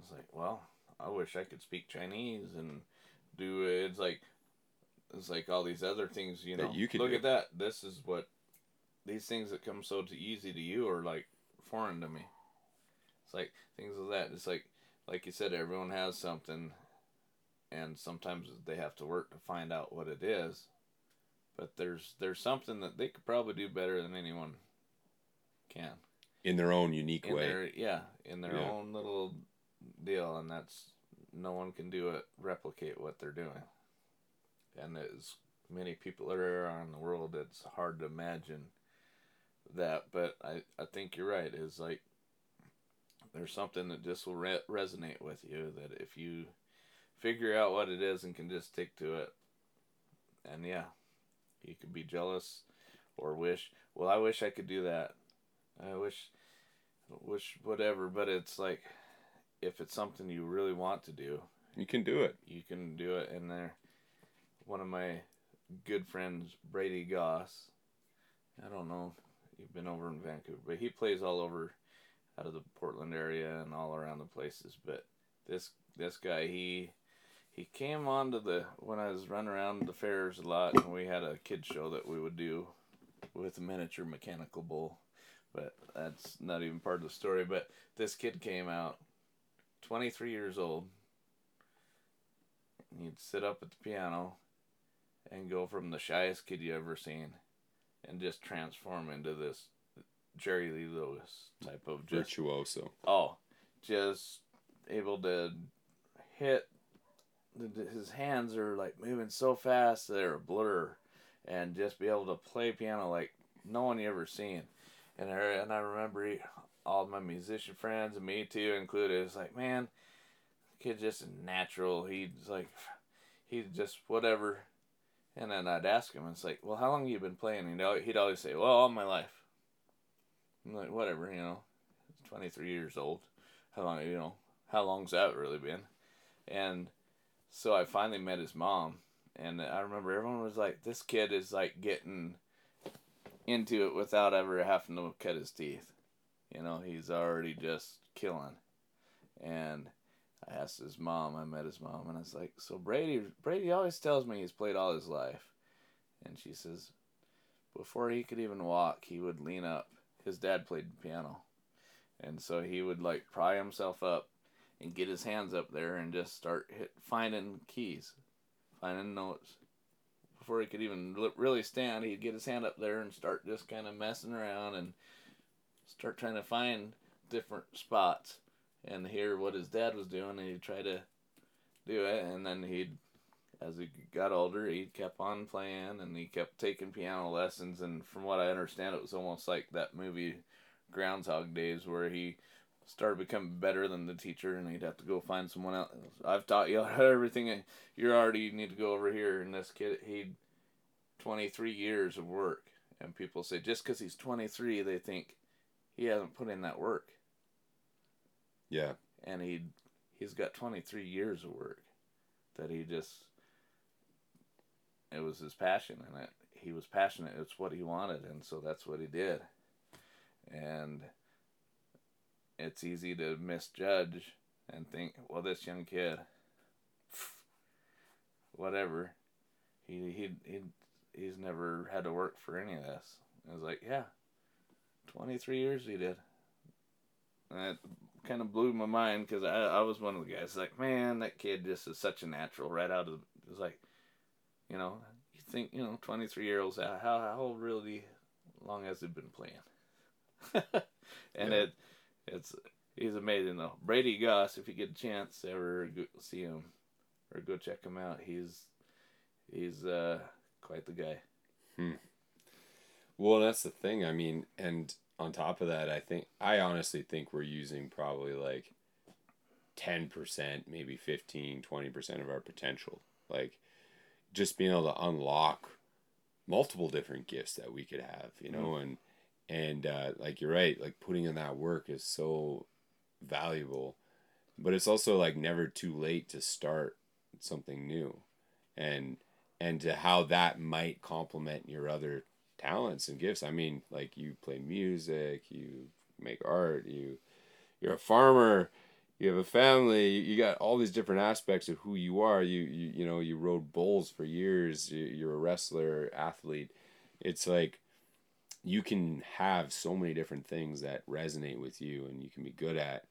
It's like, well, I wish I could speak Chinese and do it. It's like, it's like all these other things. You That know, you could look do. at that. This is what these things that come so to easy to you are like foreign to me. It's like things of that. It's like, like you said, everyone has something, and sometimes they have to work to find out what it is. But there's there's something that they could probably do better than anyone can. In their own unique in way. their yeah in their Yeah. own little deal and that's no one can do it replicate what they're doing. And as many people there are in the world it's hard to imagine that but i i think you're right is like there's something that just will re- resonate with you that if you figure out what it is and can just stick to it and yeah you could be jealous or wish well i wish i could do that i wish wish whatever but it's like if it's something you really want to do you can do it. you can do it. And there one of my good friends brady goss i don't know you've been over in vancouver but he plays all over out of the portland area and all around the places. But this this guy he he came on to the when i was running around the fairs a lot and we had a kid show that we would do with a miniature mechanical bull but that's not even part of the story but this kid came out 23 years old He'd sit up at the piano and go from the shyest kid you ever seen and just transform into this Jerry Lee Lewis type of just virtuoso oh, just able to hit. His hands are like moving so fast they're a blur, and just be able to play piano like no one you ever seen. And I and I remember all my musician friends and me too included. It's like man, kid just natural. He's like, he's just whatever. And then I'd ask him, it's like, well, how long you been playing? And he'd he'd always say, well, all my life. I'm like, whatever, you know, 23 years old. How long, you know, how long's that really been? And so I finally met his mom, and I remember everyone was like, this kid is like getting into it without ever having to cut his teeth. You know, he's already just killing. And I asked his mom, I met his mom, and I was like, So Brady, Brady always tells me he's played all his life. And she says, Before he could even walk, he would lean up. His dad played piano. And so he would like pry himself up and get his hands up there and just start hit, finding keys, finding notes. Before he could even really stand, he'd get his hand up there and start just kind of messing around and start trying to find different spots and hear what his dad was doing and he'd try to do it and then he'd as he got older he kept on playing and he kept taking piano lessons and from what i understand it was almost like that movie groundhog days where he started becoming better than the teacher and he'd have to go find someone else. I've taught [LAUGHS] you everything you're already need to go over here. And this kid he'd 23 years of work. And people say just because he's 23 they think he hasn't put in that work. Yeah. And he he's got 23 years of work that he just it was his passion and it he was passionate. It's what he wanted. And so that's what he did. And it's easy to misjudge and think well this young kid whatever he he he he's never had to work for any of this I was like yeah 23 years he did and it kind of blew my mind because I, I was one of the guys like, man, that kid just is such a natural right out of. It was like, you know, you think you know, twenty three year olds. How how really long has he been playing? [LAUGHS] and yeah. it it's he's amazing though. Brady Goss, if you get a chance ever go see him or go check him out, he's he's uh quite the guy. Hmm. Well, that's the thing. I mean, and on top of that, I think I honestly think we're using probably like 10%, maybe 15, 20% of our potential. Like just being able to unlock multiple different gifts that we could have, you know, mm-hmm. and and uh, like you're right, like putting in that work is so valuable, but it's also like never too late to start something new, and and to how that might complement your other talents and gifts. I mean, like you play music, you make art, you you're a farmer, you have a family, you got all these different aspects of who you are. You you you know, you rode bulls for years, you're a wrestler, athlete. It's like you can have so many different things that resonate with you and you can be good at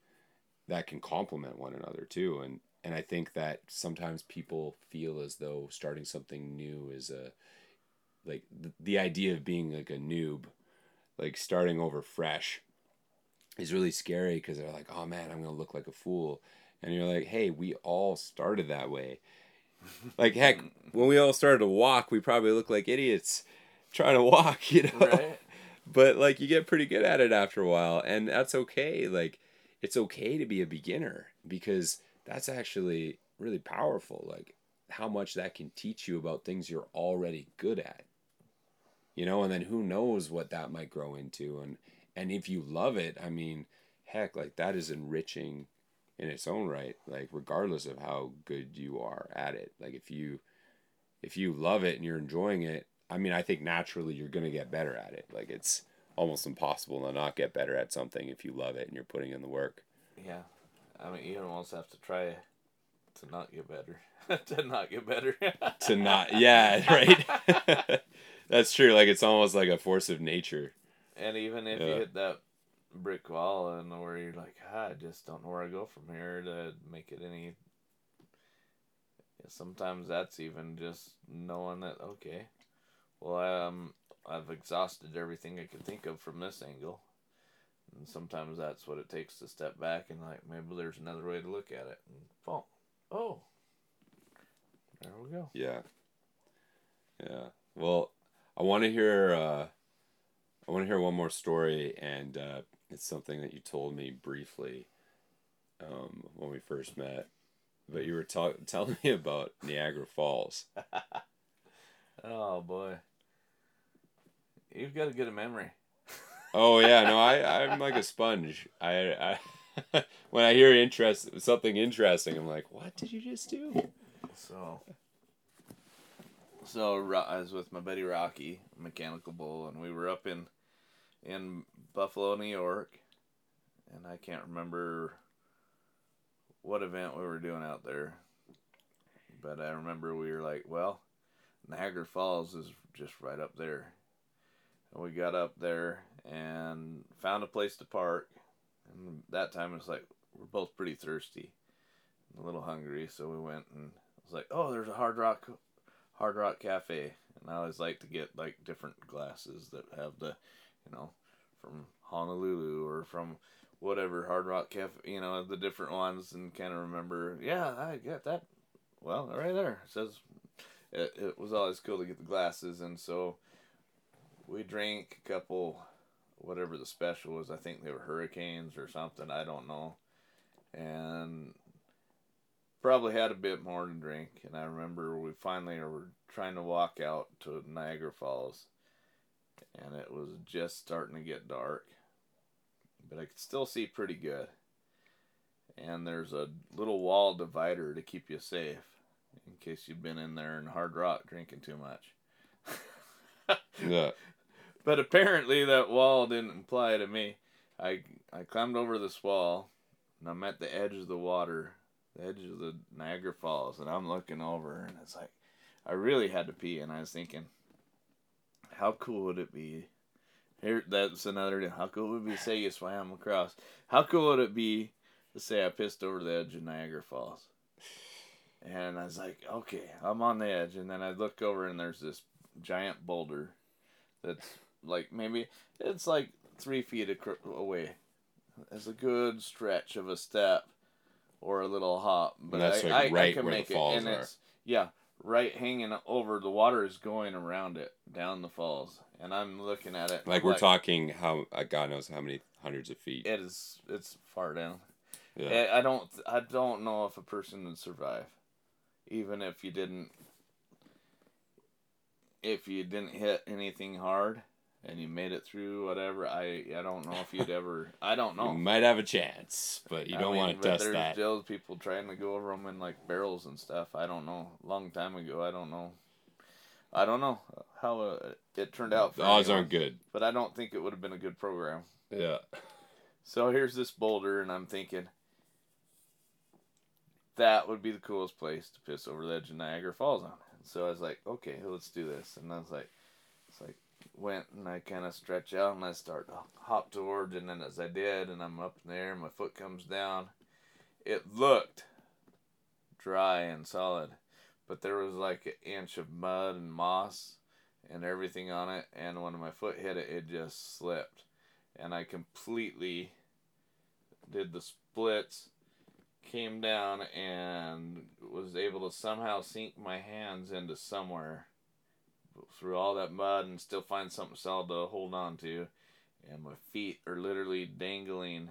that can complement one another too and and I think that sometimes people feel as though starting something new is a like the, the idea of being like a noob, like starting over fresh, is really scary because they're like, oh man, I'm gonna look like a fool, and you're like, hey, we all started that way. [LAUGHS] like heck, when we all started to walk, we probably looked like idiots trying to walk, you know. Right. But like you get pretty good at it after a while, and that's okay. Like it's okay to be a beginner because that's actually really powerful. Like how much that can teach you about things you're already good at you know and then who knows what that might grow into and and if you love it i mean heck like that is enriching in its own right like regardless of how good you are at it like if you if you love it and you're enjoying it i mean i think naturally you're going to get better at it like it's almost impossible to not get better at something if you love it and you're putting in the work yeah i mean you almost have to try to not get better [LAUGHS] to not get better [LAUGHS] to not yeah [LAUGHS] right That's true. Like it's almost like a force of nature. And even if yeah. you hit that brick wall and where you're like, ah, I just don't know where I go from here to make it any. Sometimes that's even just knowing that okay, well, um, I've exhausted everything I can think of from this angle, and sometimes that's what it takes to step back and like maybe there's another way to look at it and boom, oh, there we go. Yeah. Yeah. Well, I want to hear. Uh, I want to hear one more story, and uh, it's something that you told me briefly um, when we first met. But you were ta- [LAUGHS] telling me about Niagara Falls. [LAUGHS] oh boy, you've got to get a good memory. oh yeah, no, I [LAUGHS] I'm like a sponge. I I [LAUGHS] when I hear interest something interesting, I'm like, what did you just do? So so I was with my buddy Rocky, Mechanical Bull, and we were up in in Buffalo, New York, and I can't remember what event we were doing out there, but I remember we were like, well, Niagara Falls is just right up there, we got up there and found a place to park, and that time it was like we're both pretty thirsty, a little hungry, so we went and I was like, oh, there's a Hard Rock Hard Rock Cafe, and I always like to get like different glasses that have the, you know, from Honolulu or from whatever Hard Rock Cafe, you know, the different ones, and kind of remember, yeah, I get that. Well, right there. It says, it, it was always cool to get the glasses, and so we drank a couple, whatever the special was. I think they were hurricanes or something. I don't know, and probably had a bit more to drink, and I remember we finally were trying to walk out to Niagara Falls, and it was just starting to get dark, but I could still see pretty good. And there's a little wall divider to keep you safe, in case you've been in there in hard rock drinking too much. [LAUGHS] Yeah. But apparently that wall didn't apply to me. I I climbed over this wall, and I'm at the edge of the water, the edge of the Niagara Falls, and I'm looking over, and it's like, I really had to pee, and I was thinking, how cool would it be? Here, that's another. How cool would it be? to Say you swam across. How cool would it be to say I pissed over the edge of Niagara Falls? And I was like, okay, I'm on the edge, and then I look over, and there's this giant boulder that's like maybe it's like three feet acro- away. It's a good stretch of a step or a little hop, but I, like, I, I can where the make it, and are. it's yeah, right hanging over. The water is going around it down the falls, and I'm looking at it. Like we're talking how uh, God knows how many hundreds of feet. It is. It's far down. Yeah. I I don't. I don't know if a person would survive, even if you didn't. If you didn't hit anything hard, and you made it through whatever, I I don't know if you'd ever. I don't [LAUGHS] You know. might have a chance, but you I don't mean, want to test that. there's that. Still, people trying to go over them in like barrels and stuff. I don't know. Long time ago, I don't know. I don't know how uh, it turned out. The odds anyone, aren't good. But I don't think it would have been a good program. Yeah. So here's this boulder, and I'm thinking that would be the coolest place to piss over the edge of Niagara Falls on. So I was like, okay, let's do this. And I was like went and I kind of stretch out and I start to hop towards, and then as I did, and I'm up in there, my foot comes down. It looked dry and solid, but there was like an inch of mud and moss and everything on it, and when my foot hit it, it just slipped and I completely did the splits, came down, and was able to somehow sink my hands into somewhere through all that mud and still find something solid to hold on to. And my feet are literally dangling.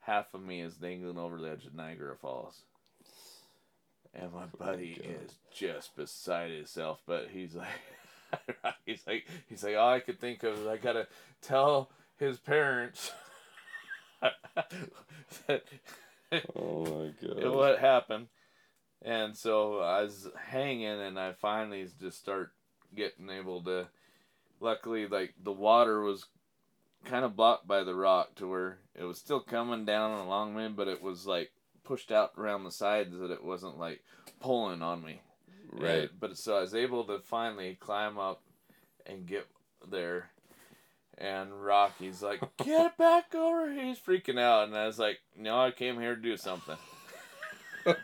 Half of me is dangling over the edge of Niagara Falls. And my oh buddy God. is just beside himself, but he's like, [LAUGHS] he's like, he's like, all I could think of is I gotta tell his parents that [LAUGHS] Oh my god. what happened. And so I was hanging, and I finally just start getting able to. Luckily, like the water was kind of blocked by the rock to where it was still coming down along me, but it was like pushed out around the sides that it wasn't like pulling on me. Right. But so I was able to finally climb up and get there. And Rocky's like, [LAUGHS] get back over. He's freaking out. And I was like, no, I came here to do something. [LAUGHS]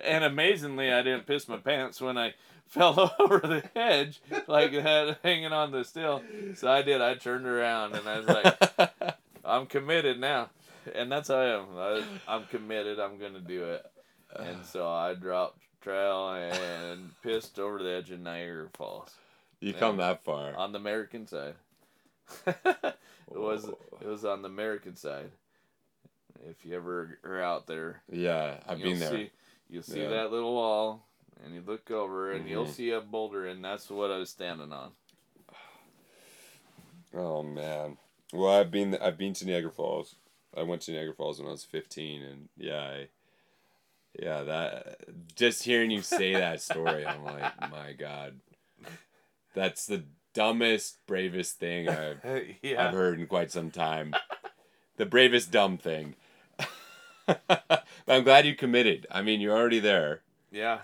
And amazingly, I didn't piss my pants when I fell [LAUGHS] over the edge, like had hanging on the still. So I did. I turned around and I was like, [LAUGHS] I'm committed now. And that's how I am. I, I'm committed. I'm going to do it. And so I dropped trail and pissed over the edge of Niagara Falls you come that far. on the American side. [LAUGHS] it was it was on the American side. If you ever are out there, Yeah, I've been there. See, you'll see Yeah. that little wall, and you look over, and you'll Mhm. see a boulder, and that's what I was standing on. Oh man. Well, I've been I've been to Niagara Falls. I went to Niagara Falls when I was fifteen, and yeah, I Yeah, that just hearing you say that story, I'm like, [LAUGHS] my God, that's the dumbest, bravest thing [LAUGHS] I've, yeah. I've heard in quite some time. the bravest dumb thing. [LAUGHS] but I'm glad you committed. I mean, you're already there. Yeah.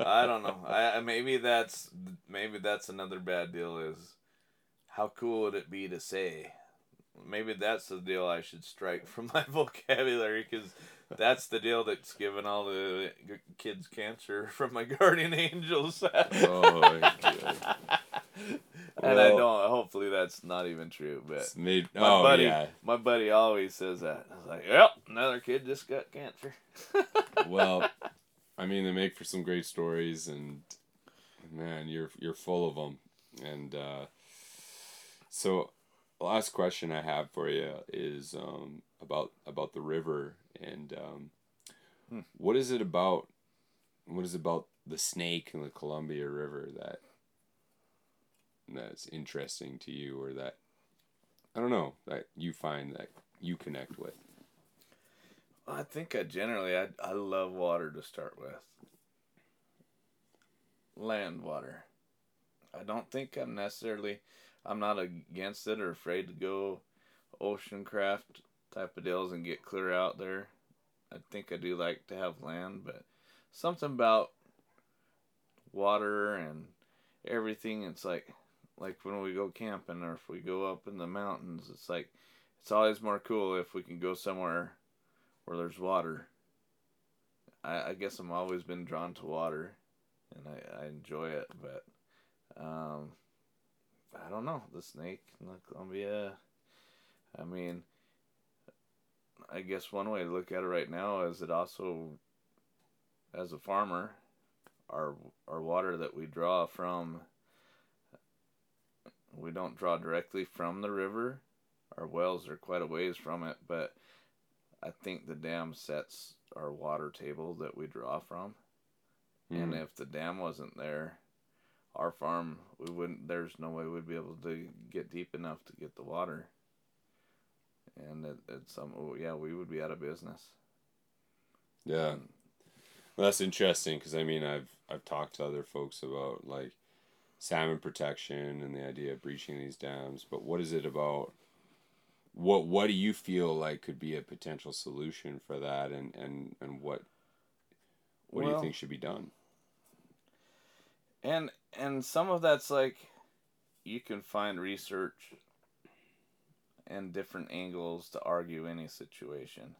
I don't know. I maybe that's maybe that's another bad deal. Is how cool would it be to say? Maybe that's the deal I should strike [LAUGHS] from my vocabulary because that's the deal that's given all the kids cancer [LAUGHS] from my guardian angels. oh, [LAUGHS] and I don't. Hopefully, that's not even true. But my oh, buddy, yeah. my buddy always says that. I was like, "Yep, another kid just got cancer." well, I mean, they make for some great stories, and man, you're you're full of them. And uh, so, last question I have for you is um, about about the river and um, hmm. what is it about? What is it about the snake in the Columbia River that that's interesting to you, or that I don't know that you find that you connect with? I think I generally I I love water to start with. Land water. I don't think I'm necessarily I'm not against it or afraid to go ocean craft type of deals and get clear out there. I think I do like to have land, but something about water and everything it's like like when we go camping or if we go up in the mountains it's like it's always more cool if we can go somewhere where there's water i, I guess i'm always been drawn to water and i, I enjoy it but um, i don't know the snake in the columbia i mean i guess one way to look at it right now is it also as a farmer our our water that we draw from we don't draw directly from the river. Our wells are quite a ways from it, but I think the dam sets our water table that we draw from. Mm. And hmm. if the dam wasn't there, our farm we wouldn't there's no way we'd be able to get deep enough to get the water. And it, it's some oh, yeah, we would be out of business. Yeah. And, well, that's interesting because I mean I've I've talked to other folks about like salmon protection and the idea of breaching these dams, but what is it about? What what do you feel like could be a potential solution for that, and and and what what well, do you think should be done? And and some of that's like you can find research and different angles to argue any situation.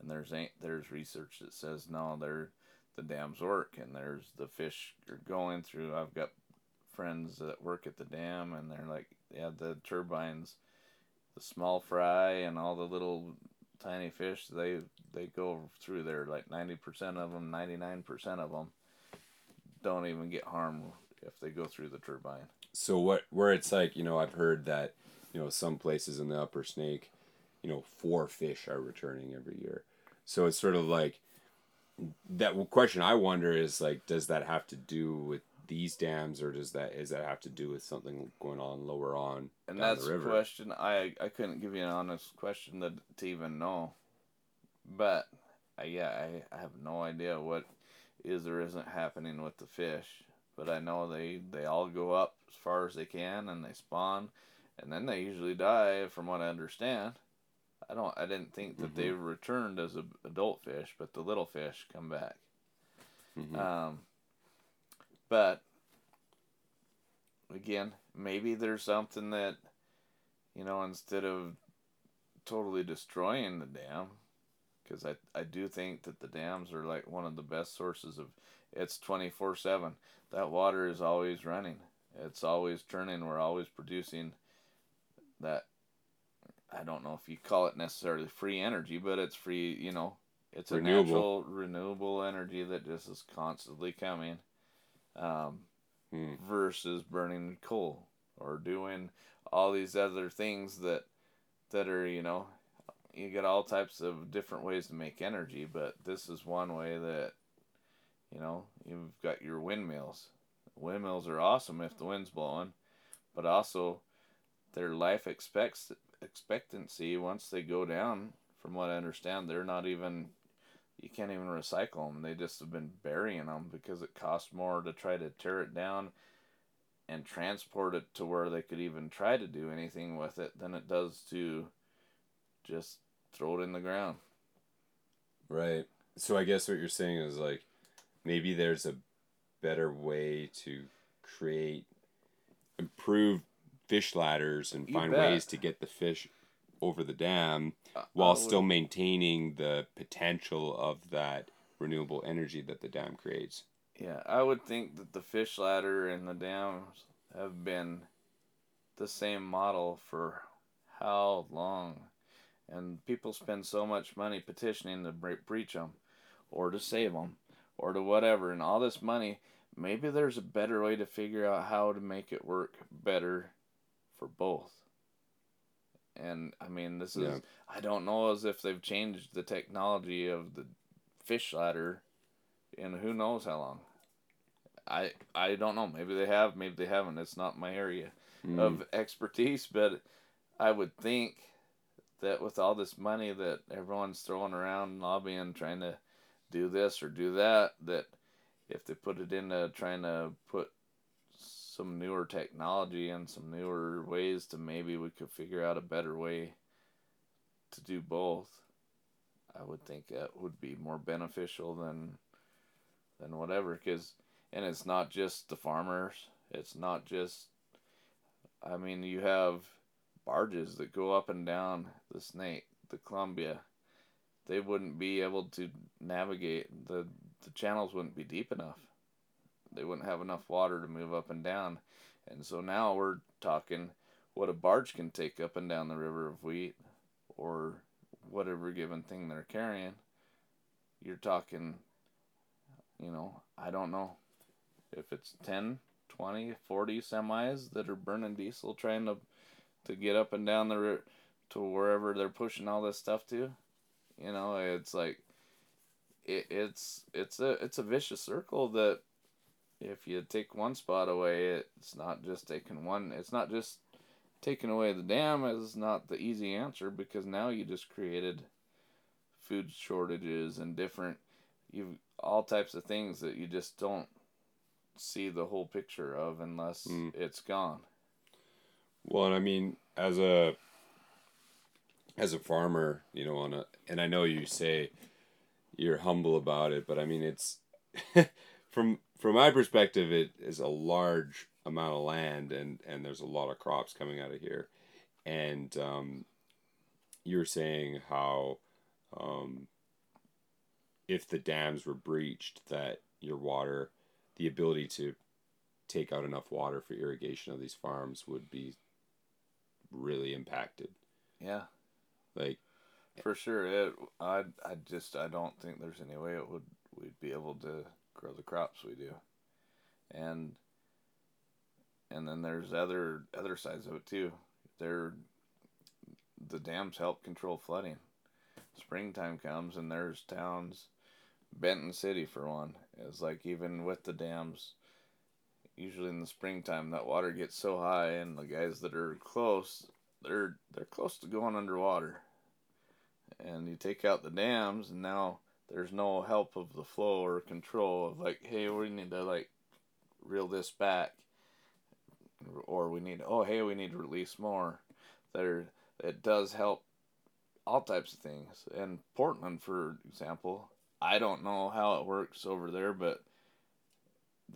And there's there's research that says no, they're the dams work, and there's the fish are going through. I've got friends that work at the dam, and they're like, yeah, the turbines, the small fry, and all the little tiny fish, they they go through there. Like ninety percent of them, ninety nine percent of them, don't even get harmed if they go through the turbine. So what? Where it's like you know, I've heard that you know some places in the Upper Snake, you know, four fish are returning every year. So it's sort of like that question I wonder is like, does that have to do with these dams, or does that is that have to do with something going on lower on? And that's a question I I couldn't give you an honest question that to even know, but I, yeah I, I have no idea what is or isn't happening with the fish, but I know they they all go up as far as they can and they spawn, and then they usually die from what I understand. I don't. I didn't think that mm-hmm. they returned as a, adult fish, but the little fish come back. Mm-hmm. Um, but again, maybe there's something that, you know, instead of totally destroying the dam, because I, I do think that the dams are like one of the best sources of it's 24 7 that water is always running. It's always turning. We're always producing that i don't know if you call it necessarily free energy but it's free you know it's renewable. a natural renewable energy that just is constantly coming um, hmm. versus burning coal or doing all these other things that that are you know you get all types of different ways to make energy but this is one way that you know you've got your windmills windmills are awesome if the wind's blowing but also their life expects expectancy once they go down from what i understand they're not even you can't even recycle them. They just have been burying them because it costs more to try to tear it down and transport it to where they could even try to do anything with it than it does to just throw it in the ground. Right. So I guess what you're saying is like maybe there's a better way to create improved fish ladders and You find bet. ways to get the fish over the dam I- while I still maintaining the potential of that renewable energy that the dam creates. Yeah, I would think that the fish ladder and the dams have been the same model for how long? And people spend so much money petitioning to bre- breach them or to save them or to whatever. And all this money, maybe there's a better way to figure out how to make it work better for both. And I mean, this is, Yeah. I don't know as if they've changed the technology of the fish ladder in who knows how long. I I don't know. Maybe they have, maybe they haven't. It's not my area Mm. of expertise, but I would think that with all this money that everyone's throwing around lobbying trying to do this or do that that if they put it into trying to put some newer technology and some newer ways to maybe we could figure out a better way to do both. I would think that would be more beneficial than than whatever because and it's not just the farmers. It's not just i mean you have barges that go up and down the snake the columbia. They wouldn't be able to navigate the the channels wouldn't be deep enough they wouldn't have enough water to move up and down. And so now we're talking what a barge can take up and down the river of wheat or whatever given thing they're carrying. You're talking you know i don't know if it's 10 20 40 semis that are burning diesel trying to to get up and down the ri- to wherever they're pushing all this stuff to you know it's like it, it's it's a it's a vicious circle that if you take one spot away it's not just taking one it's not just taking away the dam is not the easy answer because now you just created food shortages and different you all types of things that you just don't see the whole picture of unless Mm. it's gone Well, and I mean, as a as a farmer, you know, on a and I know you say you're humble about it, but I mean, it's [LAUGHS] from from my perspective, it is a large amount of land, and and there's a lot of crops coming out of here, and um, you're saying how um, if the dams were breached, that your water, the ability to take out enough water for irrigation of these farms would be really impacted. yeah Like, For sure, it. I I just I don't think there's any way it would we'd be able to grow the crops we do, and and then there's other other sides of it too. There, the dams help control flooding. Springtime comes and there's towns, Benton City for one, is like even with the dams. Usually in the springtime, that water gets so high, and the guys that are close, they're they're close to going underwater and you take out the dams and now there's no help of the flow or control of like hey we need to like reel this back. Or we need oh hey we need to release more. There it does help all types of things. And portland for example i don't know how it works over there but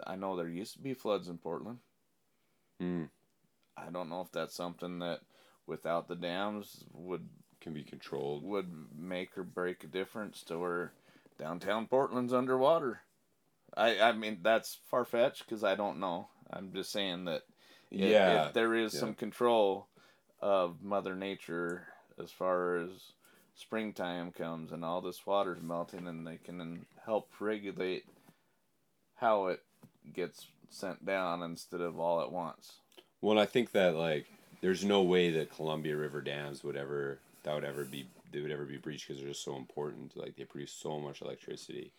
i know there used to be floods in portland. Mm, i don't know if that's something that without the dams would can be controlled. would make or break a difference to where downtown Portland's underwater. I I mean that's far fetched because I don't know. I'm just saying that if, yeah, if there is yeah. some control of Mother Nature as far as springtime comes and all this water's melting and they can help regulate how it gets sent down instead of all at once. Well, I think that like there's no way that Columbia River dams would ever that would ever be they would ever be breached because they're just so important. Like they produce so much electricity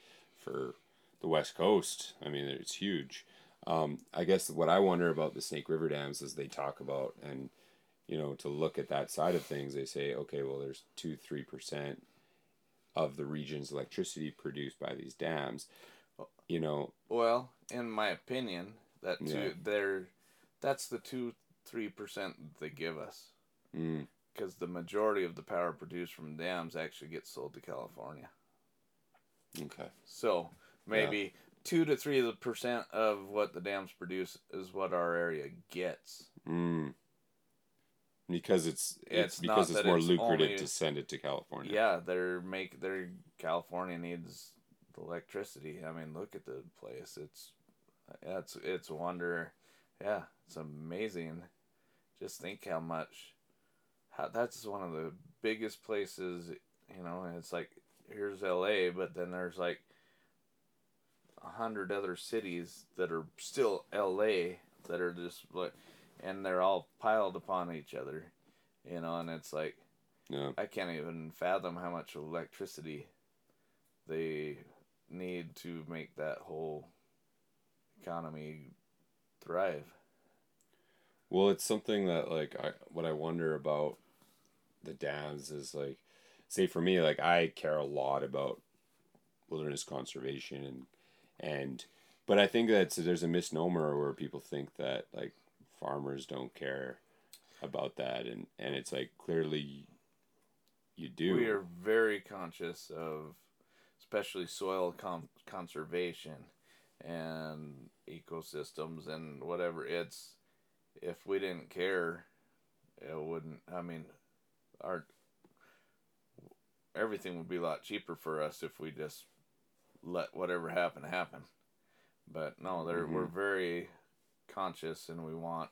for the West Coast. I mean, it's huge. Um, I guess what I wonder about the Snake River dams is they talk about and you know to look at that side of things. They say okay, well, there's two three percent of the region's electricity produced by these dams. You know, Well, in my opinion, that two Yeah. they're that's the two three percent they give us mm, because the majority of the power produced from dams actually gets sold to California. okay, So maybe two to three percent of what the dams produce is what our area gets. mm. because it's it's, It's because it's more it's lucrative only- to send it to California. Yeah, they're make their California needs the electricity. I mean, look at the place. It's yeah, it's it's wonder. Yeah, it's amazing. Just think how much. How that's one of the biggest places. You know, and it's like here's L.A., but then there's like a hundred other cities that are still L.A. that are just like, and they're all piled upon each other. You know, and it's like yeah. I can't even fathom how much electricity they need to make that whole economy thrive. Well, it's something that like I what I wonder about the dams is like say for me like I care a lot about wilderness conservation and and but I think that there's a misnomer where people think that like farmers don't care about that and and it's like clearly you do. We are very conscious of, especially soil con- conservation and ecosystems and whatever. It's if we didn't care, it wouldn't. I mean, our everything would be a lot cheaper for us if we just let whatever happen happen. But no, they're we're very conscious and we want.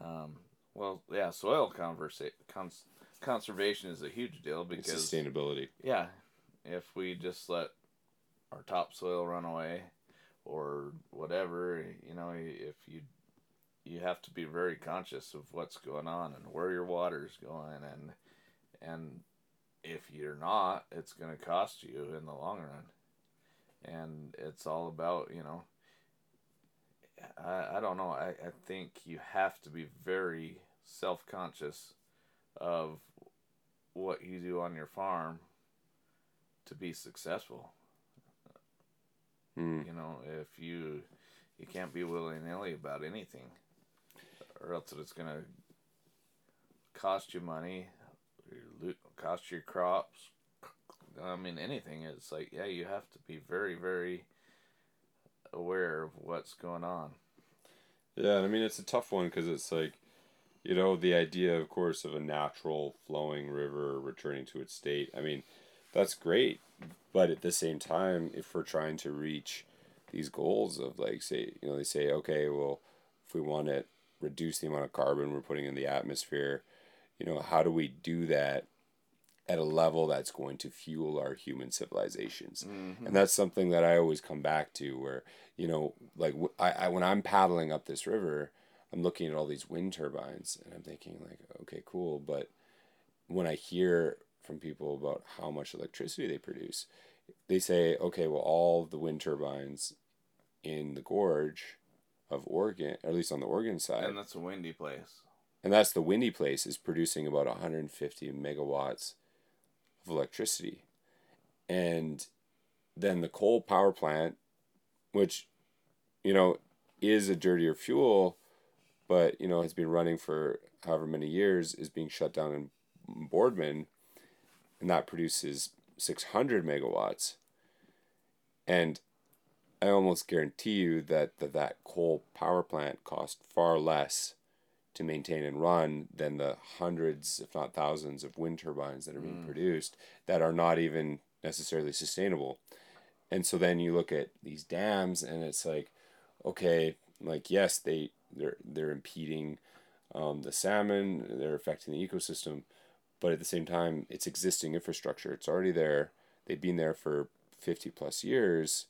Um, well, yeah, soil conversa- cons- conservation is a huge deal It's because sustainability. yeah, if we just let our topsoil run away or whatever, you know, if you you have to be very conscious of what's going on and where your water's going and and if you're not, it's going to cost you in the long run. And it's all about, you know, I, I don't know. I, I think you have to be very self conscious of what you do on your farm to be successful. Mm. You know, if you you can't be willy nilly about anything, or else it's gonna cost you money, cost your crops. I mean, anything. It's like yeah, you have to be very very aware of what's going on. Yeah, I mean it's a tough one because it's like, you know, the idea, of course, of a natural flowing river returning to its state. I mean, that's great, but at the same time, if we're trying to reach these goals of like, say, you know, they say, okay, well, if we want to reduce the amount of carbon we're putting in the atmosphere, you know, how do we do that at a level that's going to fuel our human civilizations? Mm-hmm. and that's something that I always come back to where you know like I, I when I'm paddling up this river I'm looking at all these wind turbines and I'm thinking like okay cool. But when I hear from people about how much electricity they produce they say okay well all the wind turbines in the gorge of Oregon or at least on the Oregon side. And that's a windy place. and that's the windy place is producing about 150 megawatts of electricity. And then the coal power plant which you know is a dirtier fuel but you know has been running for however many years is being shut down in boardman and that produces 600 megawatts. And i almost guarantee you that that, that coal power plant cost far less to maintain and run than the hundreds, if not thousands, of wind turbines that are being produced that are not even necessarily sustainable. And so then you look at these dams, and it's like, okay, like yes, they they're they're impeding um, the salmon, they're affecting the ecosystem, but at the same time, it's existing infrastructure. It's already there. They've been there for fifty plus years.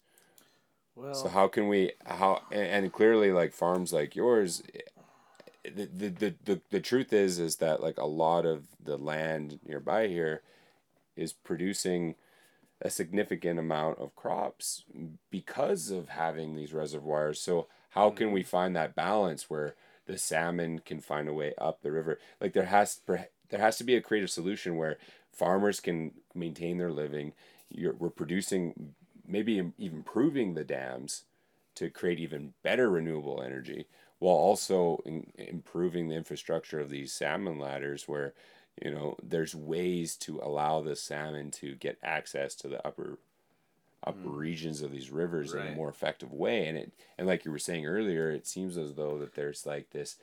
Well, So how can we how and, and clearly like farms like yours the, the, the, the, the truth is is that like a lot of the land nearby here is producing a significant amount of crops because of having these reservoirs. So how can we mm-hmm. find that balance where the salmon can find a way up the river? Like there has there has to be a creative solution where farmers can maintain their living. You're, we're producing, maybe even improving the dams to create even better renewable energy while also in, improving the infrastructure of these salmon ladders where you know there's ways to allow the salmon to get access to the upper upper mm. regions of these rivers right. in a more effective way and it and like you were saying earlier it seems as though that there's like this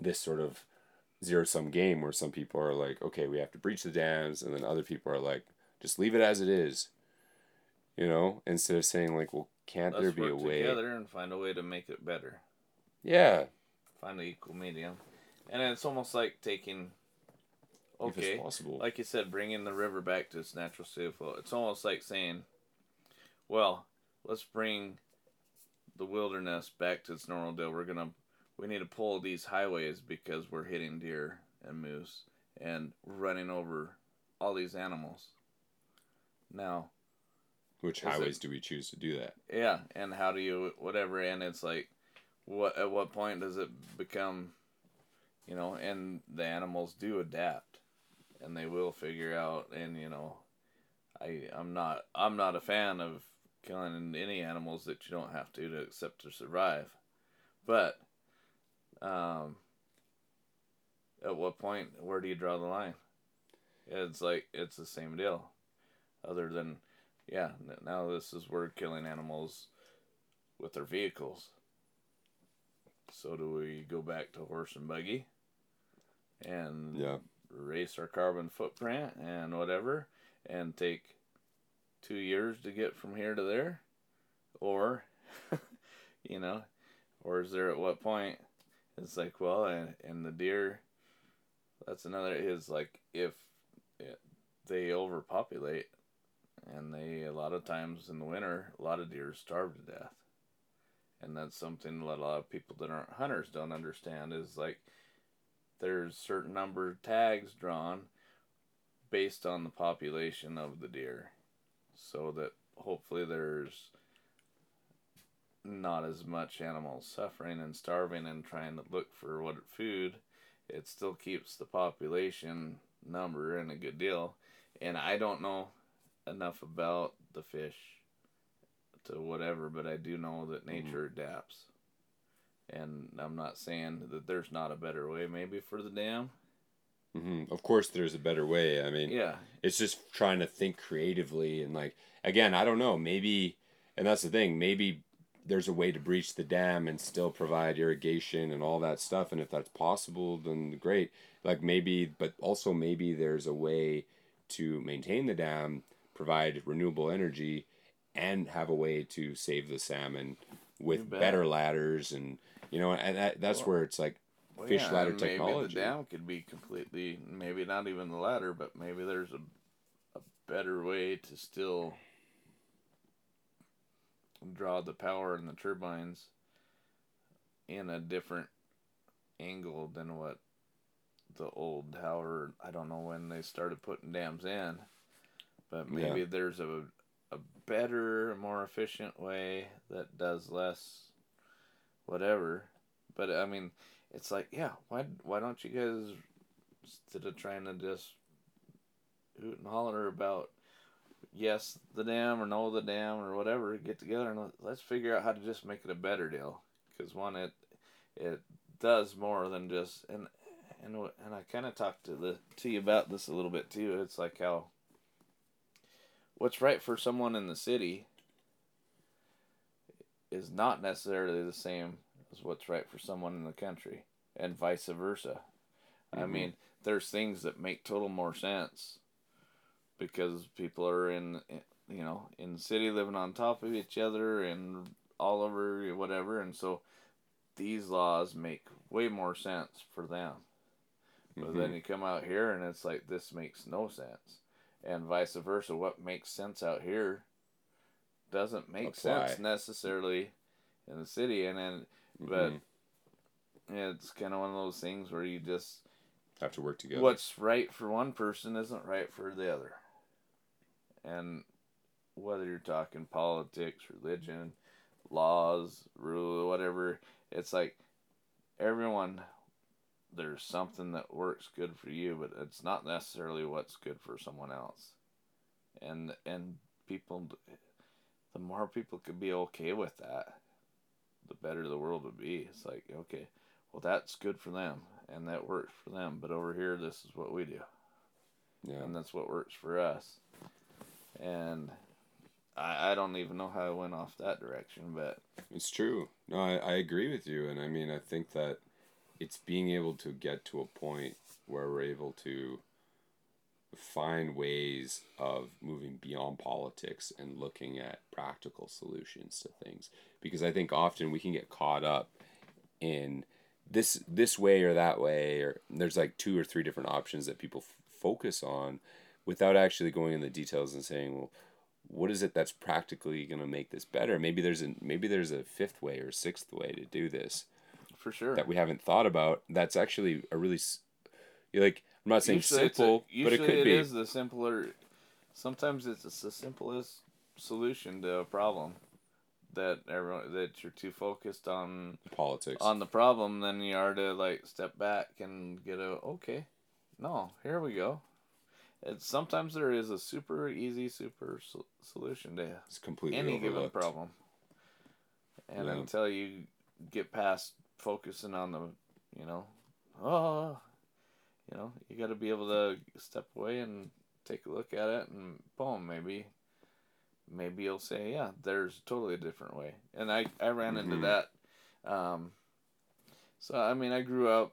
this sort of zero sum game where some people are like okay we have to breach the dams and then other people are like just leave it as it is you know instead of saying like well can't Let's there be a way together and find a way to make it better yeah. Find the equal medium. And it's almost like taking okay, like you said, bringing the river back to its natural state of flow. It's almost like saying, well, let's bring the wilderness back to its normal deal. We're gonna, we need to pull these highways because we're hitting deer and moose and running over all these animals. Now, which highways it, do we choose to do that? Yeah, and how do you whatever? And it's like what at what point does it become you know and the animals do adapt and they will figure out and you know i i'm not i'm not a fan of killing any animals that you don't have to to accept to survive but um at what point where do you draw the line it's like it's the same deal other than yeah now this is we're killing animals with their vehicles so do we go back to horse and buggy and yeah. erase our carbon footprint and whatever and take two years to get from here to there? Or, [LAUGHS] you know, or is there at what point it's like, well, and, and the deer, that's another, is like if it, they overpopulate and they, a lot of times in the winter, a lot of deer starve to death. And that's something that a lot of people that aren't hunters don't understand is like there's certain number of tags drawn based on the population of the deer. So that hopefully there's not as much animals suffering and starving and trying to look for what food. It still keeps the population number in a good deal. And i don't know enough about the fish to whatever, but I do know that mm-hmm. nature mm-hmm. adapts. And I'm not saying that there's not a better way, maybe for the dam. Mm-hmm. Of course, there's a better way. I mean, yeah, it's just trying to think creatively and like again, I don't know, maybe, and that's the thing, maybe there's a way to breach the dam and still provide irrigation and all that stuff, and if that's possible, then great. Like maybe, but also maybe there's a way to maintain the dam, provide renewable energy, and have a way to save the salmon with better ladders and you know and that, that's well, where it's like well, fish yeah, ladder maybe technology. The dam could be completely maybe not even the ladder, but maybe there's a a better way to still draw the power in the turbines in a different angle than what the old Howard I don't know when they started putting dams in. But maybe yeah. there's a a better, more efficient way that does less whatever. But I mean, it's like, yeah, why why don't you guys instead of trying to just hoot and holler about yes the dam or no the dam or whatever, get together and let's figure out how to just make it a better deal. Because one, it it does more than just and and and I kind of talked to the to you about this a little bit too. It's like how what's right for someone in the city is not necessarily the same as what's right for someone in the country, and vice versa. Mm-hmm. I mean, there's things that make total more sense because people are in, you know, in the city living on top of each other and all over whatever, and so these laws make way more sense for them. But mm-hmm. then you come out here and it's like this makes no sense and vice versa. What makes sense out here doesn't make Apply. sense necessarily in the city, and then mm-hmm. but it's kind of one of those things where you just have to work together. What's right for one person isn't right for the other, and whether you're talking politics, religion, laws, rule, whatever, it's like everyone there's something that works good for you, but it's not necessarily what's good for someone else. And and people, the more people could be okay with that, the better the world would be. It's like okay, well that's good for them and that works for them, but over here this is what we do. Yeah. And that's what works for us. And I, I don't even know how I went off that direction, but It's true. No, I, I agree with you. And I mean, I think that it's being able to get to a point where we're able to find ways of moving beyond politics and looking at practical solutions to things. Because I think often we can get caught up in this this way or that way or there's like two or three different options that people f- focus on without actually going in the details and saying well what is it that's practically going to make this better maybe there's a maybe there's a fifth way or sixth way to do this for sure. that we haven't thought about that's actually a really like i'm not saying Usually it's a- simple but it could be is the simpler. Sometimes it's the simplest solution to a problem that everyone that you're too focused on politics on the problem than you are to like step back and get a okay. No, here we go. It's sometimes there is a super easy, super sol- solution to it's completely any given overlooked. problem. And Yeah. until you get past focusing on the, you know, oh, you know, you got to be able to step away and take a look at it, and boom, maybe, maybe you'll say, yeah, there's totally a different way. And I I ran into Mhm. that. Um, so I mean, I grew up.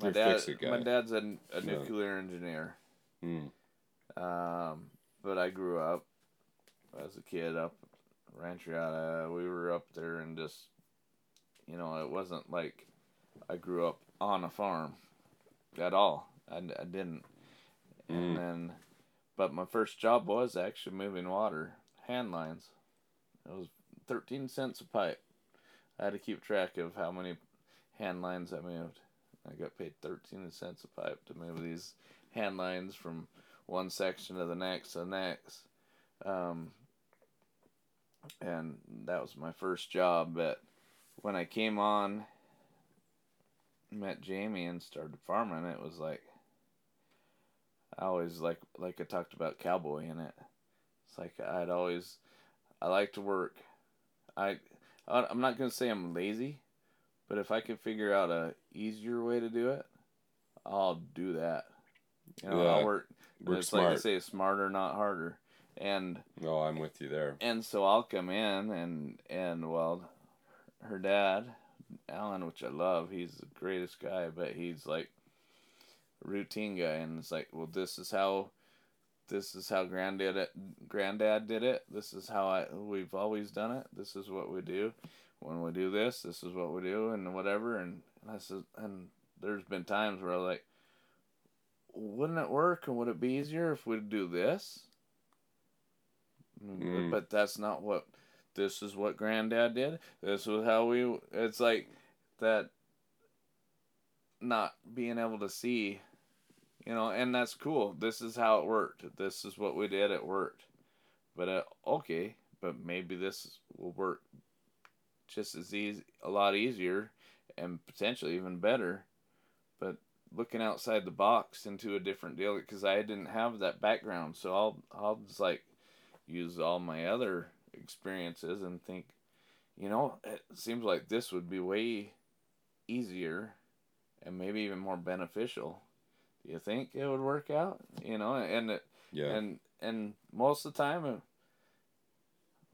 My You're dad, my dad's a, a Yeah. nuclear engineer. Mm. Um, but I grew up as a kid up Rancho Reata. We were up there and just, you know, it wasn't like I grew up on a farm at all. I, I didn't. Mm. And then, but my first job was actually moving water, hand lines. It was 13 cents a pipe. I had to keep track of how many hand lines I moved. I got paid 13 cents a pipe to move these hand lines from one section to the next to the next. Um, and that was my first job. But when I came on, met Jamie and started farming, it was like I always like like I talked about cowboy in it. It's like I'd always I like to work. I I'm not gonna say I'm lazy, but if I can figure out a easier way to do it, I'll do that. You know, Yeah. I'll work. Work it's like smart. I say, smarter, not harder. And no i'm with you there and so I'll come in and and well, her dad, Alan, which I love, he's the greatest guy, but he's like routine guy, and it's like, well, this is how, this is how granddad it, granddad did it. This is how I we've always done it. This is what we do. When we do this, this is what we do, and whatever. And, and I said, and there's been times where I'm like, wouldn't it work, and would it be easier if we do this? Mm. But that's not what. This is what Granddad did. This was how we. It's like that. Not being able to see, you know, and that's cool. This is how it worked. This is what we did. It worked. But uh, okay, but maybe this will work just as easy, a lot easier, and potentially even better. But looking outside the box into a different deal because I didn't have that background, so I'll I'll just like use all my other experiences and think, you know, it seems like this would be way easier and maybe even more beneficial. Do you think it would work out? You know, and it, yeah and and most of the time, uh,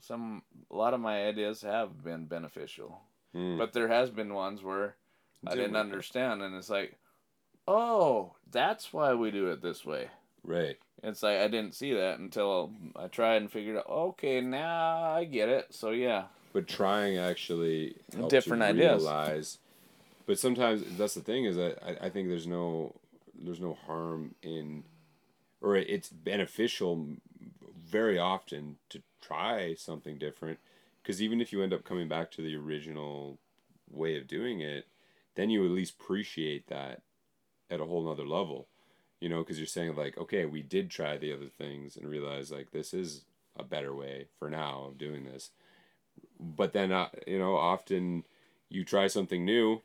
some a lot of my ideas have been beneficial, Mm. but there has been ones where I Didn't understand, and it's like, oh, that's why we do it this way. Right It's like I didn't see that until I tried and figured out. Okay, now I get it. So yeah, but trying actually Different ideas. realize but sometimes that's the thing is that I, I think there's no there's no harm in or it's beneficial very often to try something different because even if you end up coming back to the original way of doing it then you at least appreciate that at a whole nother level you know because you're saying like okay we did try the other things and realize like this is a better way for now of doing this but then uh, you know often you try something new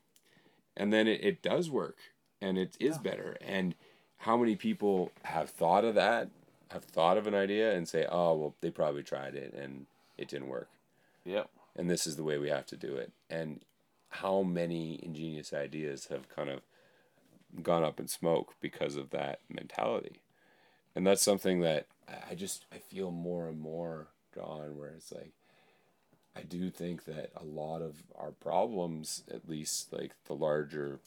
and then it, it does work and it is Yeah. better and how many people have thought of that have thought of an idea and say oh well they probably tried it and it didn't work Yep. and this is the way we have to do it and how many ingenious ideas have kind of gone up in smoke because of that mentality. And that's something that I- just i feel more and more drawn where it's like i do think that a lot of our problems at least like the larger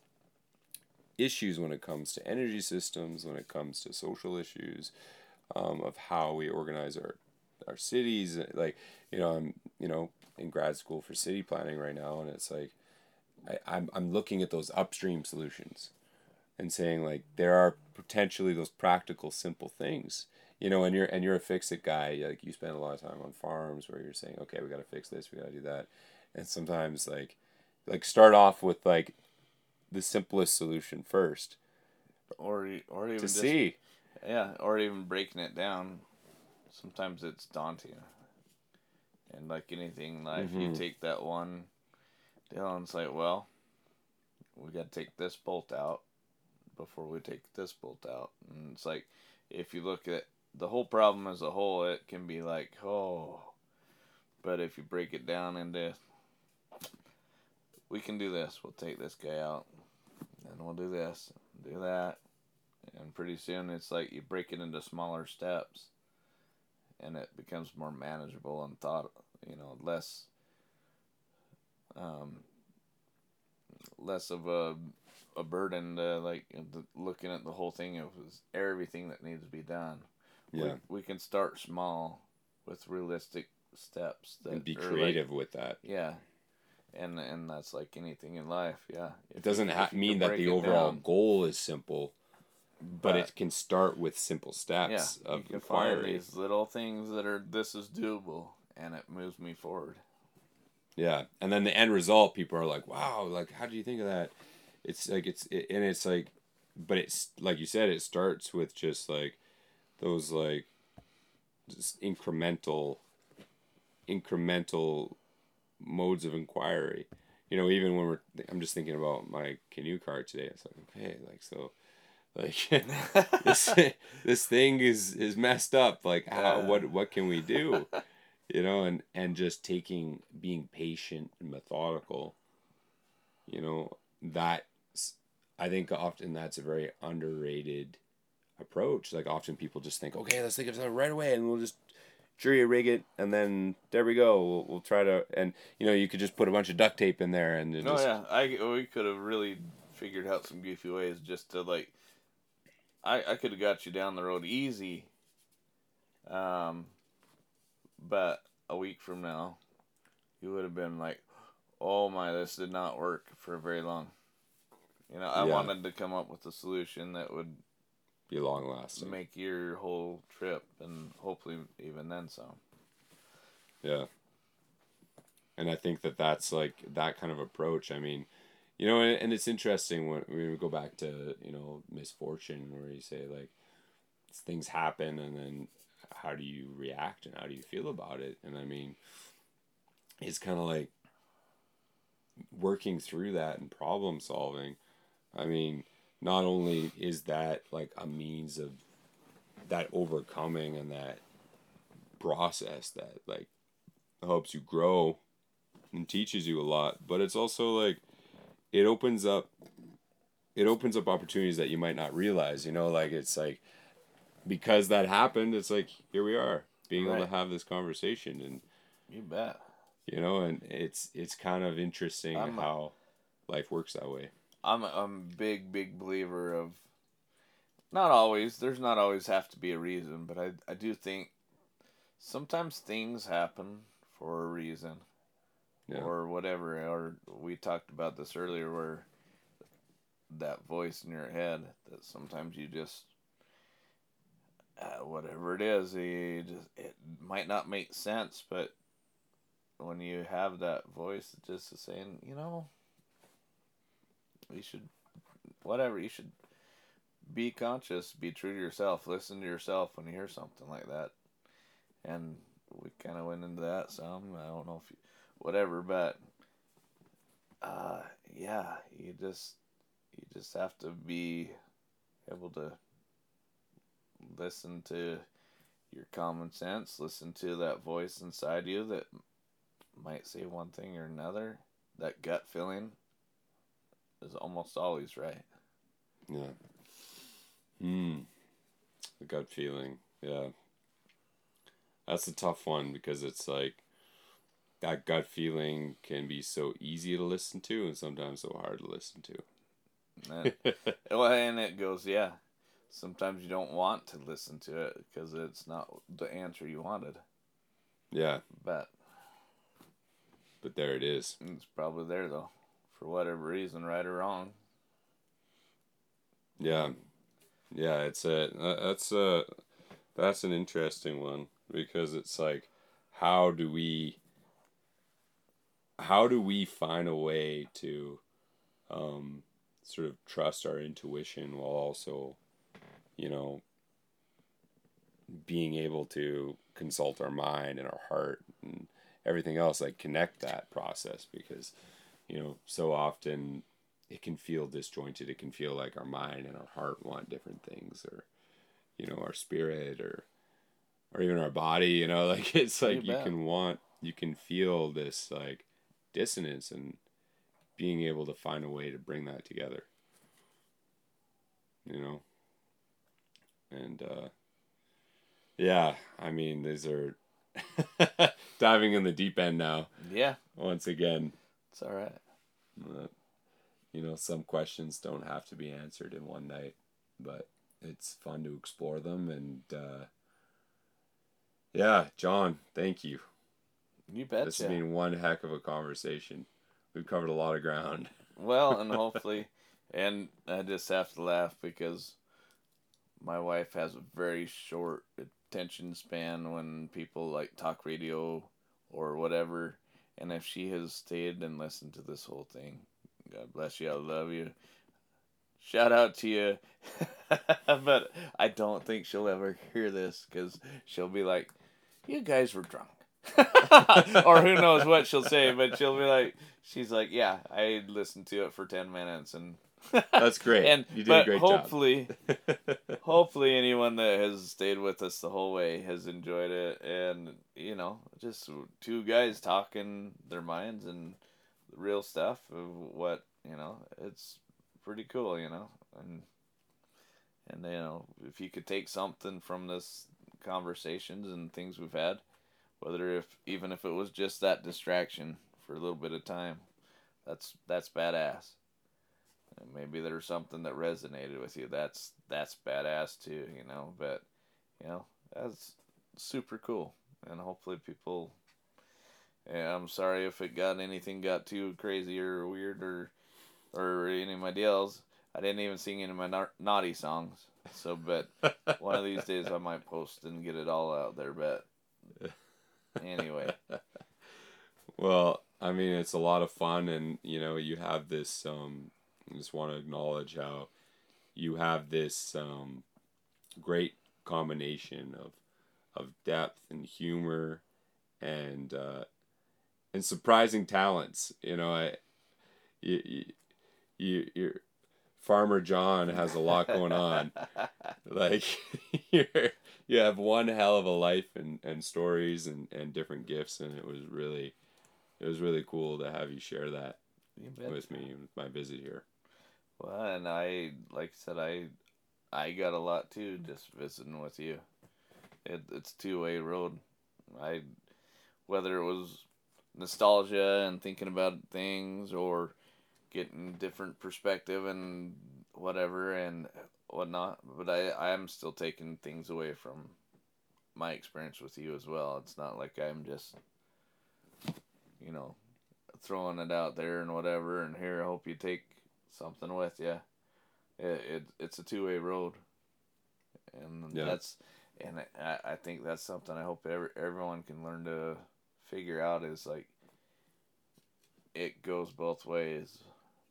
issues when it comes to energy systems when it comes to social issues um, of how we organize our our cities like you know i'm you know in grad school for city planning right now and it's like I, I'm, I'm looking at those upstream solutions and saying like there are potentially those practical simple things you know and you're and you're a fix it guy like you spend a lot of time on farms where you're saying okay we got to fix this we got to do that and sometimes like like start off with like the simplest solution first Or or even to just see yeah, or even breaking it down. Sometimes it's daunting. And like anything in life, you Mhm. take that one deal and it's like, well, we got to take this bolt out before we take this bolt out. And it's like, if you look at the whole problem as a whole, it can be like, oh. But if you break it down into, we can do this. We'll take this guy out. And we'll do this, do that. And pretty soon it's like you break it into smaller steps and it becomes more manageable and thought, you know, less um, less of a a burden to like looking at the whole thing of was everything that needs to be done. yeah We, we can start small with realistic steps that and be are like- creative with that yeah. And and that's like anything in life, yeah. If it doesn't you- ha- mean that the overall down, goal is simple but, but- it can start with simple steps yeah, of you can find inquiry these little things that are this is doable and it moves me forward. Yeah, and then the end result, people are like, "Wow, like how do you think of that?" It's like it's it, and it's like, but it's like you said, it starts with just like those like just incremental, incremental modes of inquiry. You know, even when we're, I'm just thinking about my canoe cart today. It's like, okay, like so, like [LAUGHS] this [LAUGHS] this thing is is messed up. Like, how what what can we do? you know and and just taking being patient and methodical you know that i think often that's a very underrated approach like often people just think okay let's think of something right away and we'll just jury rig it and then there we go we'll, we'll try to and you know you could just put a bunch of duct tape in there and No, just yeah, I we could have really figured out some goofy ways just to like. I I could have got you down the road easy. Um, but a week from now, you would have been like, "Oh my, this did not work for very long." You know, I Yeah. wanted to come up with a solution that would be long lasting make your whole trip, and hopefully even then some. Yeah. And I think that that's like that kind of approach. I mean, you know, and, and it's interesting when we go back to, you know, misfortune where you say like things happen and then how do you react and how do you feel about it? And I mean, it's kind of like working through that and problem solving. I mean, not only is that like a means of that overcoming and that process that like helps you grow and teaches you a lot but it's also like it opens up it opens up opportunities that you might not realize you know? Like it's like because that happened it's like here we are being able to have this conversation and You bet. you know and it's it's kind of interesting I'm- how life works that way I'm a, I'm a big big believer of not always there's not always have to be a reason but I I do think sometimes things happen for a reason. Yeah. Or whatever or we talked about this earlier where that voice in your head that sometimes you just uh, whatever it is you just it might not make sense but when you have that voice just saying you know you should whatever you should be conscious be true to yourself listen to yourself when you hear something like that and we kind of went into that some i don't know if you whatever but uh yeah you just you just have to be able to listen to your common sense, listen to that voice inside you that might say one thing or another. That gut feeling is almost always right. Yeah. Hmm. The gut feeling. Yeah. That's a tough one because it's like that gut feeling can be so easy to listen to and sometimes so hard to listen to. And, [LAUGHS] well, and it goes, yeah. Sometimes you don't want to listen to it because it's not the answer you wanted. Yeah. But But there it is. it's probably there though, for whatever reason, right or wrong. Yeah. Yeah, it's a that's a that's an interesting one because it's like how do we how do we find a way to um, sort of trust our intuition while also you know being able to consult our mind and our heart and everything else like connect that process because you know so often it can feel disjointed. It can feel like our mind and our heart want different things or you know our spirit or or even our body you know [LAUGHS] like it's like You you can want you can feel this like dissonance and being able to find a way to bring that together. You know? And uh yeah i mean these are [LAUGHS] diving in the deep end now. Yeah, once again it's all right. uh, you know, some questions don't have to be answered in one night, but it's fun to explore them. And uh, yeah, John, thank you. You bet. This has been one heck of a conversation. We've covered a lot of ground. [LAUGHS] Well, and [LAUGHS] hopefully, and I just have to laugh because my wife has a very short attention span when people like talk radio or whatever. And if she has stayed and listened to this whole thing, God bless you. I love you. Shout out to you. [LAUGHS] but I don't think she'll ever hear this because she'll be like, you guys were drunk. [LAUGHS] or who knows what she'll say, but she'll be like, she's like, yeah, I listened to it for 10 minutes and That's great. [LAUGHS] and you did but a great hopefully job. [LAUGHS] hopefully anyone that has stayed with us the whole way has enjoyed it and you know just two guys talking their minds and real stuff of what you know it's pretty cool you know and and you know if you could take something from this conversations and things we've had whether if even if it was just that distraction for a little bit of time that's that's badass and maybe there's something that resonated with you. That's that's badass too, you know. But you know, that's super cool, and hopefully people. Yeah, I'm sorry if it got anything got too crazy or weird or or any of my deals. I didn't even sing any of my na- naughty songs. So, but one of these days I [LAUGHS] might post and get it all out there. But anyway, [LAUGHS] Well, I mean, it's a lot of fun, and you know, you have this. Um, I just want to acknowledge how you have this um, great combination of of depth and humor, and uh, and surprising talents. You know, I, you, you, you, Farmer John has a lot going on. [LAUGHS] like [LAUGHS] you're, you have one hell of a life and, and stories and, and different gifts and it was really it was really cool to have you share that with me with my visit here Well, and I, like I said, I, I got a lot too mm. just visiting with you. It, it's two way road. I, whether it was nostalgia and thinking about things or getting different perspective and whatever and whatnot, but I, I am still taking things away from my experience with you as well. It's not like I'm just, you know, throwing it out there and whatever. And here, I hope you take something with you. It, it it's a two way road, and Yeah. that's and I, I think that's something I hope every, everyone can learn to figure out is like it goes both ways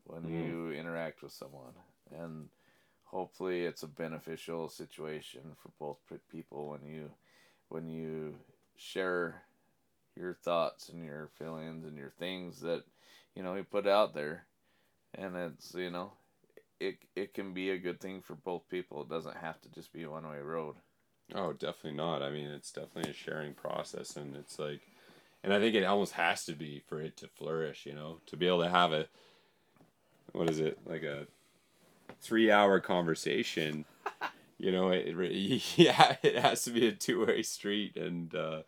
when Mhm. you interact with someone and hopefully it's a beneficial situation for both people when you when you share your thoughts and your feelings and your things that you know you put out there and it's you know it it can be a good thing for both people. It doesn't have to just be one way road. Oh, definitely not. I mean, it's definitely a sharing process, and it's like, and I think it almost has to be for it to flourish. You know, to be able to have a, what is it like a, three hour conversation. you know, it, it [LAUGHS] yeah, it has to be a two way street, and uh,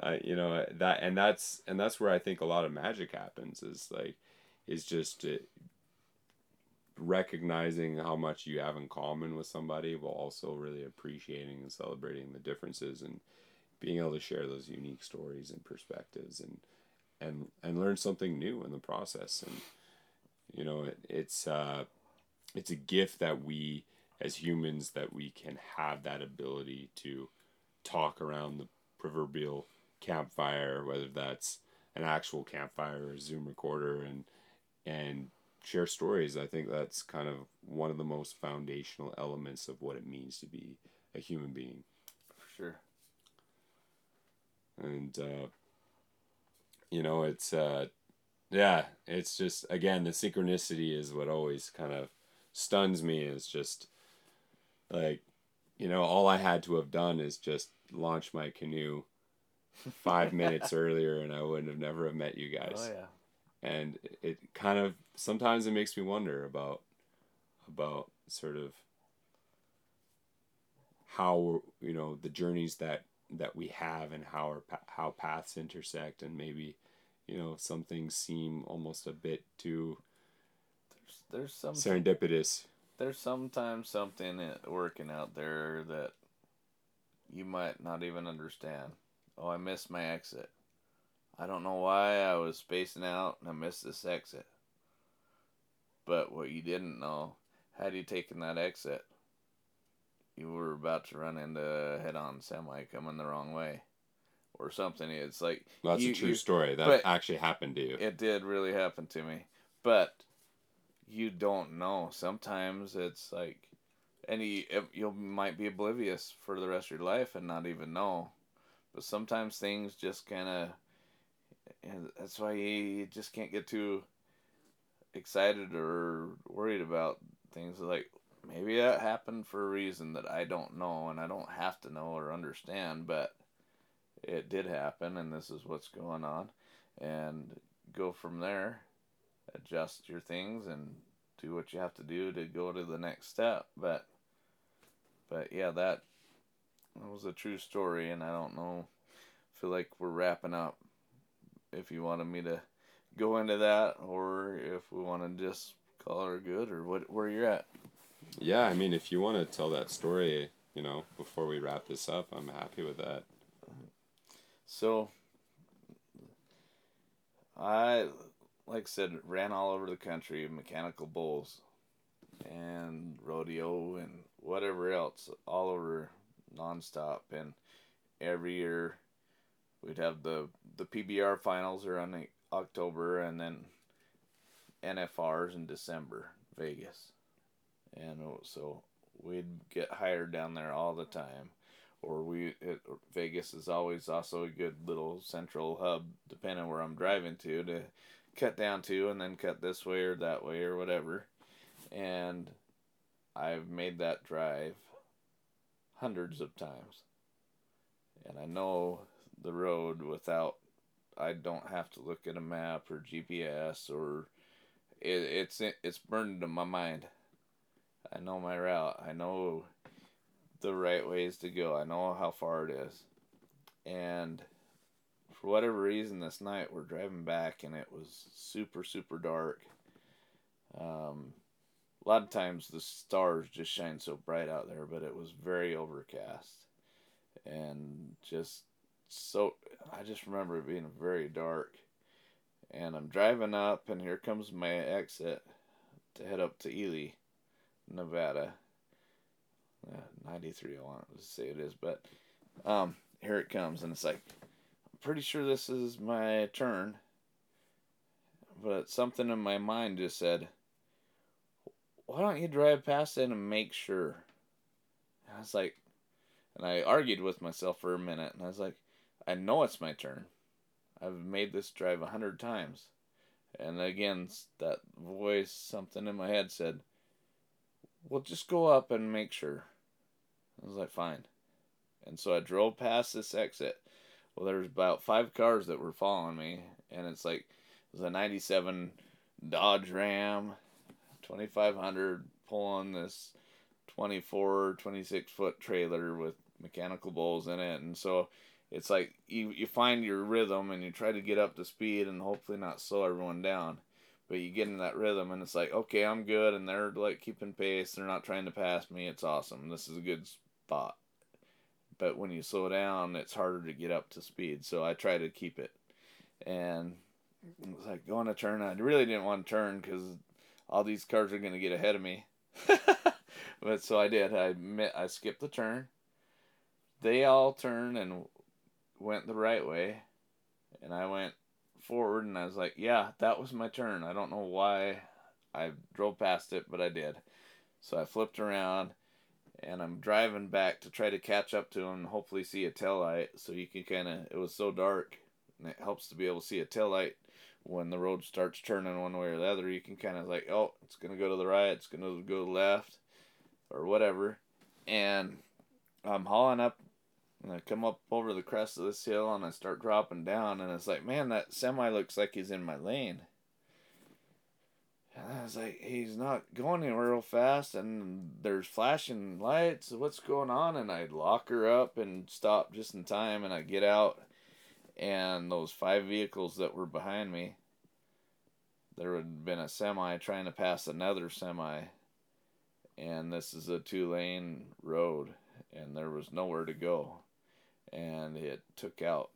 uh, you know that, and that's and that's where I think a lot of magic happens. Is like, is just. Uh, recognizing how much you have in common with somebody while also really appreciating and celebrating the differences and being able to share those unique stories and perspectives and and and learn something new in the process and you know it, it's uh it's a gift that we as humans that we can have that ability to talk around the proverbial campfire whether that's an actual campfire or a zoom recorder and and share stories. I think that's kind of one of the most foundational elements of what it means to be a human being. For sure. And uh, you know, it's uh, yeah, it's just again the synchronicity is what always kind of stuns me. Is just like you know all I had to have done is just launch my canoe five [LAUGHS] minutes earlier, and I wouldn't have never have met you guys. Oh yeah and it kind of sometimes it makes me wonder about about sort of how you know the journeys that that we have and how our how paths intersect and maybe you know some things seem almost a bit too there's, there's some serendipitous. There's sometimes something working out there that you might not even understand. Oh i missed my exit I don't know why I was spacing out and I missed this exit. But what you didn't know, had you taken that exit, you were about to run into a head on semi coming the wrong way or something. It's like that's you, a true you, story. That actually happened to you. It did really happen to me. But you don't know. Sometimes it's like and you you might be oblivious for the rest of your life and not even know. But sometimes things just kind of and that's why you just can't get too excited or worried about things like maybe that happened for a reason that I don't know and I don't have to know or understand, but it did happen and this is what's going on and go from there, adjust your things and do what you have to do to go to the next step. But but yeah, that was a true story and I don't know feel like we're wrapping up if you wanted me to go into that or if we want to just call her good or what where you're at. Yeah, I mean, if you want to tell that story, you know, before we wrap this up, I'm happy with that. So, I, like I said, ran all over the country, mechanical bulls, and rodeo and whatever else, all over nonstop. And every year we'd have the the PBR finals are October and then NFRs in December, Vegas. And so we'd get hired down there all the time. Or we it, Vegas is always also a good little central hub, depending where I'm driving to, to cut down to, and then cut this way or that way or whatever. And I've made that drive hundreds of times, and I know the road without I don't have to look at a map or GPS or it, it's it's burned into my mind. I know my route. I know the right ways to go. I know how far it is. And for whatever reason this night we're driving back and it was super super dark. Um, a lot of times the stars just shine so bright out there, but it was very overcast and just so I just remember it being very dark. And I'm driving up, and here comes my exit to head up to Ely, Nevada. Uh, 93, I want to say it is, but um, here it comes, and it's like, I'm pretty sure this is my turn. But something in my mind just said, why don't you drive past it and make sure? And I was like, and I argued with myself for a minute, and I was like, I know it's my turn. I've made this drive a hundred times. And again, that voice, something in my head said, well, just go up and make sure. I was like, fine. And so I drove past this exit. Well, there was about five cars that were following me, and it's like it was a '97 Dodge Ram, 2500, pulling this 24, 26 foot trailer with mechanical bulls in it, and so it's like you you find your rhythm and you try to get up to speed and hopefully not slow everyone down. But you get in that rhythm and it's like, okay, I'm good, and they're like keeping pace. They're not trying to pass me. It's awesome. This is a good spot but when you slow down, it's harder to get up to speed. So I try to keep it. And it was like going to turn. I really didn't want to turn because all these cars are going to get ahead of me. [LAUGHS] but so I did. I met, I skipped the turn. They all turn and went the right way, and I went forward. And I was like, "Yeah, that was my turn." I don't know why I drove past it, but I did. So I flipped around and I'm driving back to try to catch up to him and hopefully see a tail light so you can kind of it was so dark and it helps to be able to see a tail light when the road starts turning one way or the other you can kind of like oh it's going to go to the right it's going to go left or whatever and I'm hauling up and I come up over the crest of this hill and I start dropping down and it's like man that semi looks like he's in my lane and I was like, he's not going anywhere real fast, and there's flashing lights. What's going on? And I'd lock her up and stop just in time, and I get out, and those five vehicles that were behind me, there had been a semi trying to pass another semi, and this is a two lane road, and there was nowhere to go, and it took out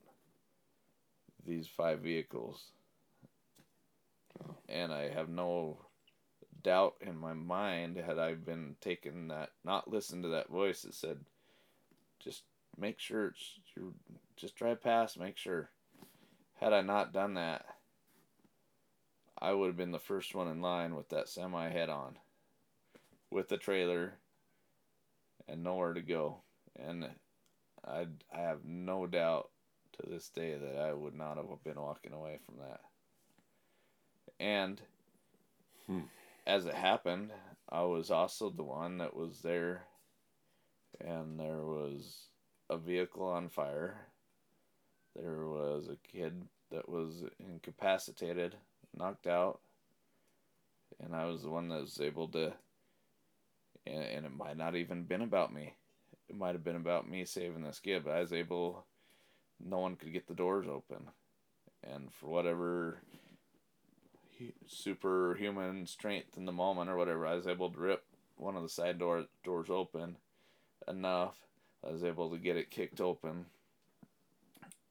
these five vehicles and I have no doubt in my mind had I been taking that, not listened to that voice that said, just make sure it's you just drive past, make sure. Had I not done that, I would have been the first one in line with that semi head on, with the trailer, and nowhere to go. And I I have no doubt to this day that I would not have been walking away from that. And hmm. as it happened, I was also the one that was there, and there was a vehicle on fire. There was a kid that was incapacitated, knocked out, and I was the one that was able to. And, and it might not even been about me. It might have been about me saving this kid, but I was able. No one could get the doors open, and for whatever superhuman strength in the moment or whatever, I was able to rip one of the side door doors open enough. I was able to get it kicked open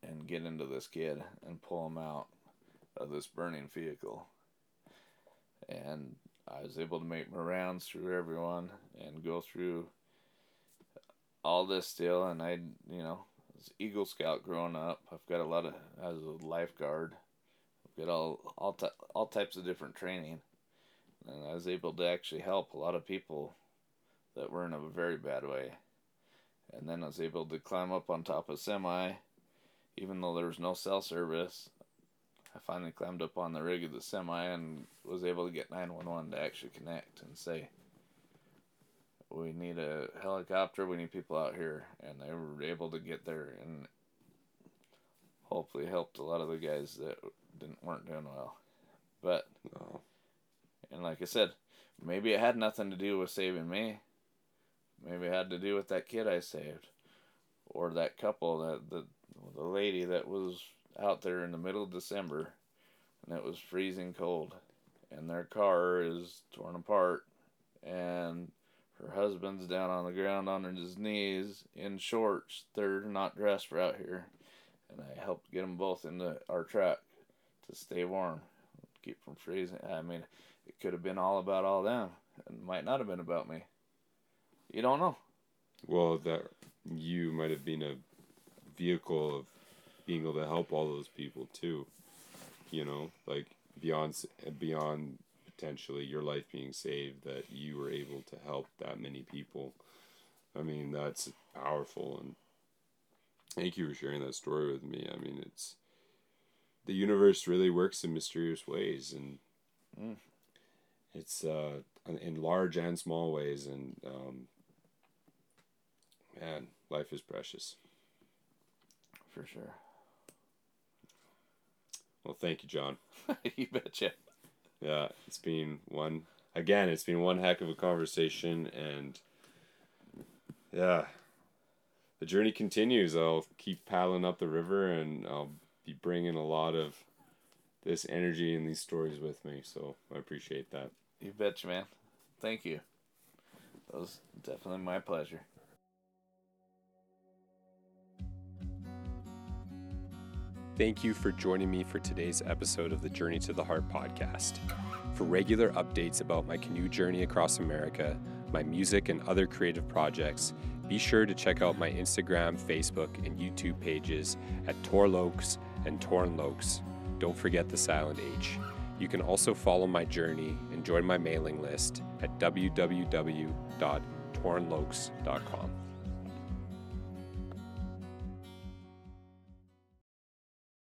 and get into this kid and pull him out of this burning vehicle. And I was able to make my rounds through everyone and go through all this still. And I, you know, was Eagle Scout growing up. I've got a lot of, I was a lifeguard get all all t- all types of different training, and I was able to actually help a lot of people that were in a very bad way. And then I was able to climb up on top of semi, even though there was no cell service. I finally climbed up on the rig of the semi and was able to get 911 to actually connect and say, We need a helicopter, we need people out here. And they were able to get there and hopefully helped a lot of the guys that didn't weren't doing well. But no. and like I said, maybe it had nothing to do with saving me. Maybe it had to do with that kid I saved, or that couple that the the lady that was out there in the middle of December, and it was freezing cold, and their car is torn apart, and her husband's down on the ground on his knees in shorts. They're not dressed for out here, and I helped get them both into our truck to stay warm, keep from freezing. I mean, it could have been all about all them. It might not have been about me. You don't know. Well, that you might have been a vehicle of being able to help all those people too. You know, like beyond beyond potentially your life being saved, that you were able to help that many people. I mean, that's powerful, and thank you for sharing that story with me. I mean, it's the universe really works in mysterious ways, and mm. it's uh, in large and small ways. And um, man, life is precious. For sure. Well, thank you, John. [LAUGHS] you betcha. Yeah, it's been one again. It's been one heck of a conversation, and yeah, the journey continues. I'll keep paddling up the river, and I'll be bringing a lot of this energy and these stories with me. So I appreciate that. You betcha, man. Thank you. That was definitely my pleasure. Thank you for joining me for today's episode of the Journey to the Heart podcast. For regular updates about my canoe journey across America, my music, and other creative projects, be sure to check out my Instagram, Facebook, and YouTube pages at Torlokes and Tornlokes. Don't forget the silent H. You can also follow my journey and join my mailing list at www.tornlokes.com.